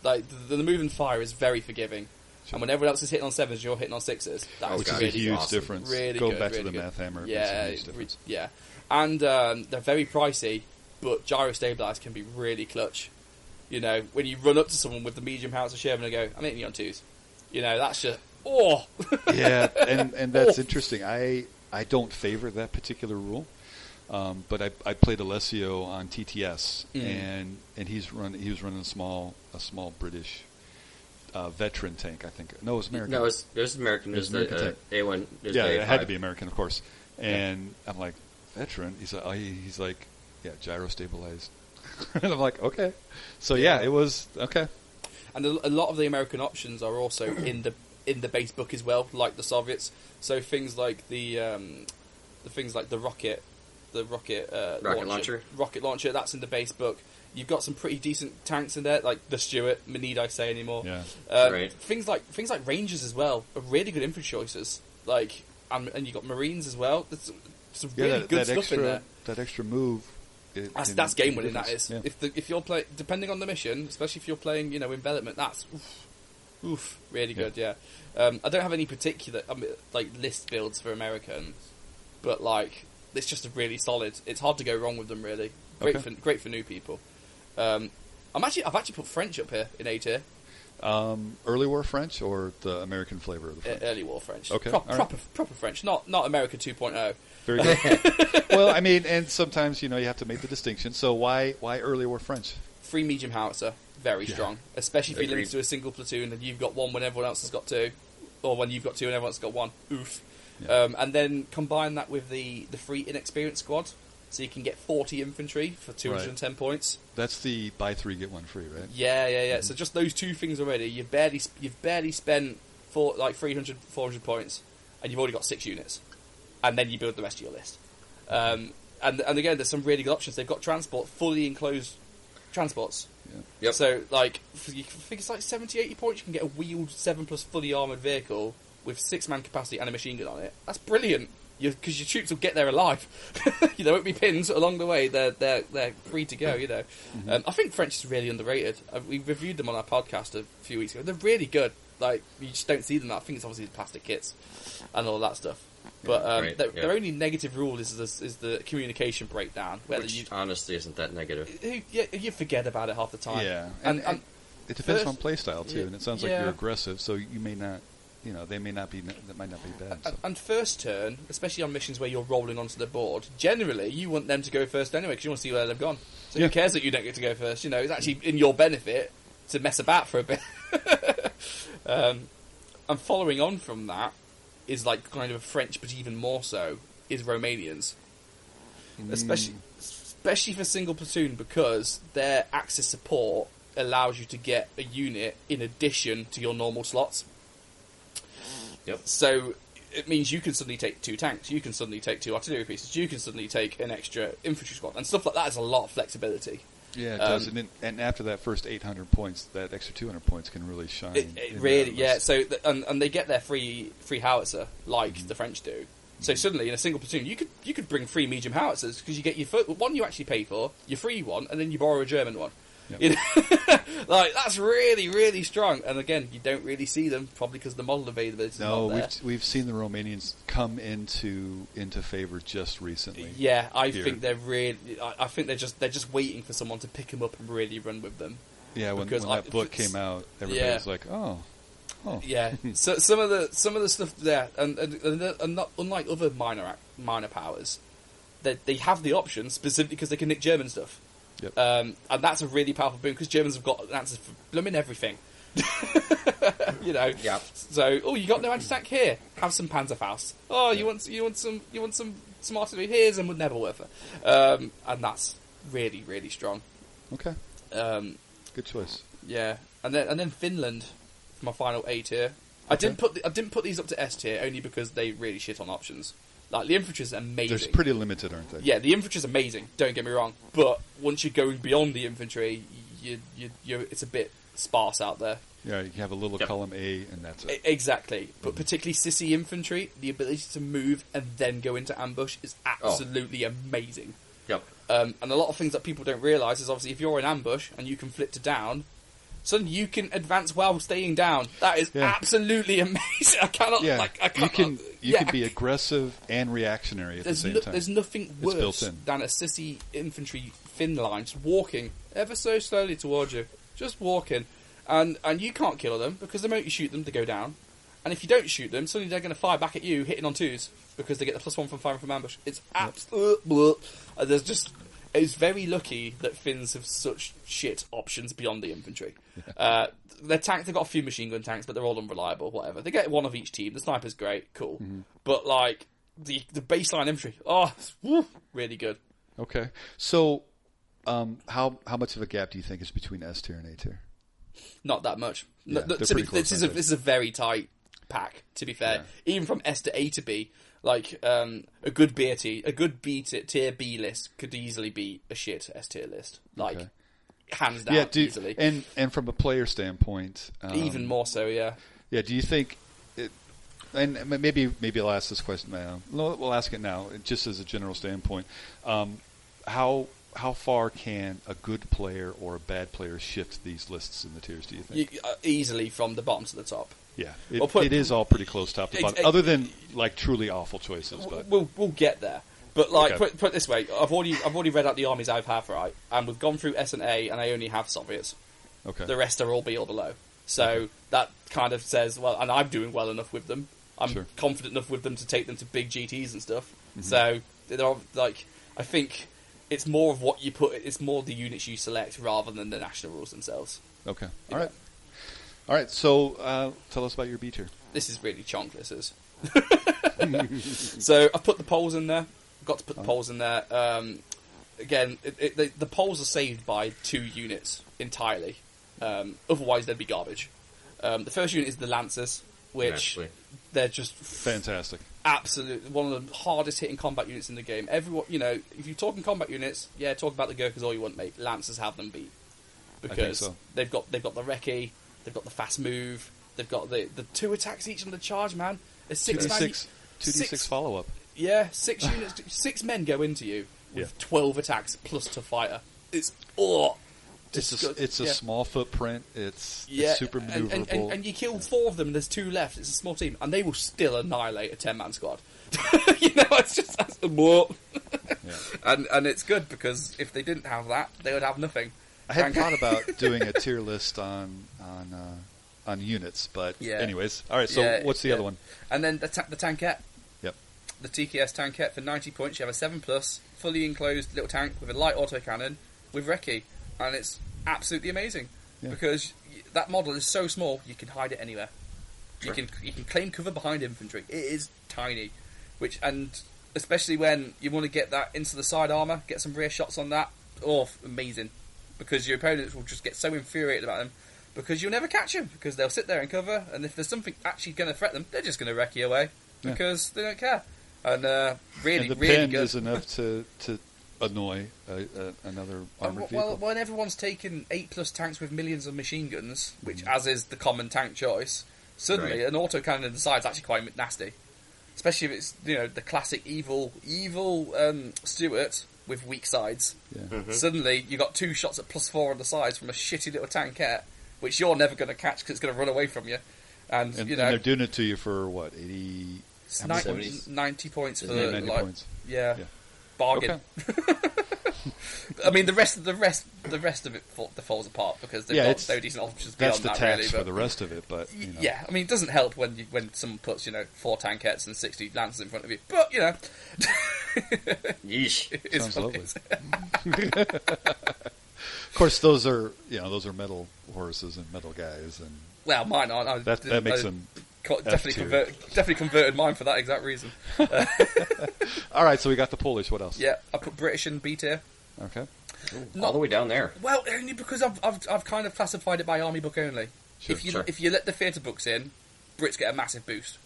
Like the, the move and fire is very forgiving, and when everyone else is hitting on sevens, you're hitting on sixes. That's Oh, Which God. is a huge awesome. difference. Really Going good, back really to the good. math hammer, Yeah, a huge re- yeah, and um, they're very pricey, but gyro stabilized can be really clutch. You know, when you run up to someone with the medium house of Sherman and go, "I'm hitting you on twos. You know, that's just oh, yeah, and and that's Oh. interesting. I I don't favor that particular rule, um, but I, I played Alessio on TTS, Mm. and and he's run he was running a small a small British uh, veteran tank. I think no, it was American. No, it was, it was American. It It was was the American uh, A one. yeah, it had to be American, of course. And I'm like veteran. He's like, oh, he- he's like, yeah, gyro stabilized. and I'm like, okay. So yeah, Yeah. it was okay. and a, a lot of the American options are also in the in the base book as well, like the Soviets. So things like the um, the things like the rocket, the rocket uh, Rocket launcher? rocket launcher. That's in the base book. You've got some pretty decent tanks in there, like the Stuart. Need I say anymore? Yeah. Um, Right. Things like things like Rangers as well are really good infantry choices. Like and, and you got Marines as well. There's some Yeah, really that, good that stuff extra in there. that extra move. it That's, that's game winning. That difference. is. Yeah. If the, if you're playing, depending on the mission, especially if you're playing, you know, envelopment, that's oof, oof really Yeah. good. Yeah. Um, I don't have any particular um, like list builds for Americans, but like it's just a really solid. It's hard to go wrong with them. Really great Okay. for great for new people. Um, I'm actually I've actually put French up here in A tier, Um, early war French or the American flavor of the French? early war French. Okay, Pro- right. proper proper French, not not America oh. 2.0. Very good. well, I mean, and sometimes you know you have to make the distinction. So why why early war French? Free medium howitzer, very Yeah. strong. Especially if you're limited to a single platoon and you've got one when everyone else has got two, or when you've got two and everyone's got one. Oof. Yeah. Um, and then combine that with the the free inexperienced squad, so you can get 40 infantry for 210 points. That's the buy three get one free, right? Yeah, yeah, yeah. So just those two things already, you've barely you've barely spent for like 300, 400 points, and you've already got six units, and then you build the rest of your list. Um, and and again, there's some really good options. They've got transport, fully enclosed transports. Yep. So like, f- you I think it's like 70, 80 points. You can get a wheeled seven plus fully armored vehicle with six man capacity and a machine gun on it. That's brilliant. Because your troops will get there alive. you know, won't be pinned along the way. They're they're they're free to go. You know, um, I think French is really underrated. Uh, we reviewed them on our podcast a few weeks ago. They're really good. Like you just don't see them. I think it's obviously the plastic kits and all that stuff. But um, Right, their, yeah. their only negative rule is this, is the communication breakdown. Which you honestly isn't that negative. you, you, you forget about it half the time. Yeah, and, and- and it depends First- on playstyle too, yeah, and it sounds like yeah. you're aggressive, so you may not, you know, they may not be that might not be bad. So. And, first turn, especially on missions where you're rolling onto the board, generally you want them to go first anyway because you want to see where they've gone. So Yeah. who cares that you don't get to go first? You know, it's actually in your benefit to mess about for a bit. um, and following on from that is like kind of a French, but even more so is Romanians, especially especially for single platoon because their axis support allows you to get a unit in addition to your normal slots. Yep. So it means you can suddenly take two tanks, you can suddenly take two artillery pieces, you can suddenly take an extra infantry squad, and stuff like that is a lot of flexibility. Yeah, it Um, does. And, then, and after that first 800 points, that extra 200 points can really shine. It, it really, yeah. So th- and, and they get their free free howitzer like Mm-hmm. the French do. So suddenly, in a single platoon, you could you could bring free medium howitzers because you get your fir- one you actually pay for, your free one, and then you borrow a German one. Yep. You know? like that's really really strong. And again, you don't really see them probably because the model availability is No, not there. we've we've seen the Romanians come into into favor just recently. Yeah, I here. think they're really. I, I think they're just they're just waiting for someone to pick them up and really run with them. Yeah, when, Because when I- that book came out, everybody yeah. was like, "Oh, oh, Yeah, so some of the some of the stuff there, and, and, and, not unlike other minor minor powers, they they have the option specifically because they can nick German stuff, Yep. um, and that's a really powerful boon because Germans have got answers for blooming everything. you know. Yeah. So, oh, you got no anti-tank here? Have some Panzerfaust. Oh, you want you want some you want some some artillery? Here's and would never worth Um, and that's really really strong. okay, Um, good choice." yeah, and then and then Finland, my final A tier. I didn't put the, I didn't put these up to S tier only because they really shit on options. Like the infantry's amazing. They're pretty limited, aren't they? yeah, the infantry's amazing. Don't get me wrong, but once you're going beyond the infantry, you you you it's a bit sparse out there. Yeah, you have a little Yep. column A, and that's it. Exactly, but particularly sissi infantry, the ability to move and then go into ambush is Oh. absolutely amazing. Yep. Um, and a lot of things that people don't realise is obviously if you're in ambush and you can flip to down, suddenly you can advance while staying down. That is Yeah. absolutely amazing. I cannot Yeah, like I you can't, you yeah, can be aggressive and reactionary at there's the same no- time. there's nothing worse than a sissi infantry thin line just walking ever so slowly towards you, just walking, and and you can't kill them because the moment you shoot them, they go down, and if you don't shoot them, suddenly they're going to fire back at you, hitting on twos because they get the plus one from firing from ambush. It's absolute. Uh, there's just. It's very lucky that Finns have such shit options beyond the infantry. Uh, their tank, they've got a few machine gun tanks, but they're all unreliable. Whatever. They get one of each team. The sniper's great, cool, Mm-hmm. but like the the baseline infantry, oh, woo, really good. Okay, so um, how how much of a gap do you think is between S tier and A tier? Not that much. Yeah, no, be, this is a this is a very tight pack. To be fair, even from S to A to B, like um, a good B tier, a good B tier, tier B list could easily be a shit S tier list. Like Okay. hands down, yeah, do, easily. and and from a player standpoint, um, even more so, yeah. Yeah, do you think? It, and maybe maybe I'll ask this question now. We'll ask it now, just as a general standpoint. Um, how how far can a good player or a bad player shift these lists in the tiers? Do you think? You, uh, easily from the bottom to the top. Yeah, it, put- it is all pretty close top to bottom, ex- other than like truly awful choices. But We'll we'll get there. But like, Okay. put, put it this way, I've already I've already read out the armies I've have right, and we've gone through S and A, and I only have Soviets. okay, The rest are all B or below. So that kind of says, well, and I'm doing well enough with them. I'm Sure. confident enough with them to take them to big GTs and stuff. Mm-hmm. So they're all- like, I think it's more of what you put. It's more the units you select rather than the national rules themselves. okay, all right, all right. So uh, tell us about your B tier. This is really chonk. This is. so I've put the poles in there. Got to put the poles in there. Um, again, it, it, the, the poles are saved by two units entirely. Um, otherwise, they'd be garbage. Um, the first unit is the Lancers, which Naturally. they're just Fantastic. absolutely one of the hardest hitting combat units in the game. Everyone, you know, if you're talking combat units, yeah, talk about the Gurkhas all you want, mate. Lancers have them beat because so. they've got they've got the recce, they've got the fast move, they've got the the two attacks each on the charge, man. A six man, two D six- six follow up. yeah, six units, six men go into you with Yeah. twelve attacks plus to fighter. It's oh, It's a, it's a Yeah. small footprint. It's, Yeah, it's super and, maneuverable. and, and, and you kill four of them, and there's two left. It's a small team, and they will still annihilate a ten man squad. you know, it's just that's the more. Yeah. And and it's good because if they didn't have that, they would have nothing. I hadn't thought about doing a tier list on on uh, on units, but Yeah. anyways, all right. So Yeah, what's the yeah. other one? And then the, ta- the tankette. Yep. The TKS tankette for 90 points. You have a 7 plus, fully enclosed little tank with a light autocannon with Recce. And it's absolutely amazing. Because that model is so small, you can hide it anywhere. You can you can claim cover behind infantry. It is tiny. Which And especially when you want to get that into the side armour, get some rear shots on that. Oh, amazing. Because your opponents will just get so infuriated about them because you'll never catch them because they'll sit there and cover, and if there's something actually going to threaten them, they're just going to wreck you away Yeah. because they don't care. And uh, really, and the really pen good. is enough to to annoy a, a, another armored well, vehicle. when everyone's taken eight plus tanks with millions of machine guns, which Mm. as is the common tank choice, suddenly Right. an autocannon in the side's actually quite nasty. Especially if it's you know the classic evil evil um, Stuart with weak sides. yeah. Mm-hmm. Suddenly you got two shots at plus four on the sides from a shitty little tankette, which you're never going to catch because it's going to run away from you. And, And, you and know, they're doing it to you for what eighty? it's how many 90, points? 90 points for Isn't 90 like, points. Yeah, Yeah. bargain. I mean, the rest of the rest, the rest of it fall, the falls apart because they've Yeah, got it's- no decent options That's beyond the that. tax really, for the rest of it, but you know. yeah, I mean, it doesn't help when you, when someone puts you know four tankettes and sixty lancers in front of you. But you know, Yeesh. it's Sounds what lovely. Of course, those are you know those are metal horses and metal guys, and Well, mine aren't. I that that makes I them. definitely tier. convert, definitely converted mine for that exact reason. All right, so we got the Polish. What else? Yeah, I put British in B tier. Okay. All the way down there. Well, only because I've, I've I've kind of classified it by army book only. Sure, if you sure. if you let the theatre books in, Brits get a massive boost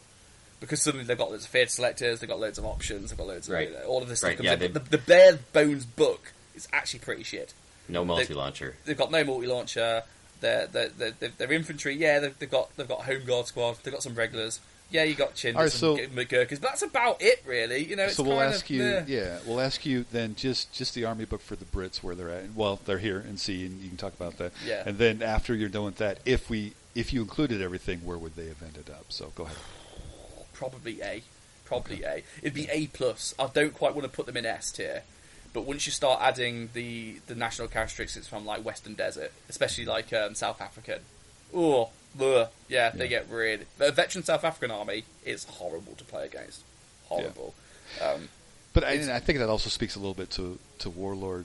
because suddenly they've got loads of theatre selectors, they've got loads of options, they've got loads of Right. you know, all of this Right, stuff. yeah, comes in. the, the bare bones book is actually pretty shit. No multi launcher. They've got no multi launcher. They're, they're infantry. Yeah, they've, they've got they've got home guard squad. They've got some regulars. Yeah, you got Chindits right, so- and McGurkers, but that's about it, really. You know, it's so we'll kind ask of, you, yeah, we'll ask you then just just the army book for the Brits where they're at. Well, they're here and see, and you can talk about that. Yeah. And then after you're done with that, if we if you included everything, where would they have ended up? So go ahead. probably A. Probably A. It'd be A plus. I don't quite want to put them in S tier, but once you start adding the the national characteristics from like Western Desert, especially like um, South African, oh, ugh, yeah, they get really. The veteran South African army is horrible to play against. Horrible. Um, But I, I think that also speaks a little bit to to Warlord.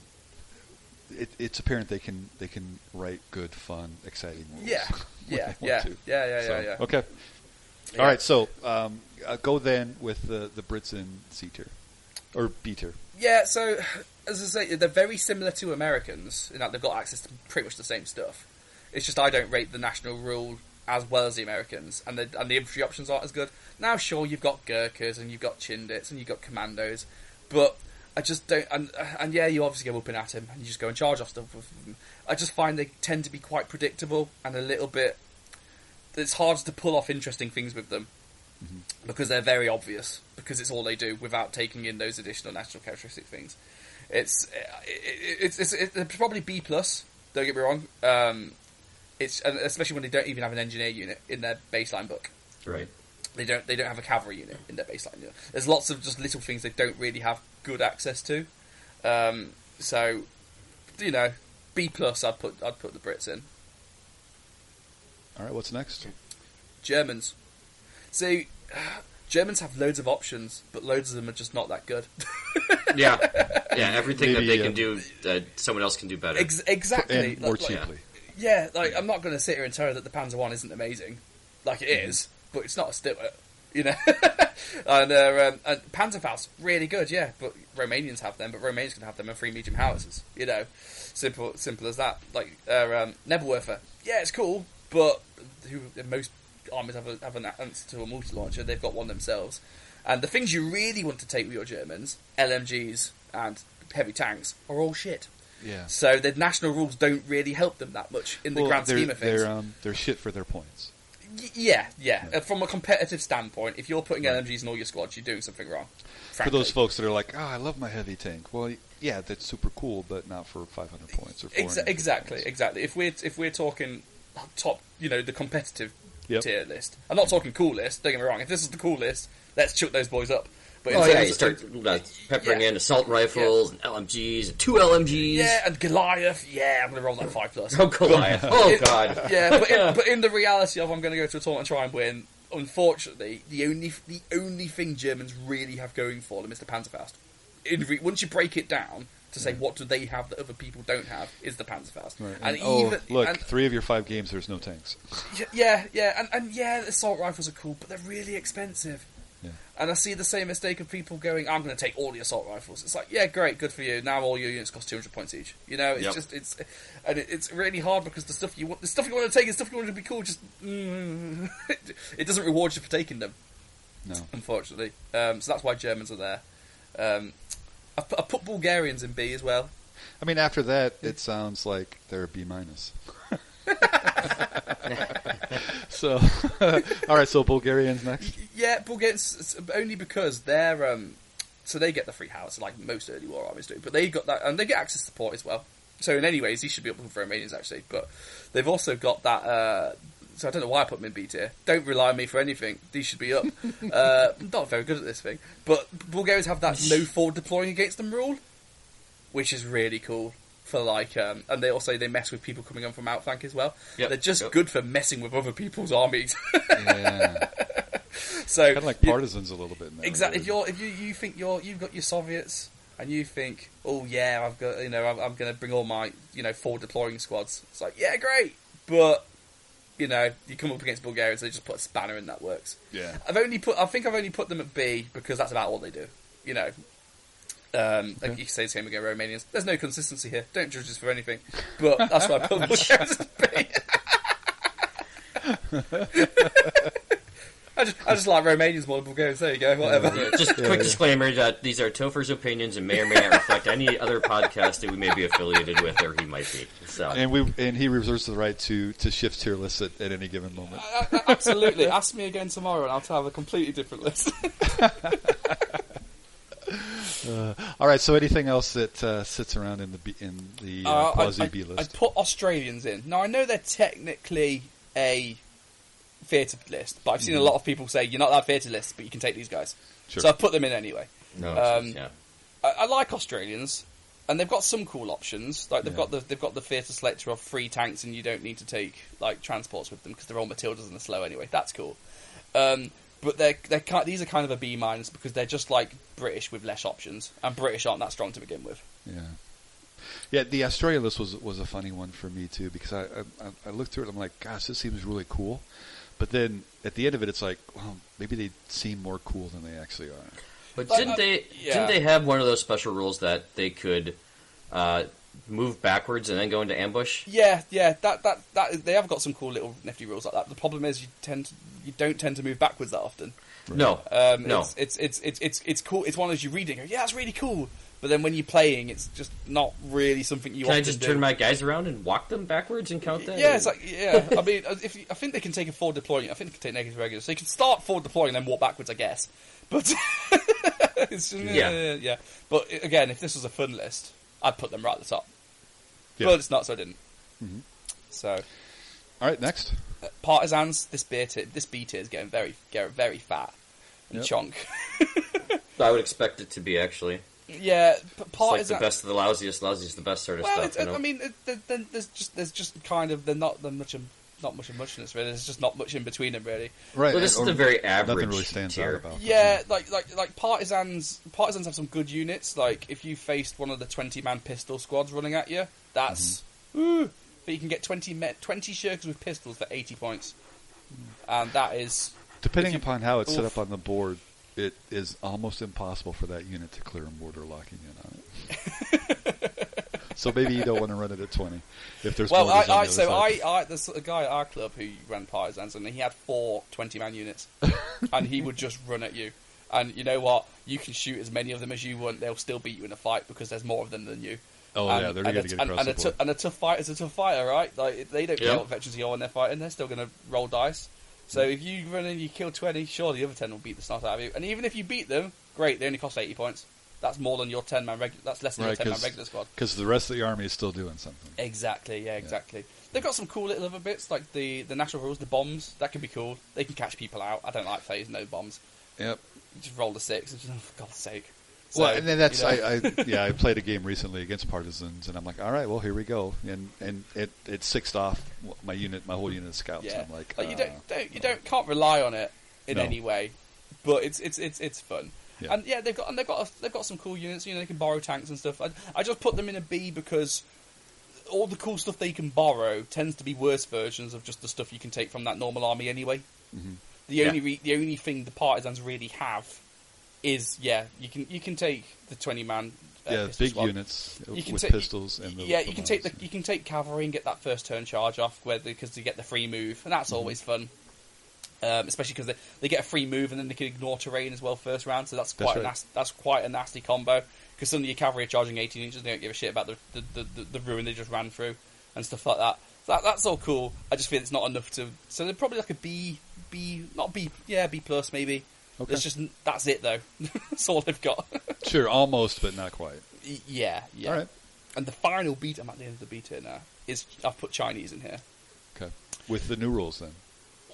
It, it's apparent they can they can write good, fun, exciting rules. yeah, yeah, yeah, yeah, yeah, So, yeah, yeah. Okay. Yeah. All right. So um, uh, go then with the the Brits in C tier or B tier. Yeah, so as I say, they're very similar to Americans in that they've got access to pretty much the same stuff. It's just I don't rate the national rule as well as the Americans, and the and the infantry options aren't as good. Now, sure, you've got Gurkhas and you've got Chindits and you've got Commandos, but I just don't. And and yeah, you obviously go whooping at him and you just go and charge off stuff with them. I just find they tend to be quite predictable and a little bit. It's hard to pull off interesting things with them because they're very obvious because it's all they do without taking in those additional national characteristic things. It's it's it's, it's, probably B plus. Don't get me wrong. Um, it's especially when they don't even have an engineer unit in their baseline book. Right. They don't they don't have a cavalry unit in their baseline. Unit. There's lots of just little things they don't really have good access to. Um, so you know, B plus. I'd put I'd put the Brits in. All right. What's next? Germans. See, Germans have loads of options, but loads of them are just not that good. Yeah. Yeah, everything Maybe, that they uh, can do, uh, someone else can do better. Ex- exactly. And more Like- like- cheaply. Yeah, like I'm not going to sit here and tell you that the Panzer One isn't amazing, like it Mm-hmm. is, but it's not a Stuart, you know. and, uh, um, and Panzerfaust really good, yeah, but Romanians have them, but Romanians can have them and three medium howitzers, you know. Simple, simple as that. Like uh, um, Nebelwerfer, yeah, it's cool, but who most armies have, a, have an answer to a multi launcher. They've got one themselves. And the things you really want to take with your Germans, LMGs and heavy tanks, are all shit. Yeah. So the national rules don't really help them that much in the grand scheme of things. They're um, they're shit for their points. Y- yeah, yeah. Yeah. Uh, From a competitive standpoint, if you're putting Right. LMGs in all your squads, you're doing something wrong. For those folks that are like, oh, I love my heavy tank. Well, yeah, that's super cool, but not for 500 points or 400 Exa- exactly, points. exactly. If we're if we're talking top, you know, the competitive Yep. tier list. I'm not talking cool list. Don't get me wrong. If this is the cool list, let's chuck those boys up. But Oh yeah, you start uh, peppering yeah. in assault rifles and LMGs, and two LMGs. yeah, and Goliath. Yeah, I'm gonna roll that five plus. Oh Goliath. Oh It- god. yeah, but in, but in the reality of I'm going to go to a tournament and try and win, unfortunately, the only the only thing Germans really have going for them is the Panzerfaust. In re- once you break it down to say what do they have that other people don't have, is the Panzerfaust. Right. And oh, even look, and, three of your five games, there's no tanks. y- yeah, yeah, and, and yeah, assault rifles are cool, but they're really expensive. Yeah. And I see the same mistake of people going, "I'm going to take all the assault rifles." It's like, yeah, great, good for you. Now all your units cost 200 points each. You know, it's Yep. just it's and it, it's really hard because the stuff you want, the stuff you want to take, and stuff you want to be cool, just mm, it doesn't reward you for taking them. No. Unfortunately, um, so that's why Germans are there. Um, I, put, I put Bulgarians in B as well. I mean, after that, it sounds like they're a B minus. so, all right. So Bulgarians next. Yeah, Bulgarians only because they're um, so they get the free house like most early war armies do, but they got that and they get access to port as well. So in any ways, these should be up for Romanians actually, but they've also got that. Uh, so I don't know why I put them in B tier. Don't rely on me for anything. These should be up. uh, not very good at this thing, but Bulgarians have that no forward deploying against them rule, which is really cool. For like, um, and they also they mess with people coming on from outflank as well. Yep, They're just yep. good for messing with other people's armies. Yeah, so kind of like you- partisans a little bit. In that Exactly. If you're if you, you think you're you've got your Soviets and you think, oh yeah, I've got you know I'm, I'm going to bring all my you know forward deploying squads. It's like yeah, great, but you know you come up against Bulgarians, they just put a spanner in that works. yeah. I've only put I think I've only put them at B because that's about all they do. You know. Um, like Okay. you say the same again, Romanians. There's no consistency here. Don't judge us for anything. But that's why I put Bulgarians at B. I just, I just like Romanians more than Bulgarians. There you go. Whatever. Yeah, just quick disclaimer that these are Topher's opinions and may or may not reflect any other podcast that we may be affiliated with or he might be. So And we and he reserves the right to to shift tier lists at, at any given moment. Uh, Absolutely. Ask me again tomorrow, and I'll have a completely different list. All right. So anything else that uh, sits around in the B, in the uh, Uh, I, quasi I- B I list? put Australians in. Now I know they're technically a theatre list, but I've seen a lot of people say you're not that theatre list, but you can take these guys. Sure. So I put them in anyway. no, um, yeah. I, I like Australians, and they've got some cool options. Like they've Yeah. got the they've got the theatre selector of free tanks, and you don't need to take like transports with them because they're all Matildas and they're slow anyway. That's cool. Um, but they're they're ki these are kind of a B minus because they're just like British with less options, and British aren't that strong to begin with. Yeah. Yeah, the Australia list was was a funny one for me too because I I, I looked through it. I'm like, gosh, this seems really cool, but then at the end of it, it's like, well, maybe they seem more cool than they actually are. But But, didn't uh, they yeah. didn't they have one of those special rules that they could uh, move backwards and then go into ambush? Yeah, yeah, that that that they have got some cool little nifty rules like that. The problem is you tend to, you don't tend to move backwards that often. No, Um, no. it's, it's it's it's it's it's cool. It's one of those you read and go, yeah, it's really cool. But then when you're playing, it's just not really something you. Want to do. Can I just do. turn my guys around and walk them backwards and count that? Yeah, it's like yeah. I mean, if you, I think they can take a forward deploying. I think they can take negative regular, so you can start forward deploying and then walk backwards. I guess, but it's, yeah, Yeah. yeah, yeah. But again, if this was a fun list, I'd put them right at the top. Yeah. But it's not, so I didn't. Mhm. So All right, next. uh, partisans, this beer, tier, this B tier is getting very, getting very fat and Yep. chonk. I would expect it to be actually. yeah, p- It's like the best of the lousiest, lousiest the best sort of well, stuff. it's, you know? I mean, it, there- there- there's just there's just kind of they're not they're much of, not much of muchness really. There's just not much in between them really. Right. Well, this is or the very average Nothing really stands tier. out about. them. Yeah, like like like partisans. Partisans have some good units. Like if you faced one of the twenty man pistol squads running at you, that's Mm-hmm. ooh, but you can get twenty me- twenty shirkers with pistols for eighty points, and that is Depending you- upon how it's set up on the board, it is almost impossible for that unit to clear a mortar locking in on it. so maybe you don't want to run it at twenty if there's well. I, I the so I. I there's a guy at our club who ran partisans, and he had four 20 man units, and he would just run at you. And you know what? You can shoot as many of them as you want; they'll still beat you in a fight because there's more of them than you. Oh and, yeah, they're going a, to get across and, a the tou- board. and a tough fight is a tough fighter, right? Like they don't care Yeah. what veterans you are when they're fighting; they're still going to roll dice. So if you run and you kill twenty, sure the other ten will beat the snot out of you. And even if you beat them, great, they only cost eighty points. That's more than your ten man regular. That's less than your ten man 'cause- regular squad. Because the rest of the army is still doing something. Exactly. Yeah. Exactly. They've got some cool little other bits like the the national rules, the bombs. That could be cool. They can catch people out. I don't like phase no bombs. Yep. just roll the six. And just, oh, for God's sake. So, Well, and then that's you know. I, I yeah I played a game recently against Partisans, and I'm like, all right, well here we go, and and it it sixed off my unit, my whole unit of scouts. yeah. I'm like, you uh, don't, don't you don't can't rely on it in No. any way, but it's it's it's it's fun. Yeah. And yeah, they've got and they've got a, they've got some cool units. You know, they can borrow tanks and stuff. I, I just put them in a B because all the cool stuff they can borrow tends to be worse versions of just the stuff you can take from that normal army anyway. Mm-hmm. The only re- the only thing the partisans really have is yeah, you can you can take the twenty man uh, yeah, big squad. units You can with take- pistols and the, yeah, you can take the you can take cavalry and get that first turn charge off, where because you get the free move, and Mm-hmm. that's always fun. Um, especially because they, they get a free move and then they can ignore terrain as well first round, so that's That's quite a nasty, that's quite a nasty combo. Because some of your cavalry are charging 18 inches, they don't give a shit about the the, the, the, the ruin they just ran through and stuff like that. So that. That's all cool. I just feel it's not enough to. So they're probably like a B, B, not B, yeah, B plus maybe. Okay. It's just that's it though. that's all they've got. Sure, almost, but not quite. Yeah, yeah. All right, And the final beat, I'm at the end of the beat here now, is I've put Chinese in here. okay. With the new rules, then.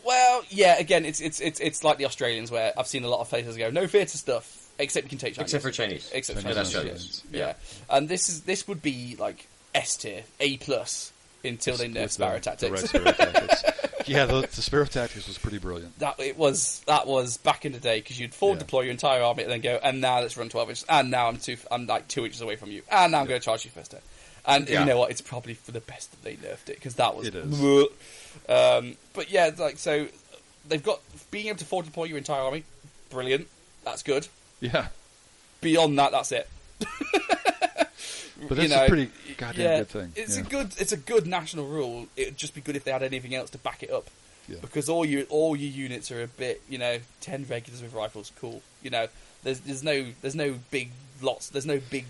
Well, yeah, again, it's it's it's it's like the Australians where I've seen a lot of places go no theatre stuff, except you can take Chinese. Except for Chinese. except Chinese Chinese. and. Australians. Yeah. and this is this would be like S tier, A plus until they nerf Sparrow the- the Tactics. right tactics. yeah, the, the Sparrow Tactics was pretty brilliant. that it was that was back in the day because you'd forward Yeah. deploy your entire army and then go and now let's run 12 inches and now I'm two I'm like two inches away from you and now I'm going to charge you first turn and Yeah. you know what it's probably for the best that they nerfed it because that was It is. um, but yeah like so they've got being able to forward deploy your entire army brilliant that's good Yeah, beyond that that's it but You that's know, a pretty goddamn yeah, good thing. It's yeah. a good, it's a good national rule. It'd just be good if they had anything else to back it up, Yeah. because all your all your units are a bit, you know, ten regulars with rifles, cool. You know, there's there's no there's no big lots, there's no big,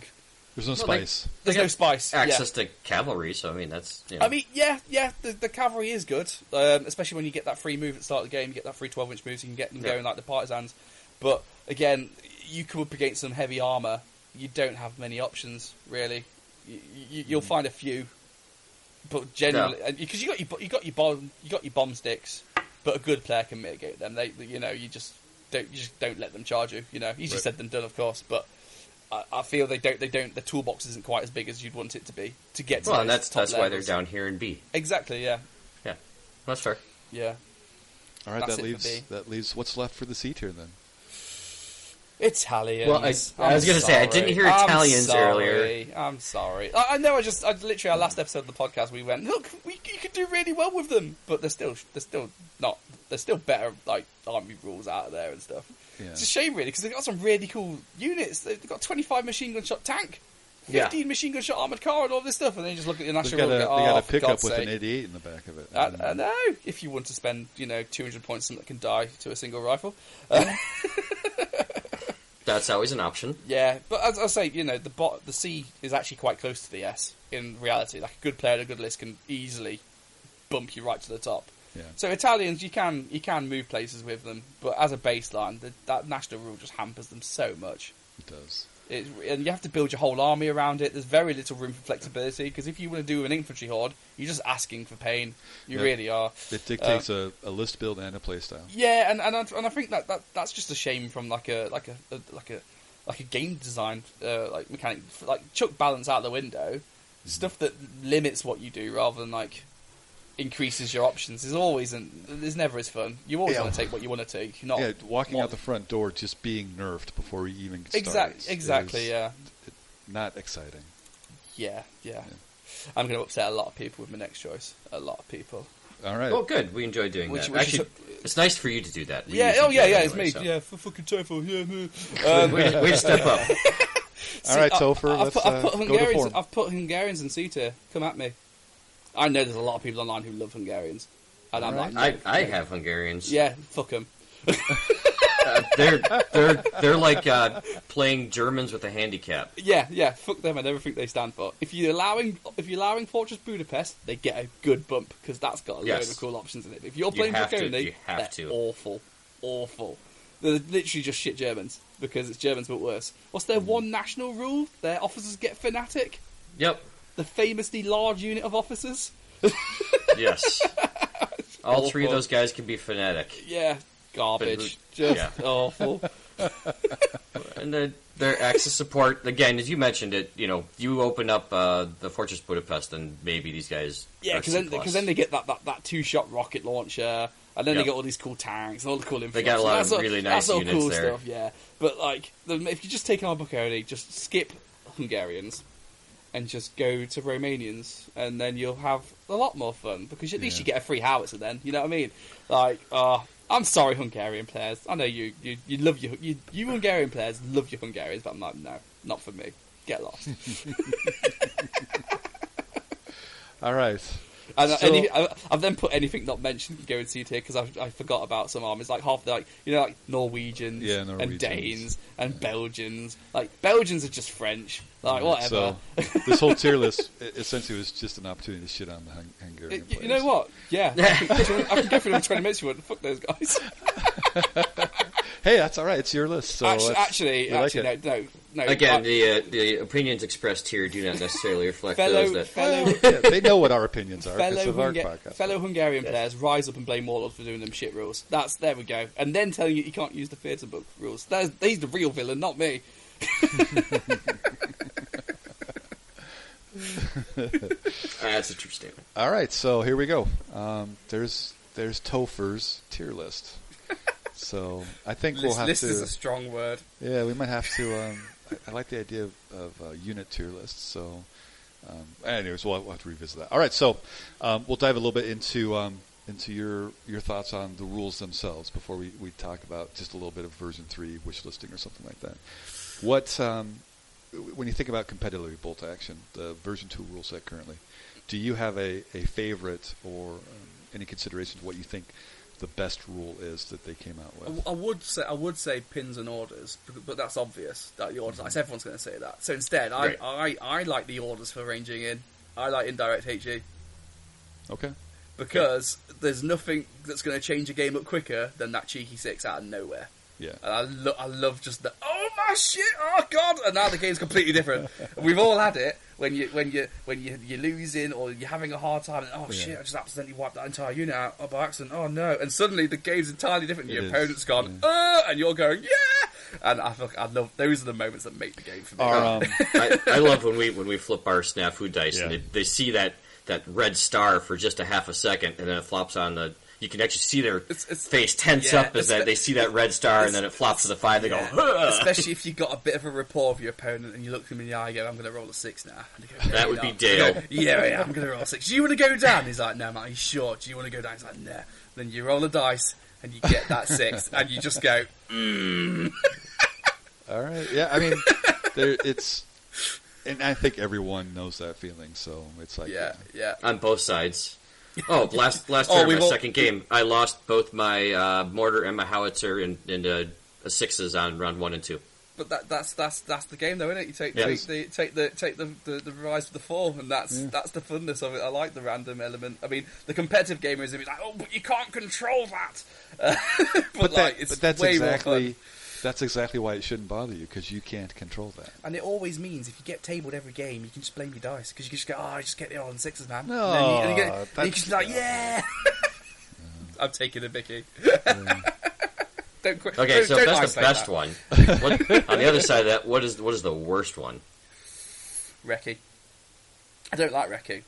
There's no Well, they- spice. there's no got spice. yeah. Access to cavalry, so I mean that's. You know, I mean, yeah, yeah, the, the cavalry is good, um, especially when you get that free move at the start of the game. You get that free twelve inch moves, you can get them Yeah. going like the partisans. But again, you come up against some heavy armor. You don't have many options really. You, you, you'll find a few, but generally, because you got your you got your bomb you got your bomb sticks, but a good player can mitigate them. They, you know, you just don't you just don't let them charge you. You know, easier Right. said than done, of course, but. I, I feel they don't. They don't. The toolbox isn't quite as big as you'd want it to be to get to. well, and those that's top that's why they're down here in B. Exactly. Yeah. Yeah, that's fair. Yeah. All right, That's that leaves that leaves what's left for the C tier then. Italians. Well, I- I was gonna say, I didn't hear I'm Italians sorry. earlier. I'm sorry. I, I know. I just, I literally, our last episode of the podcast, we went, look, we you could do really well with them, but they're still, they're still not, they're still better like army rules out of there and stuff. Yeah. It's a shame, really, because they've got some really cool units. They've got 25 machine gun shot tank, Yeah. 15 machine gun shot armored car, and all this stuff, and then you just look at They've national got a, rule they go, got oh, a pickup with an 88 in the back of it. I, I know. If you want to spend, you know, 200 points on something that can die to a single rifle. Uh, That's always an option. Yeah, but as I say, you know, the bot, the C is actually quite close to the S in reality. Like a good player and a good list can easily bump you right to the top. Yeah. So Italians, you can you can move places with them, but as a baseline, the, that national rule just hampers them so much. It does. And you have to build your whole army around it. There's very little room for flexibility because if you want to do an infantry horde, you're just asking for pain. You Yeah. really are. It dictates a, a list build and a playstyle. Yeah, and and I, and I think that, that that's just a shame from like a like a, a like a like a game design uh, like mechanic like chuck balance out the window. Stuff that limits what you do rather than like increases your options is always and is never as fun. You always Yeah. want to take what you want to take. Not yeah, walking want- out the front door just being nerfed before you even start. exactly exactly yeah Not exciting. yeah yeah. I'm going to upset a lot of people with my next choice. A lot of people. All right. Well, good. We enjoy doing Which- that. which is Actually, it's nice for you to do that. We yeah. Oh yeah. Yeah. anyway, it's me. so. Yeah. For fucking Topher. Yeah. yeah. Um, Way to, way to step up. All right, I- Topher, I've let's put, uh, I've put go to Hungarians. I've put Hungarians in C tier. Come at me. I know there's a lot of people online who love Hungarians, and I'm Alright. like, I, I have Hungarians. yeah, fuck them. Uh, they're they're they're like uh, playing Germans with a handicap. Yeah, yeah, fuck them and everything they stand for. If you're allowing, if you're allowing Fortress Budapest, they get a good bump because that's got a load of cool options in it. If you're playing have to- Draconi, you they're to. awful, awful. They're literally just shit Germans because it's Germans but worse. What's Mm. their one national rule? Their officers get fanatic. Yep. The famously large unit of officers. Yes. All three of those guys can be fanatic. Yeah, garbage. But- Just yeah. awful. and the, their access support again, as you mentioned it. You know, you open up uh, the Fortress Budapest, and maybe these guys. Yeah, because then because then they get that, that, that two shot rocket launcher, and then Yep. they get all these cool tanks and all the cool. Infantry. They got a lot That's of all- really that's nice all units cool there. stuff. Yeah, but like if you just take on book only, just skip Hungarians. And just go to Romanians, and then you'll have a lot more fun because at least Yeah. you get a free howitzer. Then you know what I mean? Like, uh, I'm sorry, Hungarian players. I know you, you, you love your you, you Hungarian players love your Hungarians, but I'm like, no, not for me. Get lost. All right. And uh, So- any, I, I've then put anything not mentioned guaranteed here because I, I forgot about some armies like half the like you know like Norwegians, Yeah, and Danes and Belgians. Like Belgians are just French. Like whatever. So this whole tier list essentially was just an opportunity to shit on the Hung- Hungarian Y- you know what? Yeah, I can, I can go for another twenty minutes. if You want? Fuck those guys. Hey, that's all right. It's your list. So actually, actually, like actually no, no, no. Again, uh, the uh, the opinions expressed here do not necessarily reflect fellow, those that. fellow, Yeah, they know what our opinions are fellow, of Hunga- podcast. fellow Hungarian players rise up and blame Warlords for doing them shit rules. That's there we go. And then telling you you can't use the theatre book rules. That's, he's the real villain, not me. That's a true statement. All right, so here we go. Um, there's there's Topher's tier list. So I think we'll have list to. is a strong word. Yeah, we might have to. Um, I, I like the idea of, of uh, unit tier lists. So, um, anyways, we'll, we'll have to revisit that. All right, so um, we'll dive a little bit into um, into your your thoughts on the rules themselves before we, we talk about just a little bit of version three wish listing or something like that. What um, when you think about competitively bolt action, the version two rule set currently, do you have a, a favorite or um, any consideration of what you think the best rule is that they came out with? I would say I would say pins and orders, but, that's obvious that the orders. Like, everyone's going to say that. So instead, I, Right. I I like the orders for ranging in. I like indirect HE Okay. because there's nothing that's going to change a game up quicker than that cheeky six out of nowhere. Yeah. And I, lo- I love just the oh my shit, oh god, and now the game's completely different. We've all had it when you when you when you you're losing or you're having a hard time. And, oh Yeah. shit, I just accidentally wiped that entire unit out oh, by accident. Oh no! And suddenly the game's entirely different. It Your is, opponent's gone, yeah. uh, and you're going yeah. And I feel, I love those are the moments that make the game for me. Our, um, I, I love when we when we flip our snafu dice and they, they see that that red star for just a half a second, and then it flops on the. You can actually see their It's- it's- face tense yeah, up as that they see that red star, and then it flops to the five. They Yeah. go, "Huh." Especially if you've got a bit of a rapport with your opponent and you look them in the eye and go, I'm going to roll a six now. And they go, That would you're be not." Dale. Yeah, yeah, I'm going to roll a six. Do you want to go down? He's like, no, man, he's short. Do you want to go down? He's like, no. Then you roll a dice and you get that six and you just go, mm. All right. Yeah. I mean, there it's, and I think everyone knows that feeling. So it's like, yeah, yeah. on both sides. Oh, last last Oh, turn, we've my second game, I lost both my uh, mortar and my howitzer in, in uh, sixes on round one and two. But that, that's that's that's the game, though, isn't it? You take Yeah. take the take the take the, the, the rise of the fall, and that's that's the funness of it. I like the random element. I mean, the competitive gamer is like, oh, but you can't control that. Uh, but, But, like, that, it's but that's way more fun. exactly that's exactly why it shouldn't bother you because you can't control that. And it always means if you get tabled every game, you can just blame your dice because you can just go, oh, I just get the all on sixes, man. No, and then you, and you, get, and you can just be like, yeah. I'm taking a Vicky. don't quit. Okay, don't, so don't that's the best that. one. What, on the other side of that, what is what is the worst one? Recce. I don't like Recce.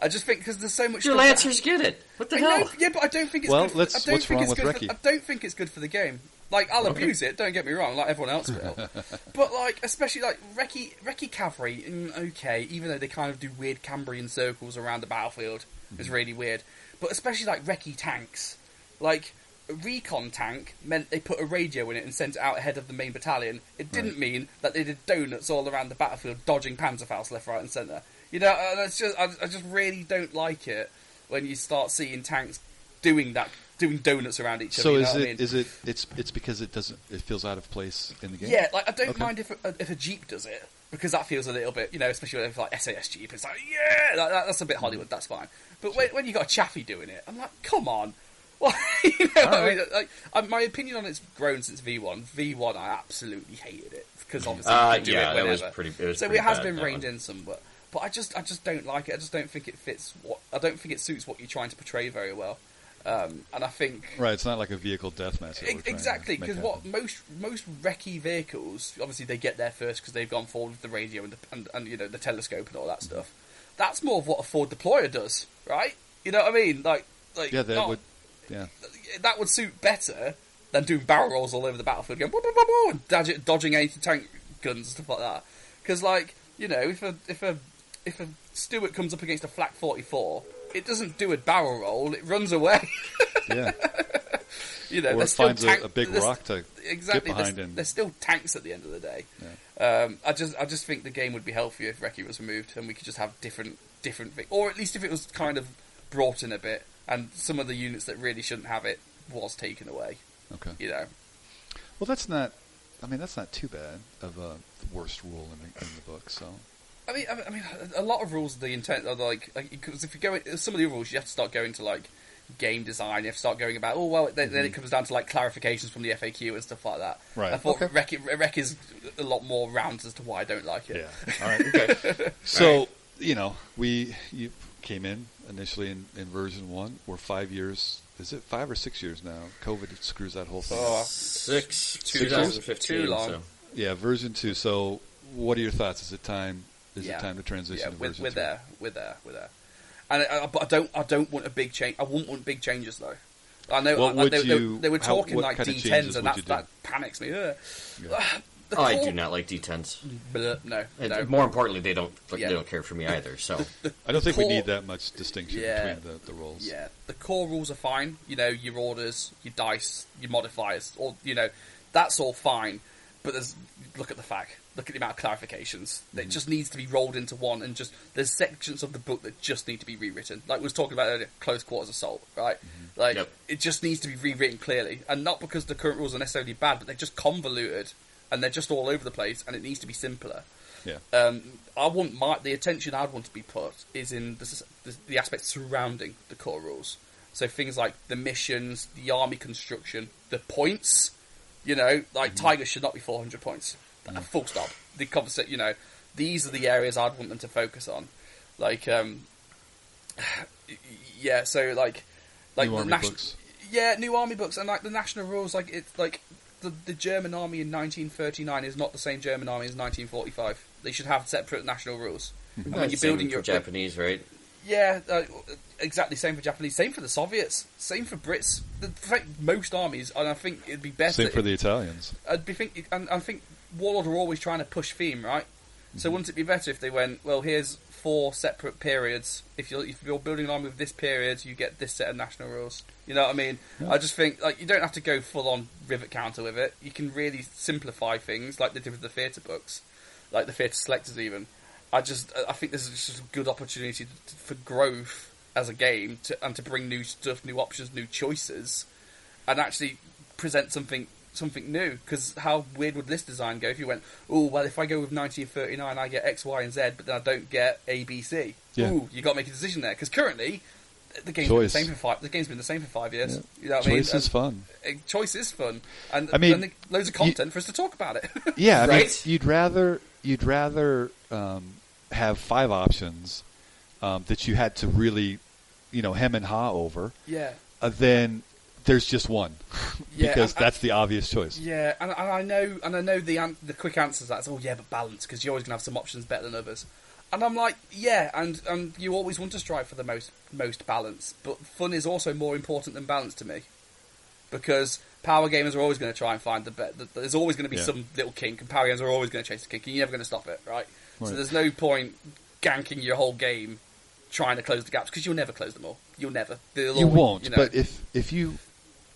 I just think because there's so much. Your stuff that- lancers get it. What the I hell? know, yeah, but I don't think it's Well, good. For, let's- I don't what's think wrong it's with good Recce? For, I don't think it's good for the game. Like I'll abuse it. Don't get me wrong. Like everyone else will. but like, especially like Recce, Recce cavalry. Mm, okay, even though they kind of do weird Cambrian circles around the battlefield, it's Mm-hmm. really weird. But especially like Recce tanks, like. A recon tank meant they put a radio in it and sent it out ahead of the main battalion. It didn't Right. mean that they did donuts all around the battlefield, dodging Panzerfaust left, right, and centre. You know, and it's just I, I just really don't like it when you start seeing tanks doing that, doing donuts around each other. So you know is what it I mean? is it it's it's because it doesn't it feels out of place in the game. Yeah, like I don't Okay. mind if a, if a jeep does it because that feels a little bit, you know, especially if like SAS jeep. It's like yeah, that, that- that's a bit Hollywood. That's fine. But when, when you got a chaffee doing it, I'm like, come on. Well, you know, what I mean, like my opinion on it's grown since V1. V1, I absolutely hated it because obviously Uh, you do yeah, it that was pretty. It was so pretty it has bad, been that reined in some, but but I just I just don't like it. I just don't think it fits what I don't think it suits what you're trying to portray very well. Um, and I think Right, it's not like a vehicle deathmatch. that we're Ex- trying to Exactly, because what most most recce vehicles, obviously they get there first because they've gone forward with the radio and, the, and and you know the telescope and all that stuff. That's more of what a Ford deployer does, right? You know what I mean? Like, like Yeah, that would. Yeah, that would suit better than doing barrel rolls all over the battlefield, going "Boo, boo, boo, boo," and dodging, dodging anti-tank guns and stuff like that. Because, like, you know, if a if a if a Stuart comes up against a Flak 44, it doesn't do a barrel roll; it runs away. yeah. you know, or there's it still finds tank- a, a big rock to exactly. get behind there's, and there's still tanks at the end of the day. Um, I just, I just think the game would be healthier if Recce was removed and we could just have different, different, vi- or at least if it was kind of brought in a bit, and some of the units that really shouldn't have it was taken away. okay. You know, Well, that's not. I mean, that's not too bad of a worst rule in the, in the book. So I mean, I mean- a lot of rules, the intent are like, because if you go, in- some of the rules, you have to start going to like game design. You have to start going about, oh well, then, then it mm-hmm. comes down to like clarifications from the FAQ and stuff like that. Right, I thought okay. Rek, Rek is a lot more round as to why I don't like it. yeah. All right. So you know, we you came in initially in, in version one. We're five years. Is it five or six years now? COVID screws that whole thing. Oh, Six, Too 2015. too long. So. Yeah, version two. So, what are your thoughts? Is it time? Is Yeah. it time to transition yeah, to we're, version we're three? there, we're there, we're there. And I, I, but I don't, I don't want a big change. I wouldn't want big changes though. I know What I- would they, they- you- they were talking what like D10s, and that, that panics me. Ugh. The I do not like D10s. Blah, no, And no. more importantly, they don't Yeah. they don't care for me either. So I don't think we need that much distinction Yeah. between the, the roles. Yeah, the core rules are fine. You know, your orders, your dice, your modifiers, or you know, that's all fine. But there's look at the fact, look at the amount of clarifications. Mm-hmm. It just needs to be rolled into one, and just there's sections of the book that just need to be rewritten. Like we was talking about earlier, close quarters assault, right? Mm-hmm. Like Yep. it just needs to be rewritten clearly, and not because the current rules are necessarily bad, but they're just convoluted and they're just all over the place, and it needs to be simpler. Yeah. Um, I want my the attention I'd want to be put is in the, the, the aspects surrounding the core rules. So things like the missions, the army construction, the points. You know, like Tigers should not be 400 points. Uh, Full stop. The conversation. You know, these are the areas I'd want them to focus on. Like, um, yeah. So like, like New the army nation- books. yeah, new army books and like the national rules. Like it's like the the German army in 1939 is not the same German army as 1945. They should have separate national rules. And when you're Same building for your Japanese, right? yeah, uh, exactly. Same for Japanese. Same for the Soviets. Same for Brits. The fact most armies, and I think it'd be better. Same for the Italians. I'd be think, and I think Warlord are always trying to push theme, right? So mhm. wouldn't it be better if they went, well, here's four separate periods. If you're if you're building army with this period, you get this set of national rules. You know what I mean? I just think like you don't have to go full on rivet counter with it. You can really simplify things like they did with the theatre books, like the theatre selectors even. I just I think this is just a good opportunity to, for growth as a game to, and to bring new stuff, new options, new choices, and actually present something something new. Because how weird would this design go if you went, oh well, if I go with 1939, I get X, Y, and Z, but then I don't get A, B, C. Yeah. Ooh, you got to make a decision there. Because currently, the game's Choice. been the same for five. The game's been the same for five years. Yeah. You know what Choice I mean? is fun. And, uh, choice is fun, and I mean, and loads of content for us to talk about it. Yeah, I mean, Right? you'd rather you'd rather um, have five options um, that you had to really, you know, hem and haw over, yeah. uh, than there's just one Yeah, because and- that's the obvious choice. Yeah, and, and I know, and I know the an- the quick answer to that is, oh yeah, but balance because you're always gonna have some options better than others. And I'm like, yeah, and and you always want to strive for the most most balance, but fun is also more important than balance to me, because power gamers are always going to try and find the bet. the- There's always going to be Yeah. some little kink, and power gamers are always going to chase the kink, and you're never going to stop it, right? So there's no point ganking your whole game trying to close the gaps because you'll never close them all. You'll never. They'll You always- won't, you know. but if if you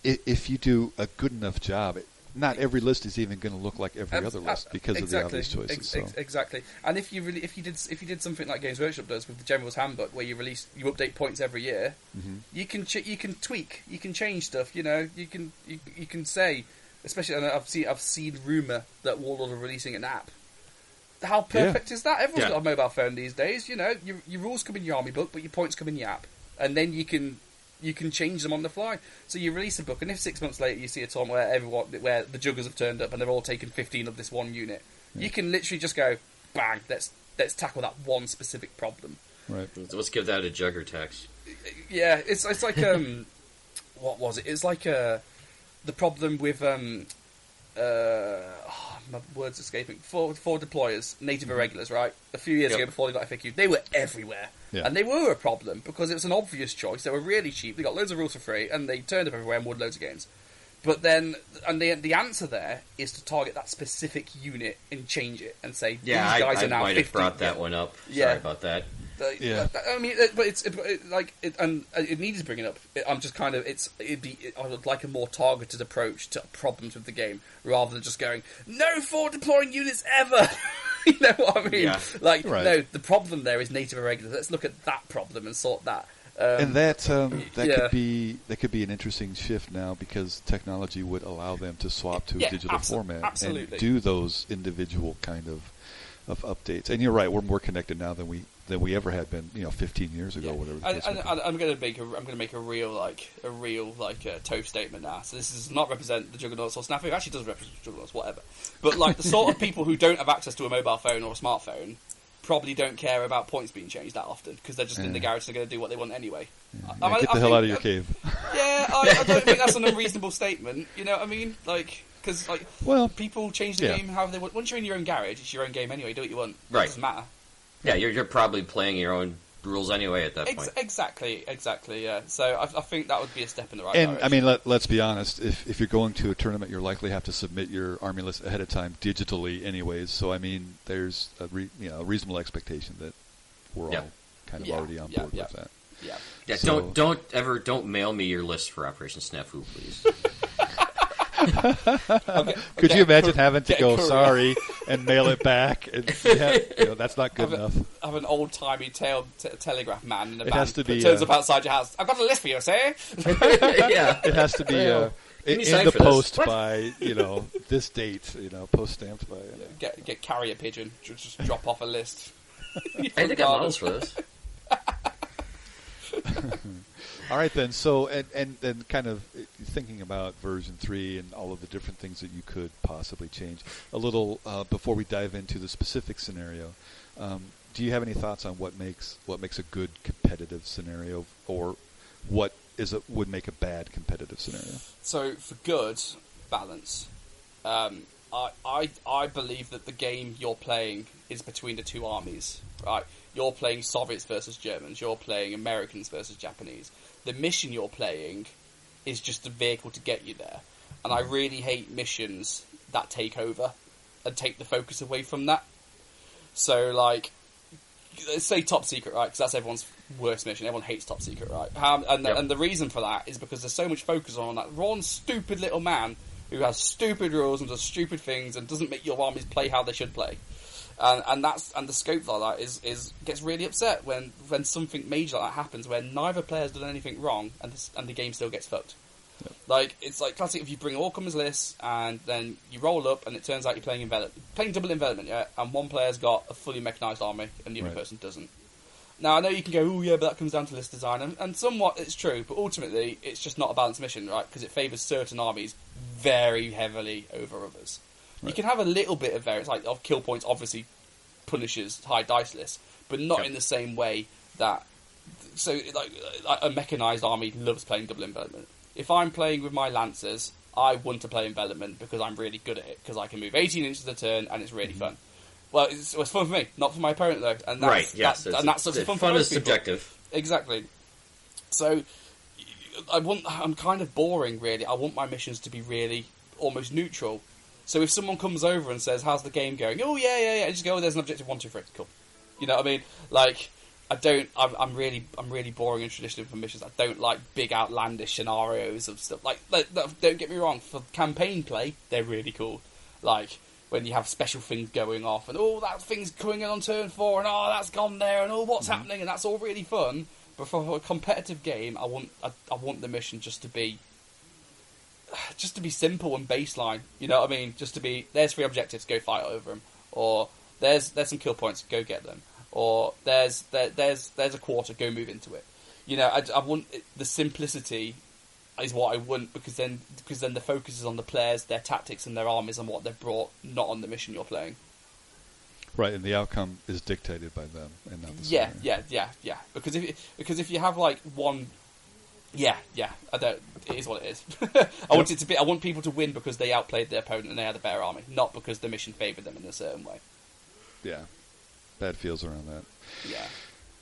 if you do a good enough job, it, not every list is even going to look like every Ab- other list because of the exactly, obvious choices. ex- so. ex- exactly. And if you really, if you did, if you did something like Games Workshop does with the General's Handbook, where you release, you update points every year, Mm-hmm. you can ch- you can tweak, you can change stuff. You know, you can you, you can say, especially and I've seen I've seen rumor that Warlord are releasing an app. How perfect is that? Everyone's Yeah. got a mobile phone these days. You know, your, your rules come in your army book, but your points come in your app, and then you can you can change them on the fly. So you release a book, and if six months later you see a time where everyone where the juggers have turned up and they're all taken fifteen of this one unit, you can literally just go bang. Let's let's tackle that one specific problem. Right. Let's give that a jugger tax. Yeah, it's it's like um, what was it? It's like uh, the problem with um, uh, oh, my words escaping. For for deployers, native irregulars, right? A few years Yep. ago, before they got FAQ, they were everywhere, Yeah. and they were a problem because it was an obvious choice. They were really cheap. They got loads of rules for free, and they turned up everywhere and won loads of games. But then, and the the answer there is to target that specific unit and change it and say Yeah, these I, guys I are now might 50. have brought that yeah. one up. Yeah. Sorry about that. Uh, Yeah. I mean, but it's it, it, like, it, and uh, it needs bringing up. It, I'm just kind of, it's, it'd be, I would like a more targeted approach to problems with the game rather than just going, no forward deploying units ever. you know what I mean? Yeah. Like, Right. no, the problem there is native irregulars. Let's look at that problem and sort that. Um, and that um, that yeah. could be that could be an interesting shift now because technology would allow them to swap to a digital abso- format absolutely. and do those individual kind of of updates. And you're right, we're more connected now than we than we ever had been, you know, 15 years ago, Yeah. whatever. I, case I, may be. I, I'm going to make a I'm going to make a real like a real like uh, toe statement now. So this does not represent the Juggernauts or Snafu. It actually does represent the Juggernauts, whatever. But like the sort of people who don't have access to a mobile phone or a smartphone probably don't care about points being changed that often because they're just in the Yeah. garage. They're going to do what they want anyway. I- Yeah, I- get I the hell think- out of your cave. Yeah, I, I don't think that's an unreasonable statement. You know what I mean? Like because like Well, people change the yeah. game however they want. Once you're in your own garage, it's your own game anyway. Do what you want. Right. It doesn't matter. Yeah, you're, you're probably playing your own rules anyway at that Ex- point. exactly, exactly. Yeah. So I, I think that would be a step in the right and direction. I mean, let, let's be honest. If if you're going to a tournament, you're likely have to submit your army list ahead of time digitally, anyways. So I mean, there's a re, you know a reasonable expectation that we're Yeah. all kind of Yeah, already on yeah, board yeah. with that. yeah. Yeah, So- don't don't ever don't mail me your list for Operation Snafu, please. Okay, Could okay, you imagine cor- having to go courier. sorry and mail it back? And, yeah, you know, that's not good Have, enough. a, have an old timey tail t- telegraph man in a It van has to be, turns uh, up outside your house. I've got a list for you, say. yeah. It has to be uh, in, in the for this? post by you know this date. You know, post stamped by. Uh, Get get carrier pigeon. Just, just drop off a list. I think I got models for this. All right then. So and and kind of thinking about version three and all of the different things that you could possibly change. A little uh, before we dive into the specific scenario. Um, do you have any thoughts on what makes what makes a good competitive scenario, or what is would make a bad competitive scenario? So for good balance, um, I, I I believe that the game you're playing is between the two armies. Right, you're playing Soviets versus Germans. You're playing Americans versus Japanese. The mission you're playing is just a vehicle to get you there, and I really hate missions that take over and take the focus away from that. So like let's say top secret, right? Because that's everyone's worst mission. Everyone hates top secret, right? Um, and, Yep. and the reason for that is because there's so much focus on that one stupid little man who has stupid rules and does stupid things and doesn't make your armies play how they should play. And, and that's and the scope like that is, is gets really upset when when something major like that happens where neither player's done anything wrong and this, and the game still gets fucked. Like it's like classic if you bring all comers lists and then you roll up and it turns out you're playing envelop, playing double envelopment, yeah, and one player's got a fully mechanized army and the other Right. person doesn't. Now I know you can go, oh yeah, but that comes down to list design, and, and somewhat it's true, but ultimately it's just not a balanced mission, right? Because it favours certain armies very heavily over others. You can have a little bit of variance, like of kill points obviously punishes high dice lists, but not in the same way that. So like, like a mechanized army loves playing double envelopment. If I'm playing with my lancers, I want to play envelopment because I'm really good at it because I can move 18 inches a turn and it's really mm-hmm. fun. Well, it's, it's fun for me, not for my opponent though, and that's, right, yes. that- and that's fun, fun for most people. subjective. Exactly. So, I want. I'm kind of boring, really. I want my missions to be really almost neutral. So if someone comes over and says, "How's the game going?" Oh yeah, yeah, yeah. I just go, oh, "There's an objective one, two, three. Cool." You know what I mean? Like, I don't. I'm, I'm really, I'm really boring and traditional for missions. I don't like big outlandish scenarios of stuff. Like, don't get me wrong. For campaign play, they're really cool. Like when you have special things going off, and oh, that thing's coming in on turn four, and oh, that's gone there, and oh, what's mm-hmm. happening, and that's all really fun. But for a competitive game, I want, I, I want the mission just to be just to be simple and baseline. You know what I mean? Just to be there's three objectives, go fight over them, or there's there's some kill points, go get them, or there's there, there's there's a quarter, go move into it. You know, I, I want the simplicity is what I want because then because then the focus is on the players, their tactics, and their armies and what they've brought, not on the mission you're playing. Right, and the outcome is dictated by them and not the Yeah, scenario. yeah, yeah, yeah. Because if because if you have like one, yeah, yeah, I don't. It is what it is. I want it to be. I want people to win because they outplayed their opponent and they had a better army, not because the mission favoured them in a certain way. Yeah. Bad feels around that. Yeah.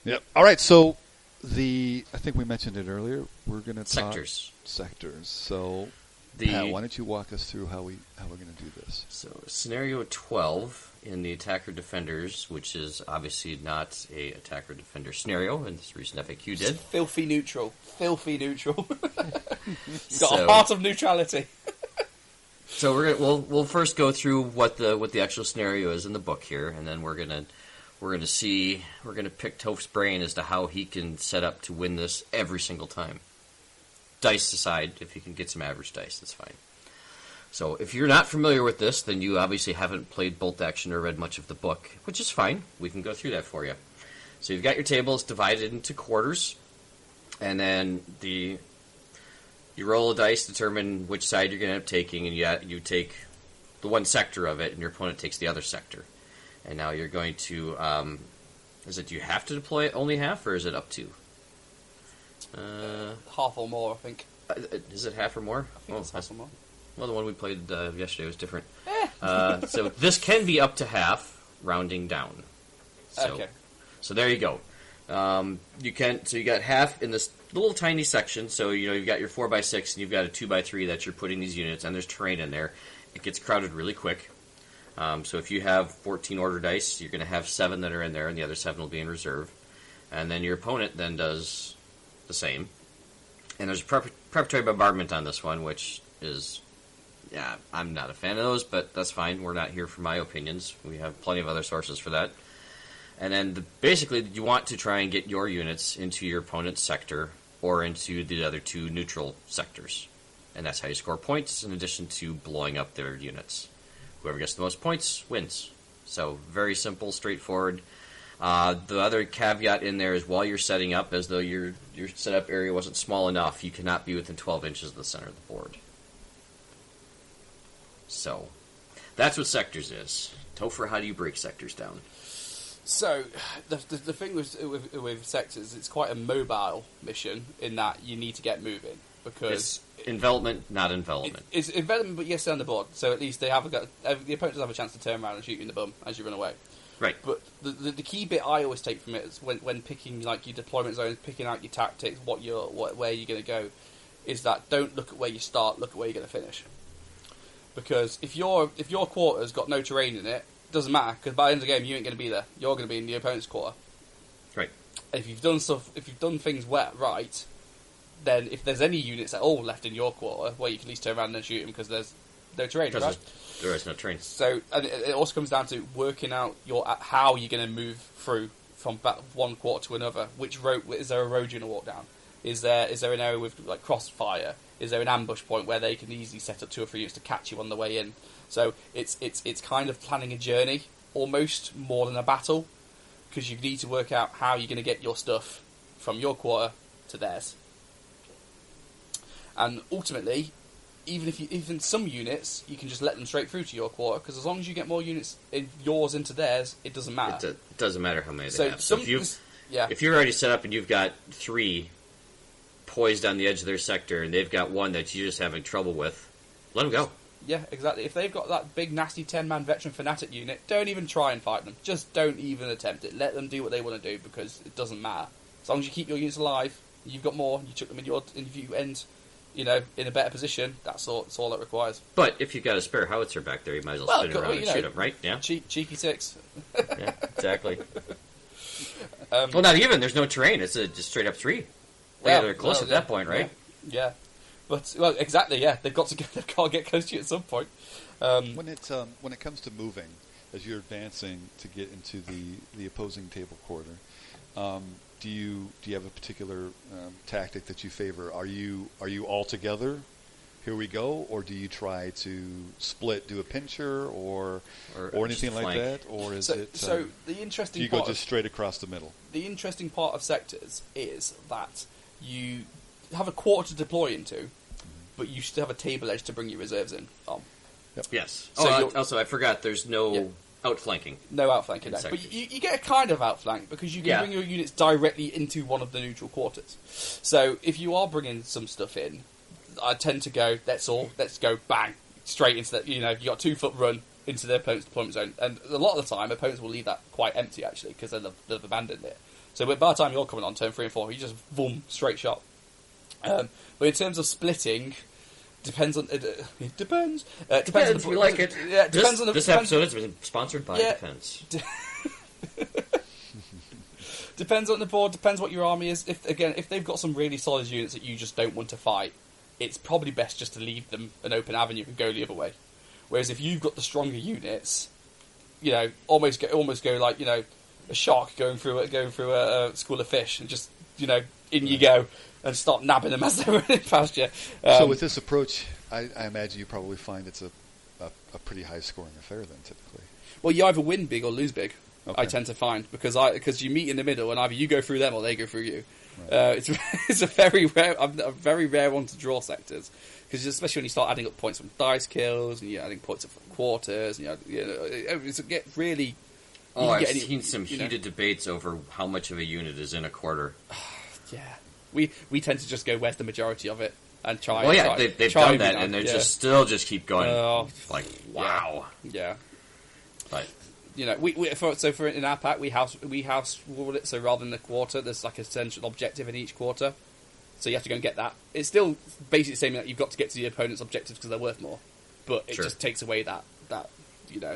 Yep. All right. So the I think we mentioned it earlier. We're going to talk Sectors. sectors. So The Pat, why don't you walk us through how we how we're going to do this? So, scenario 12 in the attacker defenders, which is obviously not a attacker defender scenario, and this recent FAQ did. Filthy neutral. Filthy neutral. Got So- a heart of neutrality. So we're gonna we'll we'll first go through what the what the actual scenario is in the book here, and then we're gonna we're gonna see we're gonna pick Toph's brain as to how he can set up to win this every single time. Dice aside, if he can get some average dice, that's fine. So if you're not familiar with this, then you obviously haven't played Bolt Action or read much of the book, which is fine. We can go through that for you. So you've got your tables divided into quarters, and then the you roll a dice, determine which side you're going to end up taking, and you you take the one sector of it, and your opponent takes the other sector. And now you're going to um, is it do you have to deploy only half, or is it up to? Uh, Half or more, I think. uh, is it half or more? I think Oh, it's half or more. Well, the one we played uh, yesterday was different. Uh, so this can be up to half, rounding down. So, okay. so there you go. Um, you can so you got half in this little tiny section. So you know you've got your four by six and you've got a two by three that you're putting these units, and there's terrain in there. It gets crowded really quick. Um, so if you have 14 order dice, you're going to have seven that are in there, and the other seven will be in reserve. And then your opponent then does the same. And there's a prep- preparatory bombardment on this one, which is yeah, I'm not a fan of those, but that's fine. We're not here for my opinions. We have plenty of other sources for that. And then the, basically, you want to try and get your units into your opponent's sector or into the other two neutral sectors. And that's how you score points, in addition to blowing up their units. Whoever gets the most points wins. So, very simple, straightforward. Uh, the other caveat in there is while you're setting up, as though your your setup area wasn't small enough, you cannot be within 12 inches of the center of the board. So, that's what sectors is. Topher, how do you break sectors down? So, the, the, the thing with, with with sectors, it's quite a mobile mission in that you need to get moving because It's envelopment, not it, it's envelopment, but yes, they're on the board. So at least they have a, got- the opponent does have a chance to turn around and shoot you in the bum as you run away. Right. But the, the, the key bit I always take from it is when, when picking like your deployment zones, picking out your tactics, what you're what, where you're going to go, is that don't look at where you start, look at where you're going to finish. Because if your if your quarter's got no terrain in it, it doesn't matter because by the end of the game you ain't going to be there. You're going to be in the opponent's quarter. Right. If you've done stuff, if you've done things wet right, then if there's any units at all left in your quarter, well, you can at least turn around and shoot them because there's no terrain. Right? there's- there is no train. So, and it, it also comes down to working out your how you're going to move through from one quarter to another. Which road is there a road you're going to walk down? Is there is there an area with like crossfire? Is there an ambush point where they can easily set up two or three units to catch you on the way in? So it's it's it's kind of planning a journey almost more than a battle because you need to work out how you're going to get your stuff from your quarter to theirs. And ultimately, even if you even some units, you can just let them straight through to your quarter because as long as you get more units in yours into theirs, it doesn't It, matter. do- it doesn't matter how many they so have. So if you yeah, if you're already set up and you've got three poised on the edge of their sector, and they've got one that you're just having trouble with, let them go. yeah, exactly. If they've got that big nasty ten man veteran fanatic unit, don't even try and fight them. Just don't even attempt it. Let them do what they want to do because it doesn't matter. As long as you keep your units alive, you've got more. You took them in your, and if you end, you know, in a better position, that's all. That's all it requires. But if you've got a spare howitzer back there, you might as well, Well, spin it around you and know. shoot them, right? Yeah, Cheek, cheeky six. yeah, exactly. Um, well, not even. There's no terrain. It's a just straight up three. Well, Yeah, they're close well, at yeah, that point, right? Yeah. yeah. But well, exactly. Yeah, they've got to get, they've got to get close to you at some point. Um, When it um, when it comes to moving, as you're advancing to get into the, the opposing table quarter, um, do you do you have a particular um, tactic that you favor? Are you are you all together? Here we go, or do you try to split, do a pincher, or Or, or, anything like that, or is so, it? so um, the do interesting you go just straight across the middle? the interesting part of sectors is that you have a quarter to deploy into, but you still have a table edge to bring your reserves in. Um, Yes. So oh, you'll- uh, also, I forgot. There's no Yeah. outflanking. no outflanking, no. but you, you get a kind of outflank because you can Yeah. bring your units directly into one of the neutral quarters. So if you are bringing some stuff in, I tend to go. Let's all let's go bang straight into that. You know, you got two foot run into their opponent's deployment zone, and a lot of the time opponents will leave that quite empty actually because they've, they've abandoned it. So by the time you're coming on turn three and four, you just boom straight shot. Um, but in terms of splitting, depends on it, uh, it depends. Uh, depends on the we like it. Yeah, it depends this, on the this depends- episode has been sponsored by Yeah. Defense. Depends on the board. Depends what your army is. If again, if they've got some really solid units that you just don't want to fight, it's probably best just to leave them an open avenue and go the other way. Whereas if you've got the stronger units, you know, almost go, almost go like you know, a shark going through a, going through a, a school of fish and just you know, in you go and start nabbing them as they're running past you. so Um, with this approach, I, I imagine you probably find it's a, a, a pretty high scoring affair then typically. Well, you either win big or lose big. Okay. I tend to find because I because you meet in the middle and either you go through them or they go through you. Uh, it's it's a very rare a very rare one to draw sectors because especially when you start adding up points from dice kills and you're adding points from quarters and you know, you know it, it's it gets really. Oh, I've any- seen some you know. heated debates over how much of a unit is in a quarter. Yeah, we we tend to just go where's the majority of it and try. Well, yeah, try- they, they've try done that, and they yeah. just still just keep going. Oh, like, wow. yeah. But you know, we, we for, so for in our pack we house we house rule it. So rather than the quarter, there's like a central objective in each quarter. So you have to go and get that. It's still basically saying that you've got to get to the opponent's objectives because they're worth more, but it Sure. just takes away that that you know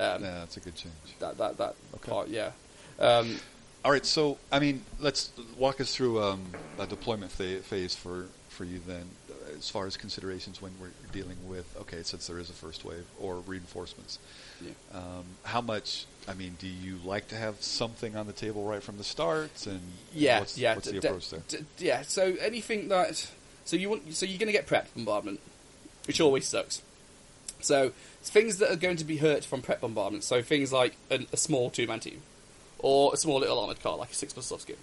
um, Yeah, that's a good change. that that that Okay. part. Yeah. Um, All right, so I mean, let's walk us through um, a deployment pha- phase for for you then, as far as considerations when we're dealing with okay, since there is a first wave or reinforcements. Yeah. Um, how much? I mean, do you like to have something on the table right from the start? And yeah, what's, yeah, what's the d- approach there? d- yeah. So anything that so you want so you're going to get prep bombardment, which always sucks. So things that are going to be hurt from prep bombardment. So things like an, a small two man team or a small little armored car like a six plus skin.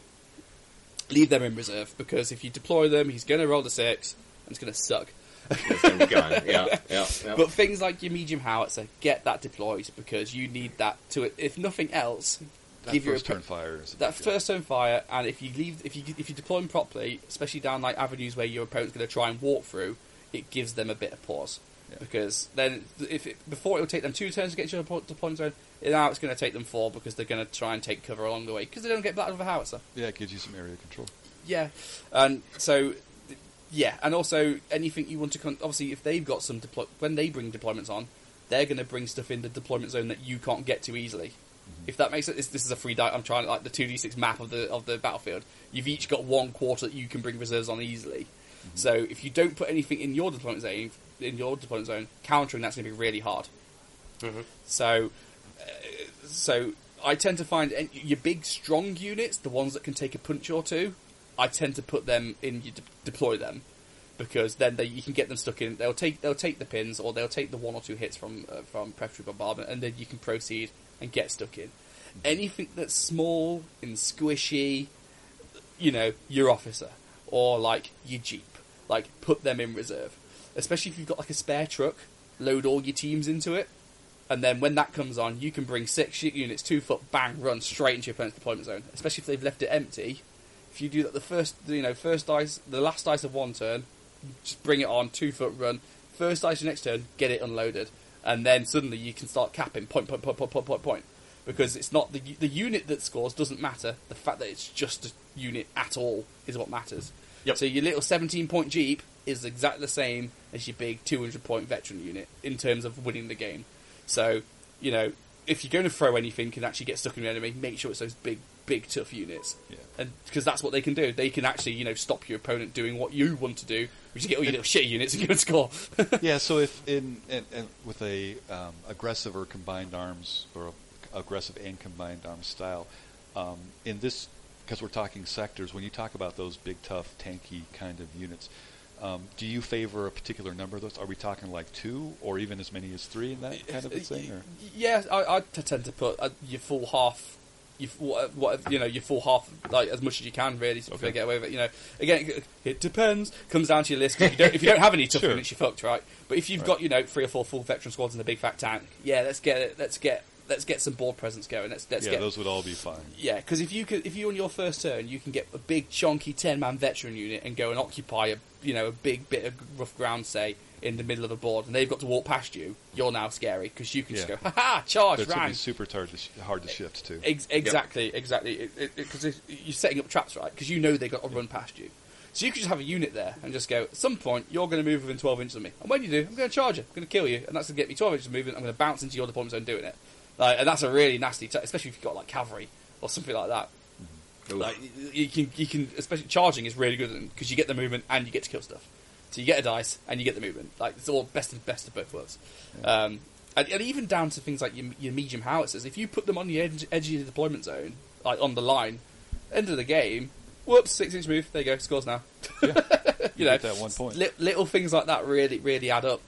Leave them in reserve because if you deploy them, he's going to roll the six and it's going to suck. it's been gone. Yeah, yeah, yeah. But things like your medium howitzer, get that deployed because you need that to, if nothing else, That give your first turn fire. That first turn fire, and if you leave, if you if you deploy them properly, especially down like avenues where your opponent's going to try and walk through, it gives them a bit of pause Yeah. because then if it, before it will take them two turns to get to the deployment zone, now it's going to take them four because they're going to try and take cover along the way because they don't get battled with a howitzer. Yeah, it gives you some area control. Yeah, and so yeah, and also anything you want to con- obviously if they've got some deploy when they bring deployments on, they're going to bring stuff in the deployment zone that you can't get to easily. Mm-hmm. If that makes it, this, is a free die. I'm trying like the two d six map of the of the battlefield. You've each got one quarter that you can bring reserves on easily. Mm-hmm. So if you don't put anything in your deployment zone, in your deployment zone, countering that's going to be really hard. So, uh, so I tend to find en- your big strong units, the ones that can take a punch or two, I tend to put them in. You de- deploy them because then they, you can get them stuck in. They'll take they'll take the pins or they'll take the one or two hits from uh, from preparatory bombardment, and then you can proceed and get stuck in. Anything that's small and squishy, you know, your officer or like your jeep, like put them in reserve. Especially if you've got like a spare truck, load all your teams into it, and then when that comes on, you can bring six shit units, two foot, bang, run straight into your opponent's deployment zone. Especially if they've left it empty. If you do that, the first, you know, first dice, the last dice of one turn, just bring it on, two foot run. First dice of next turn, get it unloaded, and then suddenly you can start capping point, point, point, point, point, point, point. Because it's not the the unit that scores doesn't matter. The fact that it's just a unit at all is what matters. Yep. So your little 17 point Jeep is exactly the same as your big 200 point veteran unit in terms of winning the game. So, you know, if you're going to throw anything and actually get stuck in the enemy, make sure it's those big, big tough units. Yeah. And because that's what they can do. They can actually, you know, stop your opponent doing what you want to do, which is get all your little shitty units and go and score. yeah, so if in, in, in with a um, aggressive or combined arms or aggressive and combined arms style, um, in this because we're talking sectors, when you talk about those big, tough, tanky kind of units, um, do you favor a particular number of those? Are we talking like two, or even as many as three in that kind of a thing? Or? Yeah, I tend to put uh, your full half, your what, what you know, your full half, like as much as you can, really, to Okay. get away with it. You know, again, it- depends. Comes down to your list. If you don't, if you don't have any tough Sure. units, you're fucked, right? But if you've Right. got, you know, three or four full veteran squads and a big fat tank, yeah, let's get it. Let's get let's get some board presence going. Let's let's yeah, get those would all be fine. yeah, because if you could, if you on your first turn, you can get a big chunky ten man veteran unit and go and occupy a you know a big bit of rough ground, say in the middle of a board, and they've got to walk past you. You're now scary because you can just go, ha ha, charge, That's going to be super hard to, sh- hard to shift too. Ex- exactly, exactly. Because you're setting up traps, right? Because you know they've got to run past you. So you could just have a unit there and just go, at some point, you're going to move within 12 inches of me. And when you do, I'm going to charge you. I'm going to kill you. And that's going to get me 12 inches of movement. I'm going to bounce into your deployment zone doing it. Like, and that's a really nasty, t- especially if you've got like cavalry or something like that. Ooh. Like you can, you can, especially charging is really good because you get the movement and you get to kill stuff. So you get a dice and you get the movement. Like it's all best of best of both worlds. Um, and, and even down to things like your, your medium howitzers. If you put them on the edge, edge of your deployment zone, like on the line, end of the game. Whoops, six inch move. There you go. Scores now. Yeah, you you know, one point. li- little things like that really, really add up.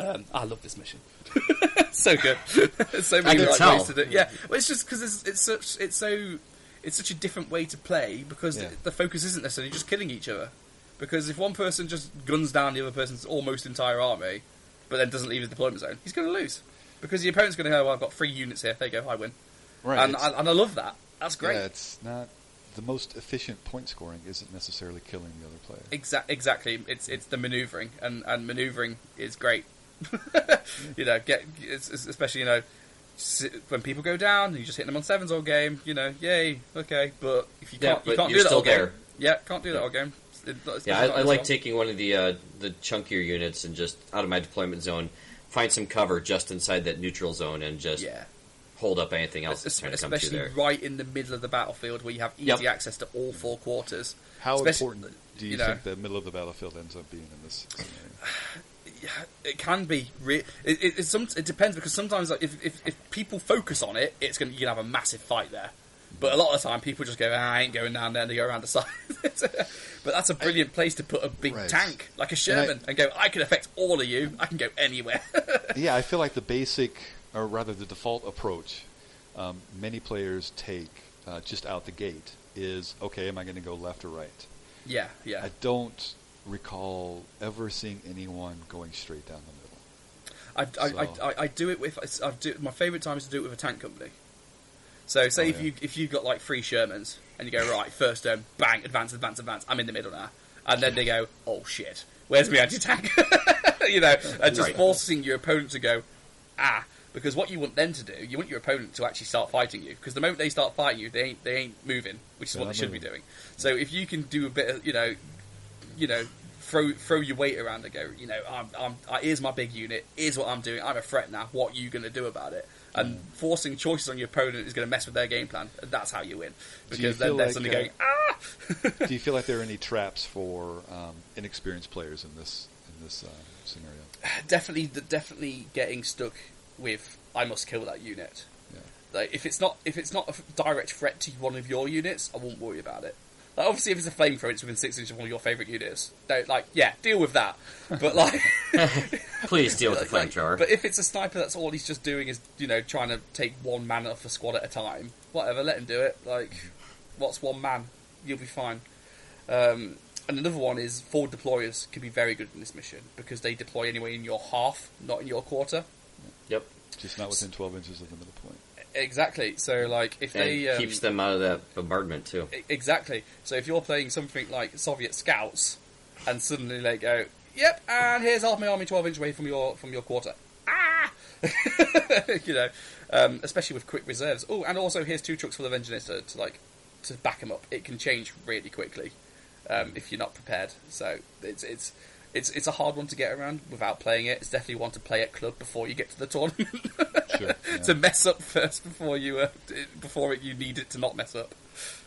Um, I love this mission. so good. so many right tell. ways to do. Yeah, well, it's just because it's, it's such it's so it's such a different way to play because Yeah. the, the focus isn't necessarily just killing each other. Because if one person just guns down the other person's almost entire army, but then doesn't leave his deployment zone, he's going to lose. Because the opponent's going to go, well, I've got three units here. There you go, I win. Right, and, it's- and, I love that. That's great. Yeah, it's not the most efficient point scoring. Isn't necessarily killing the other player. Exa- exactly. It's it's the manoeuvring, and and manoeuvring is great. you know, get it's, it's especially you know when people go down, you just hit them on sevens all game. You know, yay, okay. But if you can't, you can't do that still all game. there. Yeah, can't do that Yeah. all game. It- it's Yeah, I, I like well. taking one of the uh, the chunkier units and just out of my deployment zone, find some cover just inside that neutral zone and just Yeah, hold up anything else that's trying to come especially there. right in the middle of the battlefield where you have easy Yep. access to all four quarters. How Especially- important do you, you know- think the middle of the battlefield ends up being in this scenario? it can be. Re- it, it, it, some, it depends because sometimes like, if, if if people focus on it, it's going to you can have a massive fight there. But a lot of the time, people just go, ah, "I ain't going down there." and They go around the side. but that's a brilliant place to put a big Right. tank like a Sherman and, go. I can affect all of you. I can go anywhere. yeah, I feel like the basic, or rather the default approach, um, many players take uh, just out the gate is okay. Am I going to go left or right? yeah, yeah. I don't recall ever seeing anyone going straight down the middle. I, I, So- I, I, I do it with. I do my favourite time is to do it with a tank company. So say Oh, if yeah. you if you've got like three Shermans and you go right first turn, bang, advance, advance, advance. I'm in the middle now, and then they go, oh shit, where's my anti tank? you know, and just Right. forcing your opponent to go, ah. Because what you want them to do, you want your opponent to actually start fighting you. Because the moment they start fighting you, they ain't they ain't moving, which is what they should be doing. So if you can do a bit of, you know, you know, throw throw your weight around and go, you know, I'm, I'm, uh, here's my big unit, here's what I'm doing, I'm a threat now, what are you going to do about it? And forcing choices on your opponent is going to mess with their game plan, and that's how you win. Do you Because then they're like, suddenly uh, going, ah! Do you feel like there are any traps for um, inexperienced players in this in this uh, scenario? definitely, definitely getting stuck with, I must kill that unit. Yeah. Like, if it's not if it's not a direct threat to one of your units, I won't worry about it. Like, obviously, if it's a flamethrower, it's within six inches of one of your favourite units. Don't, like, yeah, deal with that. But like, Please deal with the Like, flamethrower. But if it's a sniper, that's all he's just doing is you know trying to take one man off a squad at a time. Whatever, let him do it. Like, what's one man? You'll be fine. Um, and another one is forward deployers can be very good in this mission because they deploy anyway in your half, not in your quarter. yep, Just not within 12 inches of the middle point. Exactly. So like if and they um, keeps them out of that bombardment too. Exactly. So if you're playing something like Soviet Scouts, and suddenly they go, "Yep," and here's half my army twelve inch away from your from your quarter. Ah, you know, um, especially with quick reserves. Oh, and also here's two trucks full of engineers to, to like to back them up. It can change really quickly um, if you're not prepared. So it's it's. It's, it's a hard one to get around without playing it. It's definitely one to play at club before you get to the tournament. Sure. yeah. to mess up first before you uh, before you need it to not mess up.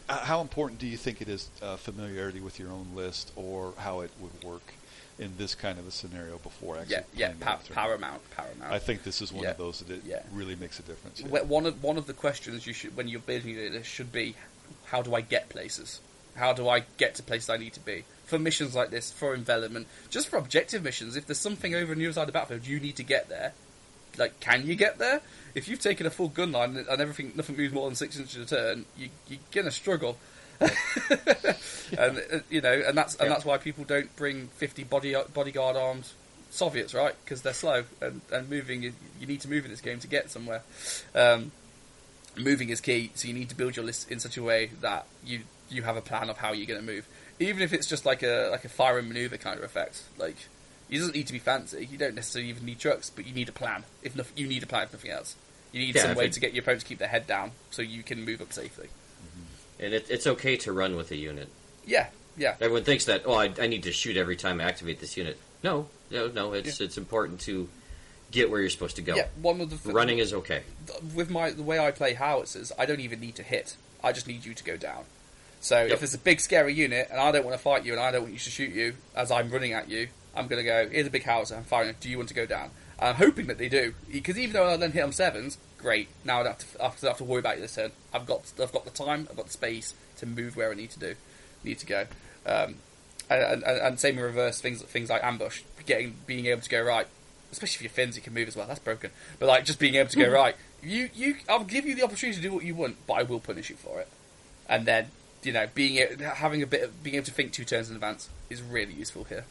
Uh, how important do you think it is uh, familiarity with your own list, or how it would work in this kind of a scenario before actually? Yeah, yeah, pa- paramount, paramount. I think this is one Yeah. of those that it Yeah. really makes a difference. yeah. One of one of the questions you should when you're building it should be, how do I get places? How do I get to places I need to be for missions like this, for envelopment, just for objective missions? If there's something over on the other side of the battlefield, you need to get there. Like, can you get there? If you've taken a full gun line and everything, nothing moves more than six inches a turn, you, you're gonna struggle. and uh, you know, and that's and Yeah. that's why people don't bring 50 body bodyguard armed Soviets, right? Because they're slow and, and moving. is- You need to move in this game to get somewhere. Um, moving is key, so you need to build your list in such a way that you you have a plan of how you're going to move, even if it's just like a like a fire and maneuver kind of effect. Like it doesn't need to be fancy. You don't necessarily even need trucks, but you need a plan. If you need a plan, if nothing else, you need Yeah, some way to get your opponent to keep their head down so you can move up safely. Mm-hmm. And it, it's okay to run with a unit. Yeah, yeah, Everyone thinks that, oh, I, I need to shoot every time I activate this unit. No, no, no. It's it's important to get where you're supposed to go. yeah. One of the th- Running is okay. with my the way I play howitzers, I don't even need to hit. I just need you to go down. So Yep. if there's a big scary unit and I don't want to fight you and I don't want you to shoot you as I'm running at you, I'm going to go. Here's a big howitzer. I'm firing. Do you want to go down? And I'm hoping that they do because even though I then hit on sevens, great. Now I don't have to, I don't have to worry about you this turn. I've got I've got the time. I've got the space to move where I need to do need to go. Um, and, and, and same in reverse things things like ambush, getting being able to go right especially if your Finns, you can move as well. That's broken. But like just being able to go right, you you, I'll give you the opportunity to do what you want, but I will punish you for it. And then you know, being having a bit of being able to think two turns in advance is really useful here.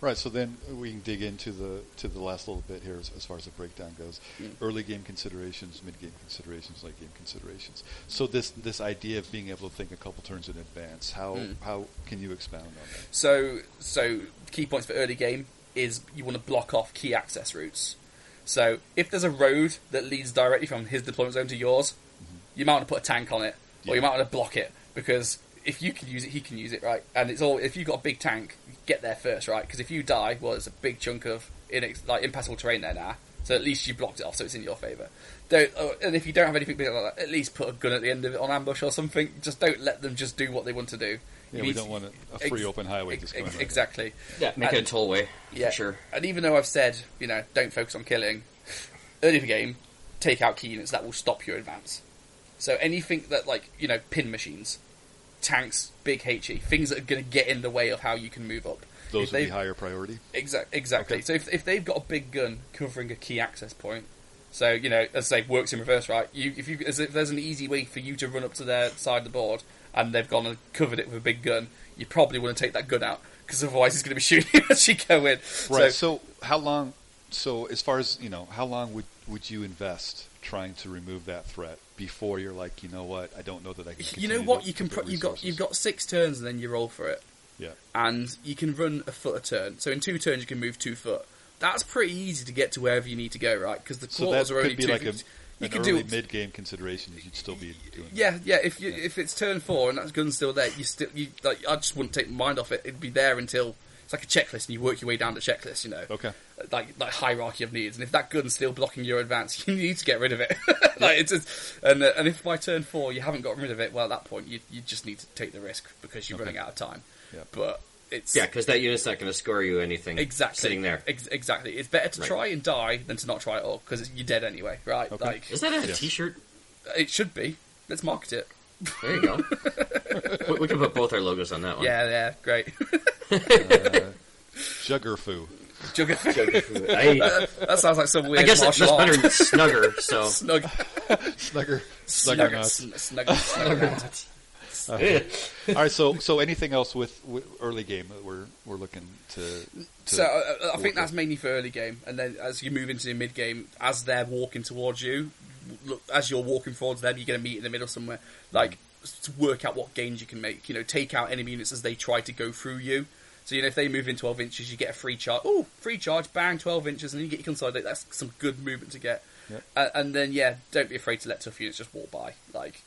Right. So then we can dig into the to the last little bit here as, as far as the breakdown goes. Mm. Early game considerations, mid game considerations, late game considerations. So this this idea of being able to think a couple turns in advance. How Mm. how can you expound on that? So so key points for early game is you want to block off key access routes. So if there's a road that leads directly from his deployment zone to yours, you might want to put a tank on it, or you might want to block it because if you can use it, he can use it, right? And it's all if you've got a big tank, get there first, right? Because if you die, well, there's a big chunk of inex- like impassable terrain there now. So at least you blocked it off, so it's in your favour. Don't, oh, and if you don't have anything big like that, at least put a gun at the end of it on ambush or something. Just don't let them just do what they want to do. Yeah, You we don't to- want a, a free ex- open highway ex- just going. ex- right exactly. Yeah, make it a tollway. Yeah, For sure. And even though I've said, you know, don't focus on killing, early in the game, take out key units that will stop your advance. So anything that, like, you know, pin machines, tanks, big HE, things that are going to get in the way of how you can move up. Those would be higher priority. Exact, exactly. Okay. So if, if they've got a big gun covering a key access point, so you know, as I say, works in reverse, right? You, if you, as if there's an easy way for you to run up to their side of the board, and they've gone and covered it with a big gun, you probably want to take that gun out because otherwise he's going to be shooting as you go in. Right. So, So, how long? So as far as you know, how long would would you invest trying to remove that threat before you're like, you know what, I don't know that I can. you know what? You can. Pro- you've got you've got six turns, and then you roll for it. Yeah. and you can run a foot a turn. So in two turns, you can move two foot. That's pretty easy to get to wherever you need to go, right? Because the So quarters that are only could be two. like a, you early do mid game consideration. You'd still be doing. that. Yeah, yeah. If you if it's turn four and that gun's still there, you still you like. I just wouldn't take my mind off it. It'd be there until it's like a checklist, and you work your way down the checklist. You know, Okay. like like hierarchy of needs. And if that gun's still blocking your advance, you need to get rid of it. like it's just, and uh, and if by turn four you haven't got rid of it, well, at that point you you just need to take the risk because you're Okay. running out of time. Yeah. But it's Yeah, because that unit's not going to score you anything exactly sitting there. Ex- exactly. It's better to Right. try and die than to not try at all because you're dead anyway, right? Okay. Like Is that a Yes. shirt it should be. Let's market it. There you go. we, we can put both our logos on that one. Yeah, yeah, great. Uh, Juggerfoo. Juggernaut. I, that sounds like some weird I guess that's martial better than snugger. So Snug, Slugger. snug, Sluggernaut. snug, snug, snug. All right. So so anything else with, with early game that we're we're looking to. to So uh, I think that's with? mainly for early game, and then as you move into the mid game, as they're walking towards you, look as you're walking towards them, you're going to meet in the middle somewhere. Like to work out what gains you can make. You know, take out enemy units as they try to go through you. So you know, if they move in 12 inches, you get a free charge. Oh, free charge, bang, 12 inches, and then you get your consolidate. That's some good movement to get. Yep. Uh, and then yeah, don't be afraid to let tough units just walk by. Like,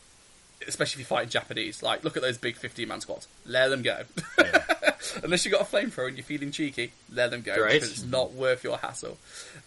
especially if you're fighting Japanese. Like, look at those big 15 man squads. Let them go. Unless you've got a flamethrower and you're feeling cheeky, let them go Right. because it's not worth your hassle.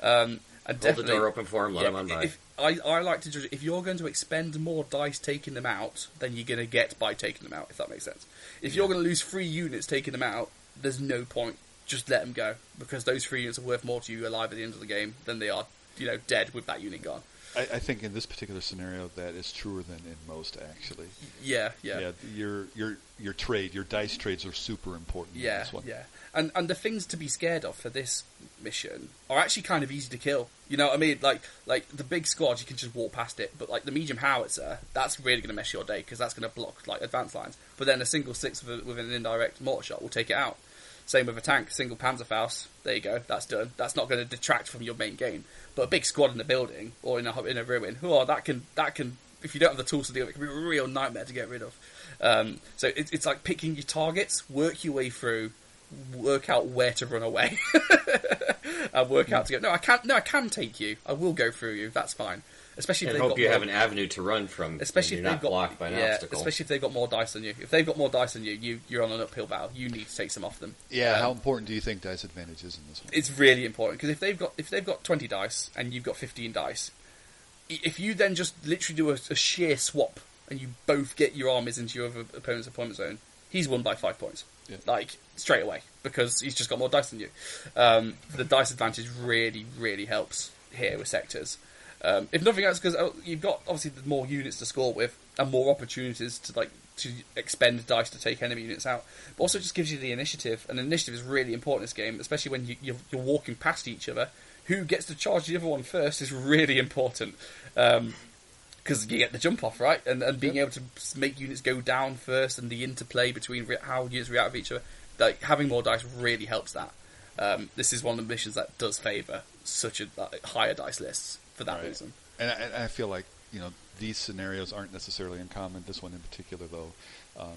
Um, and hold the door open for them. Let yeah, them on by. if, I, I like to judge if you're going to expend more dice taking them out than you're going to get by taking them out. If that makes sense. If you're going to lose three units taking them out, there's no point. Just let them go because those three units are worth more to you alive at the end of the game than they are, you know, dead with that unit gone. I, I think in this particular scenario that is truer than in most actually. Yeah, yeah. Yeah. your your your trade, your dice trades are super important. in Yeah, this one. yeah. And and the things to be scared of for this mission are actually kind of easy to kill. You know what I mean? Like like the big squad, you can just walk past it. But like the medium howitzer, that's really going to mess your day because that's going to block like advanced lines. But then a single six with, with an indirect mortar shot will take it out. Same with a tank, single Panzerfaust. There you go, that's done. That's not going to detract from your main game. But a big squad in a building or in a in a ruin, oh, that can that can if you don't have the tools to do it, it can be a real nightmare to get rid of. Um, so it, it's like picking your targets, work your way through, work out where to run away, and work out to go. No, I can't. No, I can take you. I will go through you. That's fine. Especially if And they've hope got you more- have an avenue to run from. especially and if you're they've not got blocked by an yeah, obstacle. especially if they've got more dice than you. If they've got more dice than you, you you're on an uphill battle. You need to take some off them. Yeah, Um, how important do you think dice advantage is in this one? it's really important because if they've got if they've got 20 dice and you've got 15 dice if you then just literally do a, a sheer swap and you both get your armies into your other opponent's opponent zone he's won by five points Yeah. like straight away because he's just got more dice than you. Um, the dice advantage really really helps here with sectors. Um, if nothing else because you've got obviously more units to score with and more opportunities to like to expend dice to take enemy units out but also just gives you the initiative and initiative is really important in this game especially when you, you're walking past each other. Who gets to charge the other one first is really important because you get the jump off right and, and being able to make units go down first and the interplay between re- how units react with each other like having more dice really helps that um, this is one of the missions that does favour such a like, higher dice lists for that Right. reason And I, and I feel like you know these scenarios aren't necessarily uncommon. This one in particular, though, um,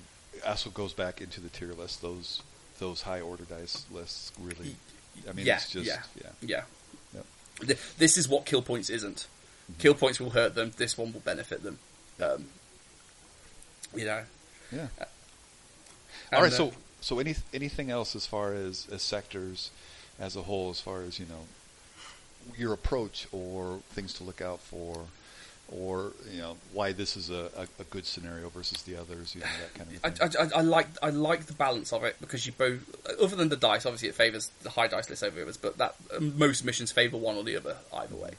also goes back into the tier list. Those those high order dice lists really. I mean, yeah, it's just yeah, yeah. yeah. Yep. This is what kill points isn't. Kill points will hurt them. This one will benefit them. Um, you know. Yeah. And, All right. uh, So so any anything else as far as as sectors as a whole, as far as you know, your approach or things to look out for, or you know why this is a, a, a good scenario versus the others, you know that kind of I. I, I like I like the balance of it because you both, other than the dice, obviously it favours the high dice list over others, but that most missions favour one or the other either way.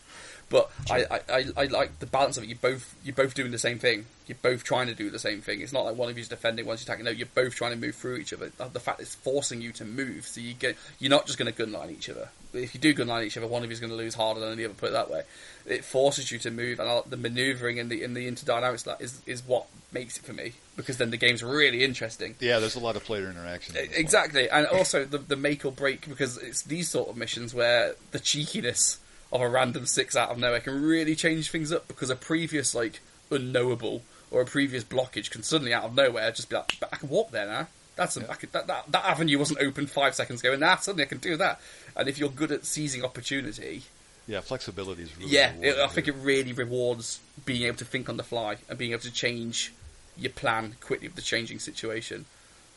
But I, I, I, I like the balance of it. You both you're both doing the same thing. You're both trying to do the same thing. It's not like one of you's defending, one's attacking. No, you're both trying to move through each other. Uh, the fact it's forcing you to move, so you get you're not just going to gunline each other. If you do gunline each other, one of you's going to lose harder than the other. Put it that way. It forces you to move, and the manoeuvring and the in the interdynamics that is is what makes it for me because then the game's really interesting. yeah, there's a lot of player interaction. one. Exactly, and also the the make or break because it's these sort of missions where the cheekiness of a random six out of nowhere can really change things up because a previous like unknowable or a previous blockage can suddenly out of nowhere just be like, "But I can walk there now. That's a, I could, that, that that avenue wasn't open five seconds ago, and now suddenly I can do that. And if you're good at seizing opportunity, Yeah, flexibility is really. yeah, it, I think it really rewards being able to think on the fly and being able to change your plan quickly with the changing situation.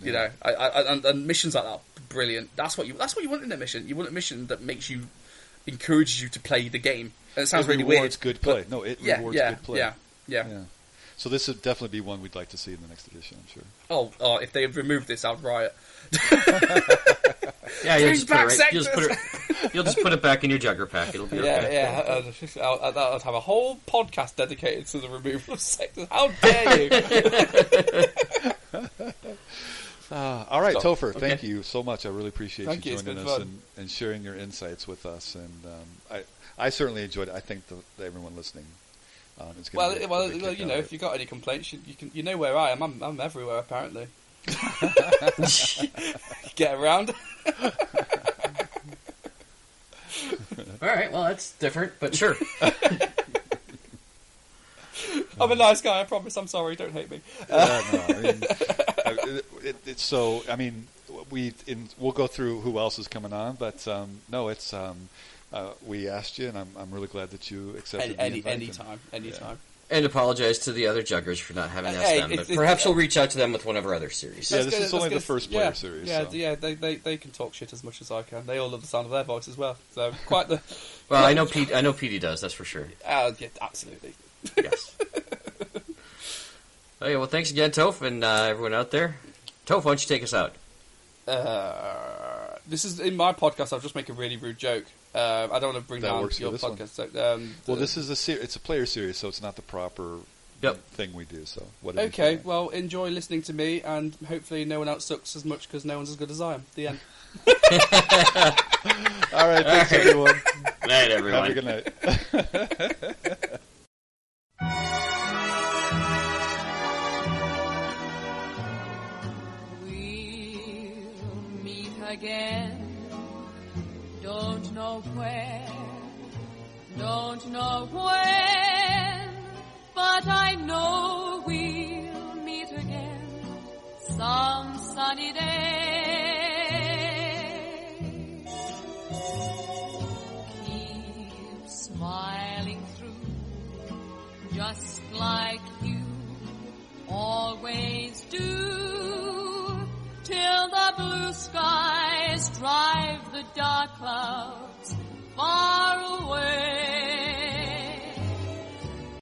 You know, I, I, and, and missions like that, are brilliant. That's what you. That's what you want in a mission. You want a mission that makes you, encourages you to play the game. And it sounds it really rewards weird. good play. No, it yeah, rewards yeah, good play. yeah, yeah, Yeah. So this would definitely be one we'd like to see in the next edition. I'm sure. Oh, oh, if they had removed this, I'd riot. yeah, you'll just, put it back right, you'll just put it. You'll just put it back in your jugger pack. It'll be Yeah, okay. yeah. I'd, I'd, I'd have a whole podcast dedicated to the removal of sectors. How dare you? Uh, all right, So, Topher, okay. thank you so much. I really appreciate Thank you you, joining us and, and sharing your insights with us. And um, I, I certainly enjoyed it. I think the, that everyone listening um, is going well, to well, well, you know, if you've got any complaints, you, you can, you know where I am. I'm, I'm everywhere apparently. Get around. All right. Well, that's different, but sure. I'm a nice guy. I promise. I'm sorry. Don't hate me. Yeah, no, I mean, I- it, it, it's so. I mean, we in, we'll go through who else is coming on, but um, no, it's um, uh, we asked you, and I'm, I'm really glad that you accepted Any, the any, invite. anytime, anytime. and apologize to the other juggers for not having asked Hey, them. it's- But it's- perhaps we'll reach out to them with one of our other series. Yeah, Let's this get is only let's the first player yeah, series, Yeah, so. yeah. They, they, they can talk shit as much as I can. They all love the sound of their voice as well. So quite the. Well, I know Pete. I know Petey does. That's for sure. Uh, yeah, absolutely. Yes. okay. Well, thanks again, Toph, and uh, everyone out there. Toph, why don't you take us out? Uh, this is in my podcast. I'll just make a really rude joke. Uh, I don't want to bring That down works your this podcast. So, um, Well, the- this is a ser- it's a player series, so it's not the proper Yep. thing we do. So whatever. Okay, feel. well, enjoy listening to me, and hopefully no one else sucks as much because no one's as good as I am. The end. all right, thanks everyone. Night, everyone. Have a good night. We'll meet again. Don't know where, don't know when, but I know we'll meet again some sunny day. Just like you always do, till the blue skies drive the dark clouds far away.